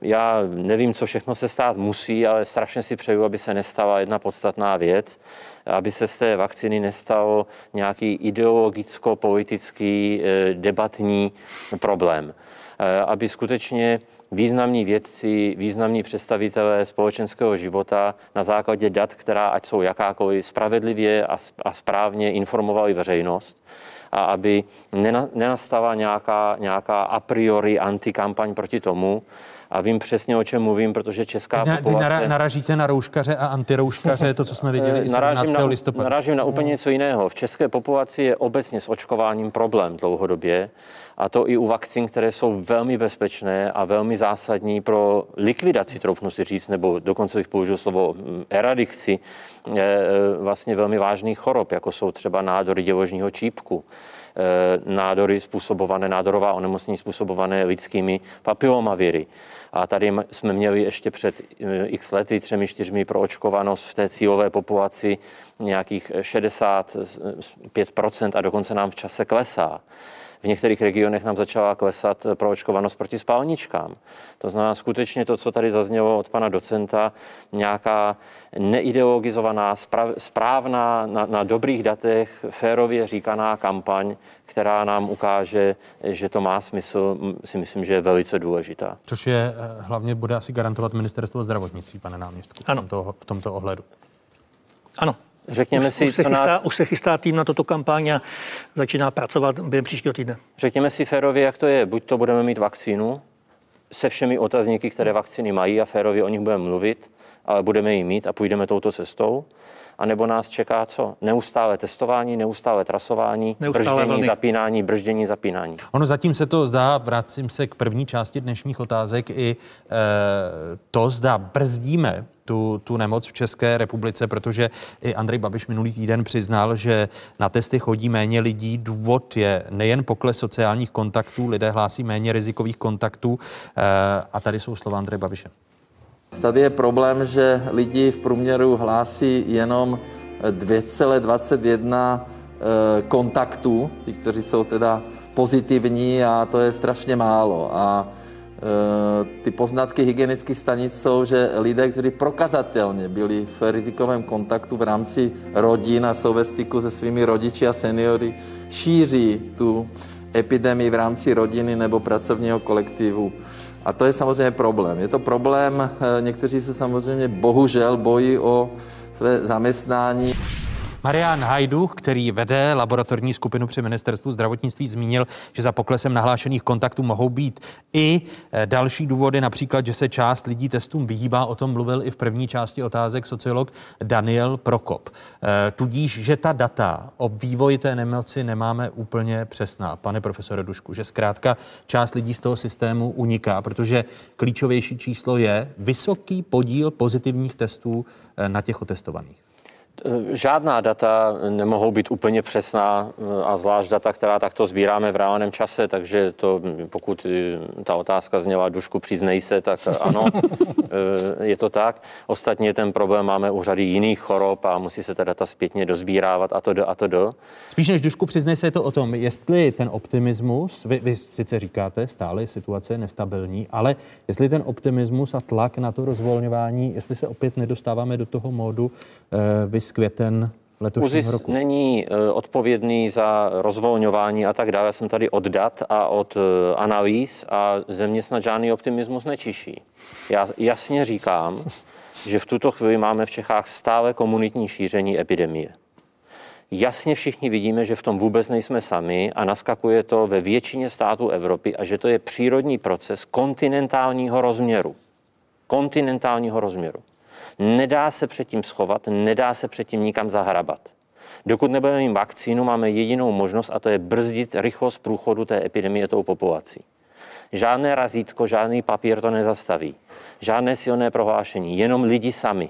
já nevím, co všechno se stát musí, ale strašně si přeju, aby se nestala jedna podstatná věc aby se z té vakcíny nestalo nějaký ideologicko-politický eh, debatní problém. Eh, aby skutečně významní vědci, významní představitelé společenského života na základě dat, která ať jsou jakákoliv, spravedlivě a správně informovali veřejnost a aby nenastala nějaká, nějaká a priori antikampaň proti tomu, a vím přesně, o čem mluvím, protože česká na, populace... Nara, naražíte na rouškaře a antirouškaře, to, co jsme viděli i 17. na, listopadu. Narážím na úplně něco jiného. V české populaci je obecně s očkováním problém dlouhodobě a to i u vakcín, které jsou velmi bezpečné a velmi zásadní pro likvidaci, troufnu si říct, nebo dokonce bych použil slovo mm, eradikci vlastně velmi vážných chorob, jako jsou třeba nádory děložního čípku nádory způsobované, nádorová onemocnění způsobované lidskými papilomaviry. A tady jsme měli ještě před eh, x lety, třemi, čtyřmi proočkovanost v té cílové populaci nějakých 65% a dokonce nám v čase klesá. V některých regionech nám začala klesat proočkovanost proti spálničkám. To znamená skutečně to, co tady zaznělo od pana docenta, nějaká neideologizovaná, správná, na, na dobrých datech, férově říkaná kampaň, která nám ukáže, že to má smysl, si myslím, že je velice důležitá. Což je eh, hlavně bude asi garantovat ministerstvo zdravotnictví, pane náměstku, ano. V, tomto, v tomto ohledu. Ano, Řekněme už, si, už se co chystá, nás... Už se chystá tým na toto kampaň a začíná pracovat během příštího týdne. Řekněme si férově, jak to je. Buď to budeme mít vakcínu se všemi otazníky, které vakcíny mají a férově o nich budeme mluvit, ale budeme ji mít a půjdeme touto cestou. A nebo nás čeká co? Neustále testování, neustále trasování, neustále brždění, vlny. zapínání, brždění, zapínání. Ono zatím se to zdá, vracím se k první části dnešních otázek, i e, to zda brzdíme tu, tu nemoc v České republice, protože i Andrej Babiš minulý týden přiznal, že na testy chodí méně lidí. Důvod je nejen pokles sociálních kontaktů, lidé hlásí méně rizikových kontaktů. E, a tady jsou slova Andrej Babiše. Tady je problém, že lidi v průměru hlásí jenom 2,21 eh, kontaktů, ty, kteří jsou teda pozitivní a to je strašně málo. A eh, ty poznatky hygienických stanic jsou, že lidé, kteří prokazatelně byli v rizikovém kontaktu v rámci rodin a jsou ve styku se svými rodiči a seniory, šíří tu epidemii v rámci rodiny nebo pracovního kolektivu. A to je samozřejmě problém. Je to problém, eh, někteří se samozřejmě bohužel bojí o své zaměstnání. Marian Hajduch, který vede laboratorní skupinu při ministerstvu zdravotnictví, zmínil, že za poklesem nahlášených kontaktů mohou být i eh, další důvody, například, že se část lidí testům vyhýbá. O tom mluvil i v první části otázek sociolog Daniel Prokop. Eh, tudíž, že ta data o vývoji té nemoci nemáme úplně přesná, pane profesore Dušku, že zkrátka část lidí z toho systému uniká, protože klíčovější číslo je vysoký podíl pozitivních testů eh, na těch otestovaných. Eh, žádná data nemohou být úplně přesná eh, a zvlášť data, která takto sbíráme v reálném čase, takže to, pokud eh, ta otázka zněla dušku přiznej se, tak ano, je to tak. Ostatně ten problém máme u řady jiných chorob a musí se ta data zpětně dozbírávat a to do a to do. Spíš než dušku přiznej se je to o tom, jestli ten optimismus, vy, vy sice říkáte, stále situace je nestabilní, ale jestli ten optimismus a tlak na to rozvolňování, jestli se opět nedostáváme do toho módu, vy vys květen letošního Uzis roku? není eh, odpovědný za rozvolňování a tak dále. Já jsem tady od dat a od eh, analýz a země snad žádný optimismus nečiší. Já jasně říkám, že v tuto chvíli máme v Čechách stále komunitní šíření epidemie. Jasně všichni vidíme, že v tom vůbec nejsme sami a naskakuje to ve většině států Evropy a že to je přírodní proces kontinentálního rozměru. Kontinentálního rozměru. Nedá se předtím schovat, nedá se předtím nikam zahrabat. Dokud nebudeme mít vakcínu, máme jedinou možnost a to je brzdit rychlost průchodu té epidemie tou populací. Žádné razítko, žádný papír to nezastaví. Žádné silné prohlášení, jenom lidi sami.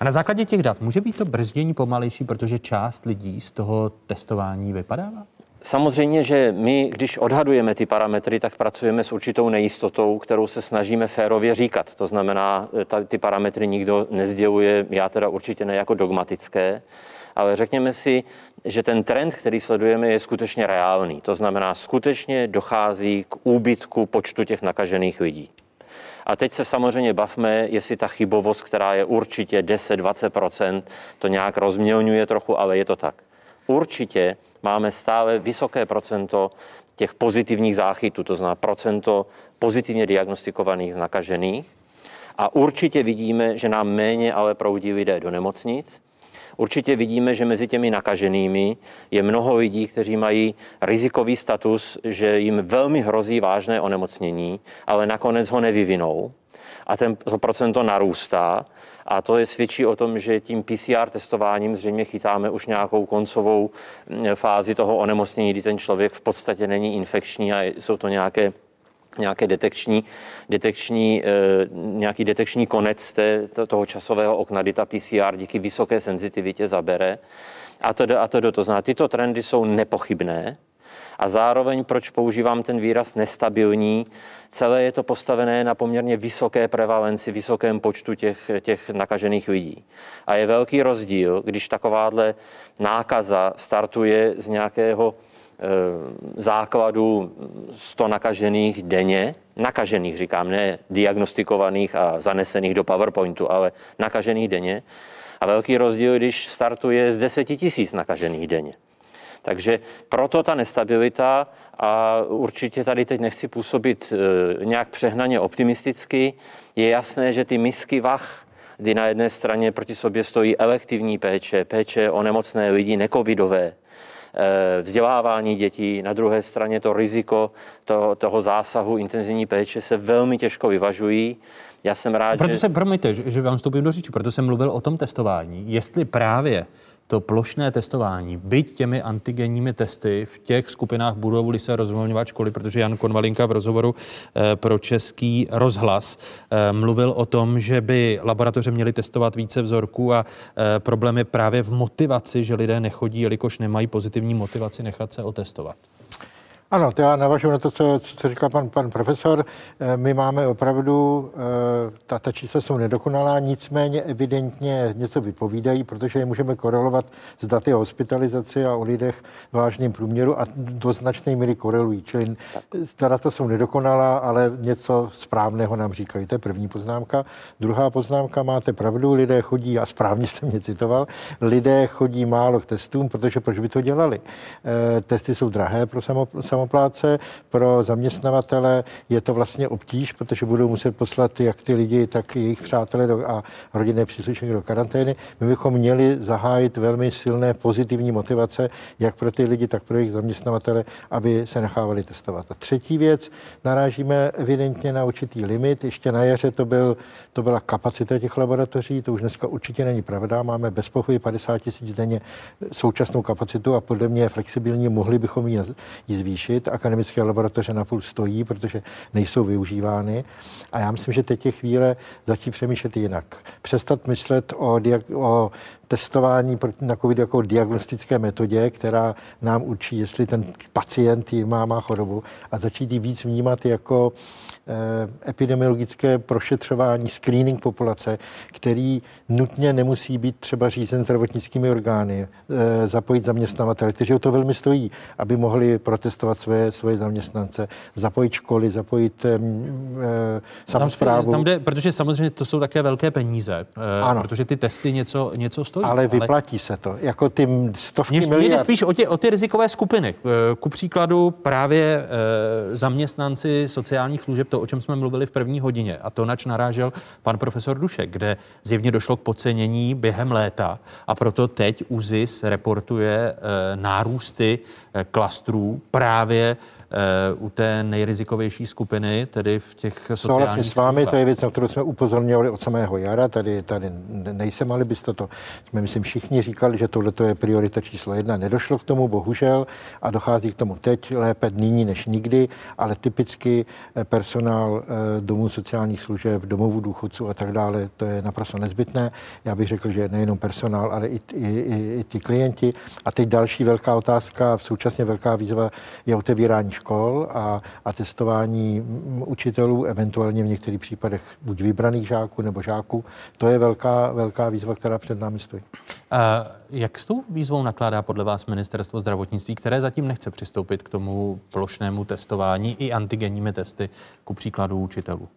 A na základě těch dat může být to brzdění pomalejší, protože část lidí z toho testování vypadává? Samozřejmě, že my, když odhadujeme ty parametry, tak pracujeme s určitou nejistotou, kterou se snažíme férově říkat. To znamená, ta, ty parametry nikdo nezděluje, já teda určitě ne jako dogmatické, ale řekněme si, že ten trend, který sledujeme, je skutečně reálný. To znamená, skutečně dochází k úbytku počtu těch nakažených lidí. A teď se samozřejmě bavme, jestli ta chybovost, která je určitě 10-20%, to nějak rozmělňuje trochu, ale je to tak. Určitě máme stále vysoké procento těch pozitivních záchytů, to znamená procento pozitivně diagnostikovaných nakažených. A určitě vidíme, že nám méně ale proudí lidé do nemocnic. Určitě vidíme, že mezi těmi nakaženými je mnoho lidí, kteří mají rizikový status, že jim velmi hrozí vážné onemocnění, ale nakonec ho nevyvinou. A ten, to procento narůstá. A to je svědčí o tom, že tím PCR testováním zřejmě chytáme už nějakou koncovou mm, fázi toho onemocnění, kdy ten člověk v podstatě není infekční a jsou to nějaké nějaké detekční, detekční, e, nějaký detekční konec té, toho časového okna, kdy ta PCR díky vysoké senzitivitě zabere. A to, a to, to znamená, tyto trendy jsou nepochybné a zároveň, proč používám ten výraz nestabilní, celé je to postavené na poměrně vysoké prevalenci, vysokém počtu těch, těch nakažených lidí. A je velký rozdíl, když takováhle nákaza startuje z nějakého e, základu 100 nakažených denně, nakažených říkám, ne diagnostikovaných a zanesených do PowerPointu, ale nakažených denně. A velký rozdíl, když startuje z 10 tisíc nakažených denně. Takže proto ta nestabilita a určitě tady teď nechci působit e, nějak přehnaně optimisticky. Je jasné, že ty misky vach, kdy na jedné straně proti sobě stojí elektivní péče, péče o nemocné lidi, nekovidové, e, vzdělávání dětí, na druhé straně to riziko toho, toho zásahu intenzivní péče se velmi těžko vyvažují. Já jsem rád, proto že... se, promiňte, že, že vám vstupím do řeči, proto jsem mluvil o tom testování. Jestli právě to plošné testování, byť těmi antigenními testy v těch skupinách budou se rozvolňovat školy, protože Jan Konvalinka v rozhovoru eh, pro český rozhlas eh, mluvil o tom, že by laboratoře měly testovat více vzorků a eh, problém je právě v motivaci, že lidé nechodí, jelikož nemají pozitivní motivaci nechat se otestovat. Ano, to já navažu na to, co, co říkal pan, pan profesor. Eh, my máme opravdu, eh, ta, ta čísla jsou nedokonalá, nicméně evidentně něco vypovídají, protože je můžeme korelovat s daty o hospitalizaci a o lidech v vážném průměru a do značné míry korelují. Čili ta data jsou nedokonalá, ale něco správného nám říkají. To je první poznámka. Druhá poznámka, máte pravdu, lidé chodí, a správně jste mě citoval, lidé chodí málo k testům, protože proč by to dělali? Eh, testy jsou drahé pro samo, samopláce, pro zaměstnavatele je to vlastně obtíž, protože budou muset poslat jak ty lidi, tak i jejich přátelé do, a rodinné příslušníky do karantény. My bychom měli zahájit velmi silné pozitivní motivace, jak pro ty lidi, tak pro jejich zaměstnavatele, aby se nechávali testovat. A třetí věc, narážíme evidentně na určitý limit. Ještě na jaře to, byl, to byla kapacita těch laboratoří, to už dneska určitě není pravda. Máme bez pochyby 50 tisíc denně současnou kapacitu a podle mě je flexibilní, mohli bychom ji zvýšit řešit. Akademické laboratoře napůl stojí, protože nejsou využívány. A já myslím, že teď je chvíle začít přemýšlet jinak. Přestat myslet o, diag- o testování na COVID jako diagnostické metodě, která nám určí, jestli ten pacient má, má chorobu a začít ji víc vnímat jako epidemiologické prošetřování, screening populace, který nutně nemusí být třeba řízen zdravotnickými orgány, eh, zapojit zaměstnavatele, kteří o to velmi stojí, aby mohli protestovat své, svoje zaměstnance, zapojit školy, zapojit samozprávu. Tam, jde, protože samozřejmě to jsou také velké peníze, ano. protože ty testy něco, něco stojí. Ale vyplatí ale... se to. Jako ty stovky mě, miliard. Mě jde spíš o, tě, o ty rizikové skupiny. Ku příkladu právě zaměstnanci sociálních služeb to o čem jsme mluvili v první hodině, a to nač narážel pan profesor Dušek, kde zjevně došlo k podcenění během léta a proto teď ÚZIS reportuje e, nárůsty e, klastrů právě u té nejrizikovější skupiny, tedy v těch sociálních s vámi, to je věc, na kterou jsme upozorňovali od samého jara, tady, tady nejsem alibysta, to jsme, myslím, všichni říkali, že tohle je priorita číslo jedna. Nedošlo k tomu, bohužel, a dochází k tomu teď, lépe nyní než nikdy, ale typicky eh, personál eh, domů sociálních služeb, domovů důchodců a tak dále, to je naprosto nezbytné. Já bych řekl, že nejenom personál, ale i, i, i, i ti klienti. A teď další velká otázka, v současně velká výzva je otevírání škol a, a testování učitelů, eventuálně v některých případech buď vybraných žáků nebo žáků. To je velká, velká výzva, která před námi stojí. A jak s tou výzvou nakládá podle vás ministerstvo zdravotnictví, které zatím nechce přistoupit k tomu plošnému testování i antigenními testy, ku příkladu učitelů?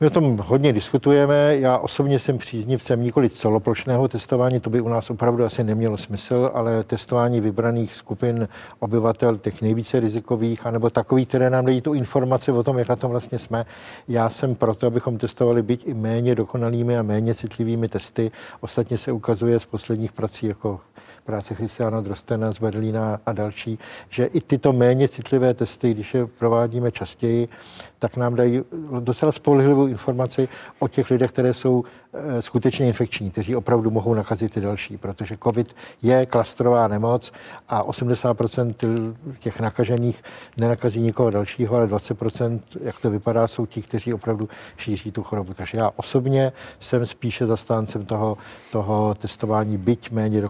My o tom hodně diskutujeme. Já osobně jsem příznivcem nikoli celoplošného testování, to by u nás opravdu asi nemělo smysl, ale testování vybraných skupin obyvatel, těch nejvíce rizikových, anebo takových, které nám dají tu informaci o tom, jak na tom vlastně jsme. Já jsem proto, abychom testovali být i méně dokonalými a méně citlivými testy. Ostatně se ukazuje z posledních prací jako práce Christiana Drostena z Berlína a další, že i tyto méně citlivé testy, když je provádíme častěji, tak nám dají docela spolehlivou informaci o těch lidech, které jsou eh, skutečně infekční, kteří opravdu mohou nakazit i další, protože COVID je klastrová nemoc a 80% těch nakažených nenakazí nikoho dalšího, ale 20%, jak to vypadá, jsou ti, kteří opravdu šíří tu chorobu. Takže já osobně jsem spíše zastáncem toho, toho testování, byť méně,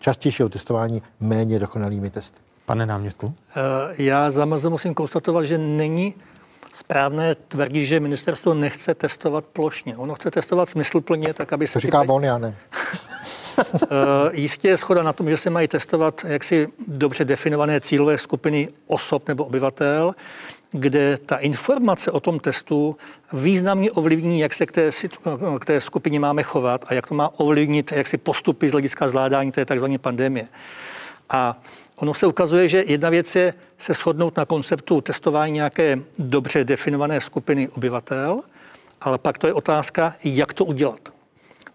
častějšího testování méně dokonalými testy. Pane náměstku? Eh, já za musím konstatovat, že není správné tvrdí, že ministerstvo nechce testovat plošně. Ono chce testovat smysluplně, tak aby se... To říká ty... on, já ne. Eh, jistě je schoda na tom, že se mají testovat jaksi dobře definované cílové skupiny osob nebo obyvatel, kde ta informace o tom testu významně ovlivní, jak se k té, k té skupině máme chovat a jak to má ovlivnit jak si postupy z hlediska zvládání té tzv. pandemie. A Ono se ukazuje, že jedna věc je se shodnout na konceptu testování nějaké dobře definované skupiny obyvatel, ale pak to je otázka, jak to udělat.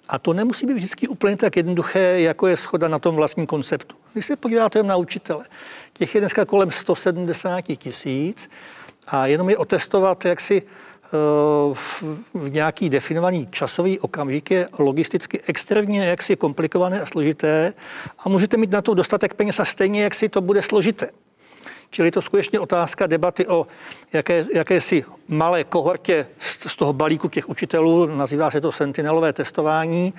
A to nemusí být vždycky úplně tak jednoduché, jako je schoda na tom vlastním konceptu. Když se podíváte na učitele, těch je dneska kolem 170 tisíc a jenom je otestovat, jak si v, v nějaký definovaný časový okamžik je logisticky extrémně jaksi komplikované a složité a můžete mít na to dostatek peněz a stejně, jak si to bude složité. Čili to skutečně otázka debaty o jaké, jakési malé kohortě z, z toho balíku těch učitelů, nazývá se to sentinelové testování.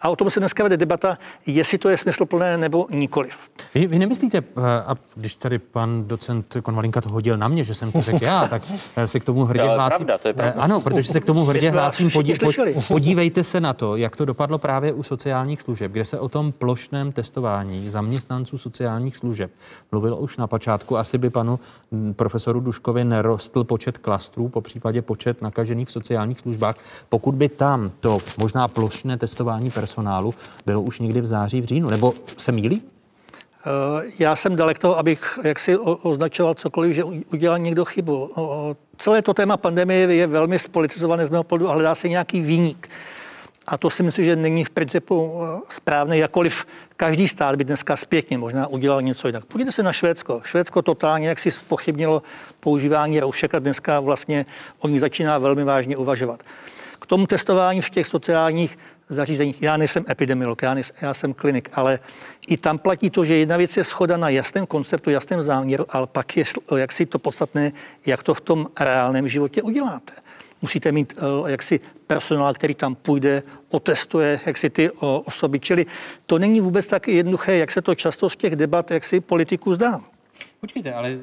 A o tom se dneska vede debata, jestli to je smysluplné nebo nikoliv. Vy, vy nemyslíte, eh, a když tady pan docent Konvalinka to hodil na mě, že jsem to řekl já, tak eh, se k tomu hrdě to hlásím. Pravda, to je pravda. Eh, ano, protože se k tomu hrdě hlásím. Podí, podívejte se na to, jak to dopadlo právě u sociálních služeb, kde se o tom plošném testování zaměstnanců sociálních služeb mluvilo už na počátku. Asi by panu hm, profesoru Duškovi nerostl počet klastrů, po případě počet nakažených v sociálních službách, pokud by tam to možná plošné testování personálu bylo už někdy v září, v říjnu, nebo se mílí? Eh, já jsem dalek toho, abych jaksi označoval cokoliv, že udělal někdo chybu. Celé to téma pandemie je velmi spolitizované z mého pohledu a hledá se nějaký výnik. A to si myslím, že není v principu eh, správné, jakoliv každý stát by dneska zpětně možná udělal něco jinak. Podívejte se na Švédsko. Švédsko totálně jak si spochybnilo používání roušek a dneska vlastně oni začíná velmi vážně uvažovat. K tomu testování v těch sociálních zařízeních. Já nejsem epidemiolog, já, nejsem, já jsem klinik, ale i tam platí to, že jedna věc je schoda na jasném konceptu, jasném záměru, ale pak je jak si to podstatné, jak to v tom reálném životě uděláte. Musíte mít eh, jaksi personál, který tam půjde, otestuje jak si ty osoby. Čili to není vůbec tak jednoduché, jak se to často z těch debat jak si politiků zdá. Počkejte, ale eh,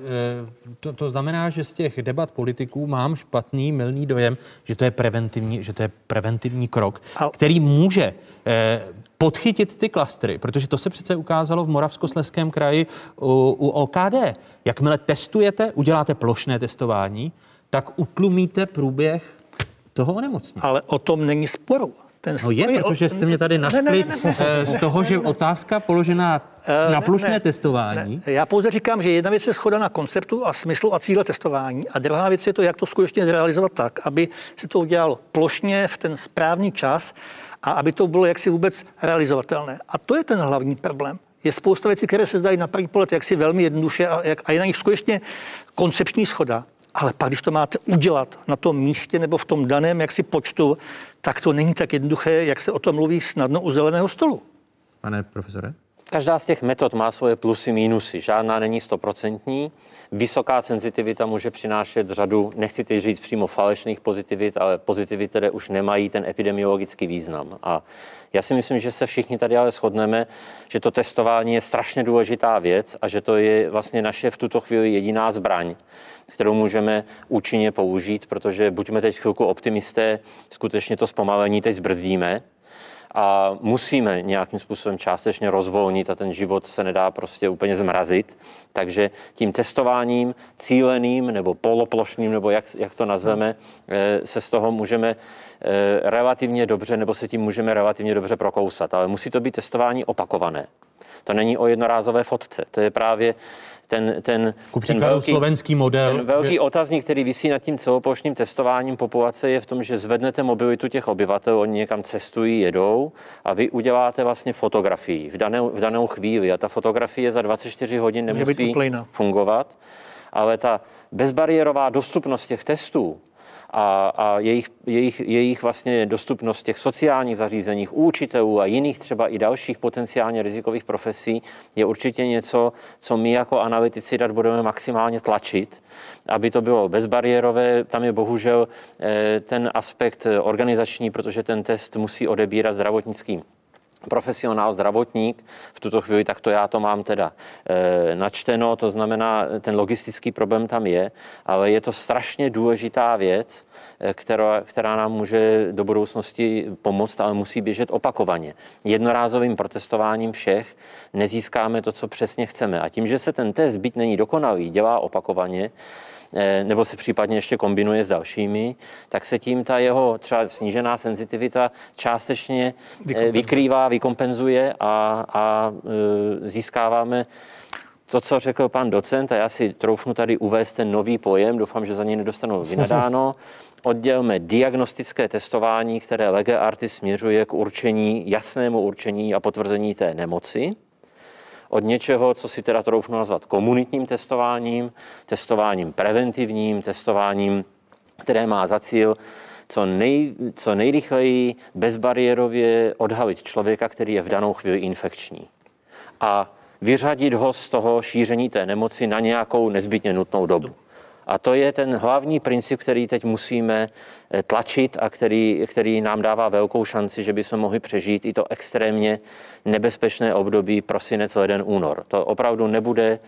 to, to znamená, že z těch debat politiků mám špatný, milný dojem, že to je preventivní, že to je preventivní krok, ale... který může eh, podchytit ty klastry, protože to se přece ukázalo v Moravskosleském kraji u, u OKD. Jakmile testujete, uděláte plošné testování, tak utlumíte průběh toho onemocnění. Ale o tom není sporu. Ten no je, protože jste mě tady našli eh, z toho, že otázka položená eh, na plošné ne, ne, testování. Ne. Já pouze říkám, že jedna věc je schoda na konceptu a smyslu a cíle testování a druhá věc je to, jak to skutečně zrealizovat tak, aby se to udělalo plošně v ten správný čas a aby to bylo jaksi vůbec realizovatelné. A to je ten hlavní problém. Je spousta věcí, které se zdají na první pohled jaksi velmi jednoduše a, jak, a je na nich skutečně koncepční schoda. Ale pak, když to máte udělat na tom místě nebo v tom daném jaksi počtu, tak to není tak jednoduché, jak se o tom mluví snadno u zeleného stolu. Pane profesore? Každá z těch metod má svoje plusy, mínusy. Žádná není stoprocentní. Vysoká senzitivita může přinášet řadu, nechci teď říct přímo falešných pozitivit, ale pozitivit, které už nemají ten epidemiologický význam. A já si myslím, že se všichni tady ale shodneme, že to testování je strašně důležitá věc a že to je vlastně naše v tuto chvíli jediná zbraň, kterou můžeme účinně použít, protože buďme teď chvilku optimisté, skutečně to zpomalení teď zbrzdíme, a musíme nějakým způsobem částečně rozvolnit a ten život se nedá prostě úplně zmrazit. Takže tím testováním cíleným nebo poloplošným, nebo jak, jak to nazveme, eh, se z toho můžeme eh, relativně dobře, nebo se tím můžeme relativně dobře prokousat. Ale musí to být testování opakované. To není o jednorázové fotce. To je právě ten, ten, Ku ten velký, slovenský model. Ten velký že... otazník, který vysí nad tím celoplošným testováním populace, je v tom, že zvednete mobilitu těch obyvatel, oni někam cestují, jedou a vy uděláte vlastně fotografii v danou, v danou chvíli a ta fotografie za 24 hodin nemusí fungovat, ale ta bezbariérová dostupnost těch testů a, a jejich, jejich, jejich vlastně dostupnost těch sociálních zařízeních, učitelů a jiných třeba i dalších potenciálně rizikových profesí je určitě něco, co my jako analytici dat budeme maximálně tlačit, aby to bylo bezbariérové. Tam je bohužel eh, ten aspekt organizační, protože ten test musí odebírat zdravotnickým profesionál, zdravotník, v tuto chvíli tak to já to mám teda e, načteno, to znamená, ten logistický problém tam je, ale je to strašně důležitá věc, eh, která, která nám může do budoucnosti pomoct, ale musí běžet opakovaně. Jednorázovým protestováním všech nezískáme to, co přesně chceme. A tím, že se ten test, byť není dokonalý, dělá opakovaně, nebo se případně ještě kombinuje s dalšími, tak se tím ta jeho třeba snížená senzitivita částečně eh, vykrývá, vykompenzuje a, a eh, získáváme to, co řekl pan docent, a já si troufnu tady uvést ten nový pojem, doufám, že za něj nedostanu vynadáno, oddělme diagnostické testování, které lege artis směřuje k určení, jasnému určení a potvrzení té nemoci, od něčeho, co si teda troufnu nazvat komunitním testováním, testováním preventivním, testováním, které má za cíl co, nej, co nejrychleji bezbariérově odhalit člověka, který je v danou chvíli infekční. A vyřadit ho z toho šíření té nemoci na nějakou nezbytně nutnou dobu. A to je ten hlavní princip, který teď musíme eh, tlačit a který, který nám dává velkou šanci, že bychom mohli přežít i to extrémně nebezpečné období prosinec, leden, únor. To opravdu nebude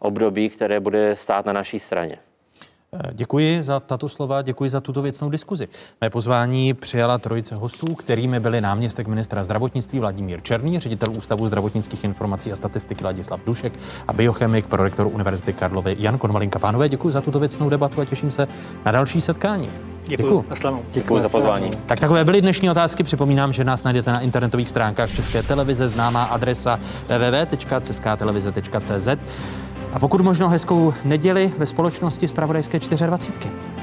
období, které bude stát na naší straně. Děkuji za tato slova, děkuji za tuto věcnou diskuzi. Mé pozvání přijala trojice hostů, kterými byli náměstek ministra zdravotnictví Vladimír Černý, ředitel Ústavu zdravotnických informací a statistiky Ladislav Dušek a biochemik pro rektor Univerzity Karlovy Jan Konvalinka. Pánové, děkuji za tuto věcnou debatu a těším se na další setkání. Děkuji. Děkuji, děkuji za pozvání. Tak takové byly dnešní otázky. Připomínám, že nás najdete na internetových stránkách České televize, známá adresa www.českatelevize.cz. A pokud možno hezkou neděli ve společnosti z Pravodajské 24.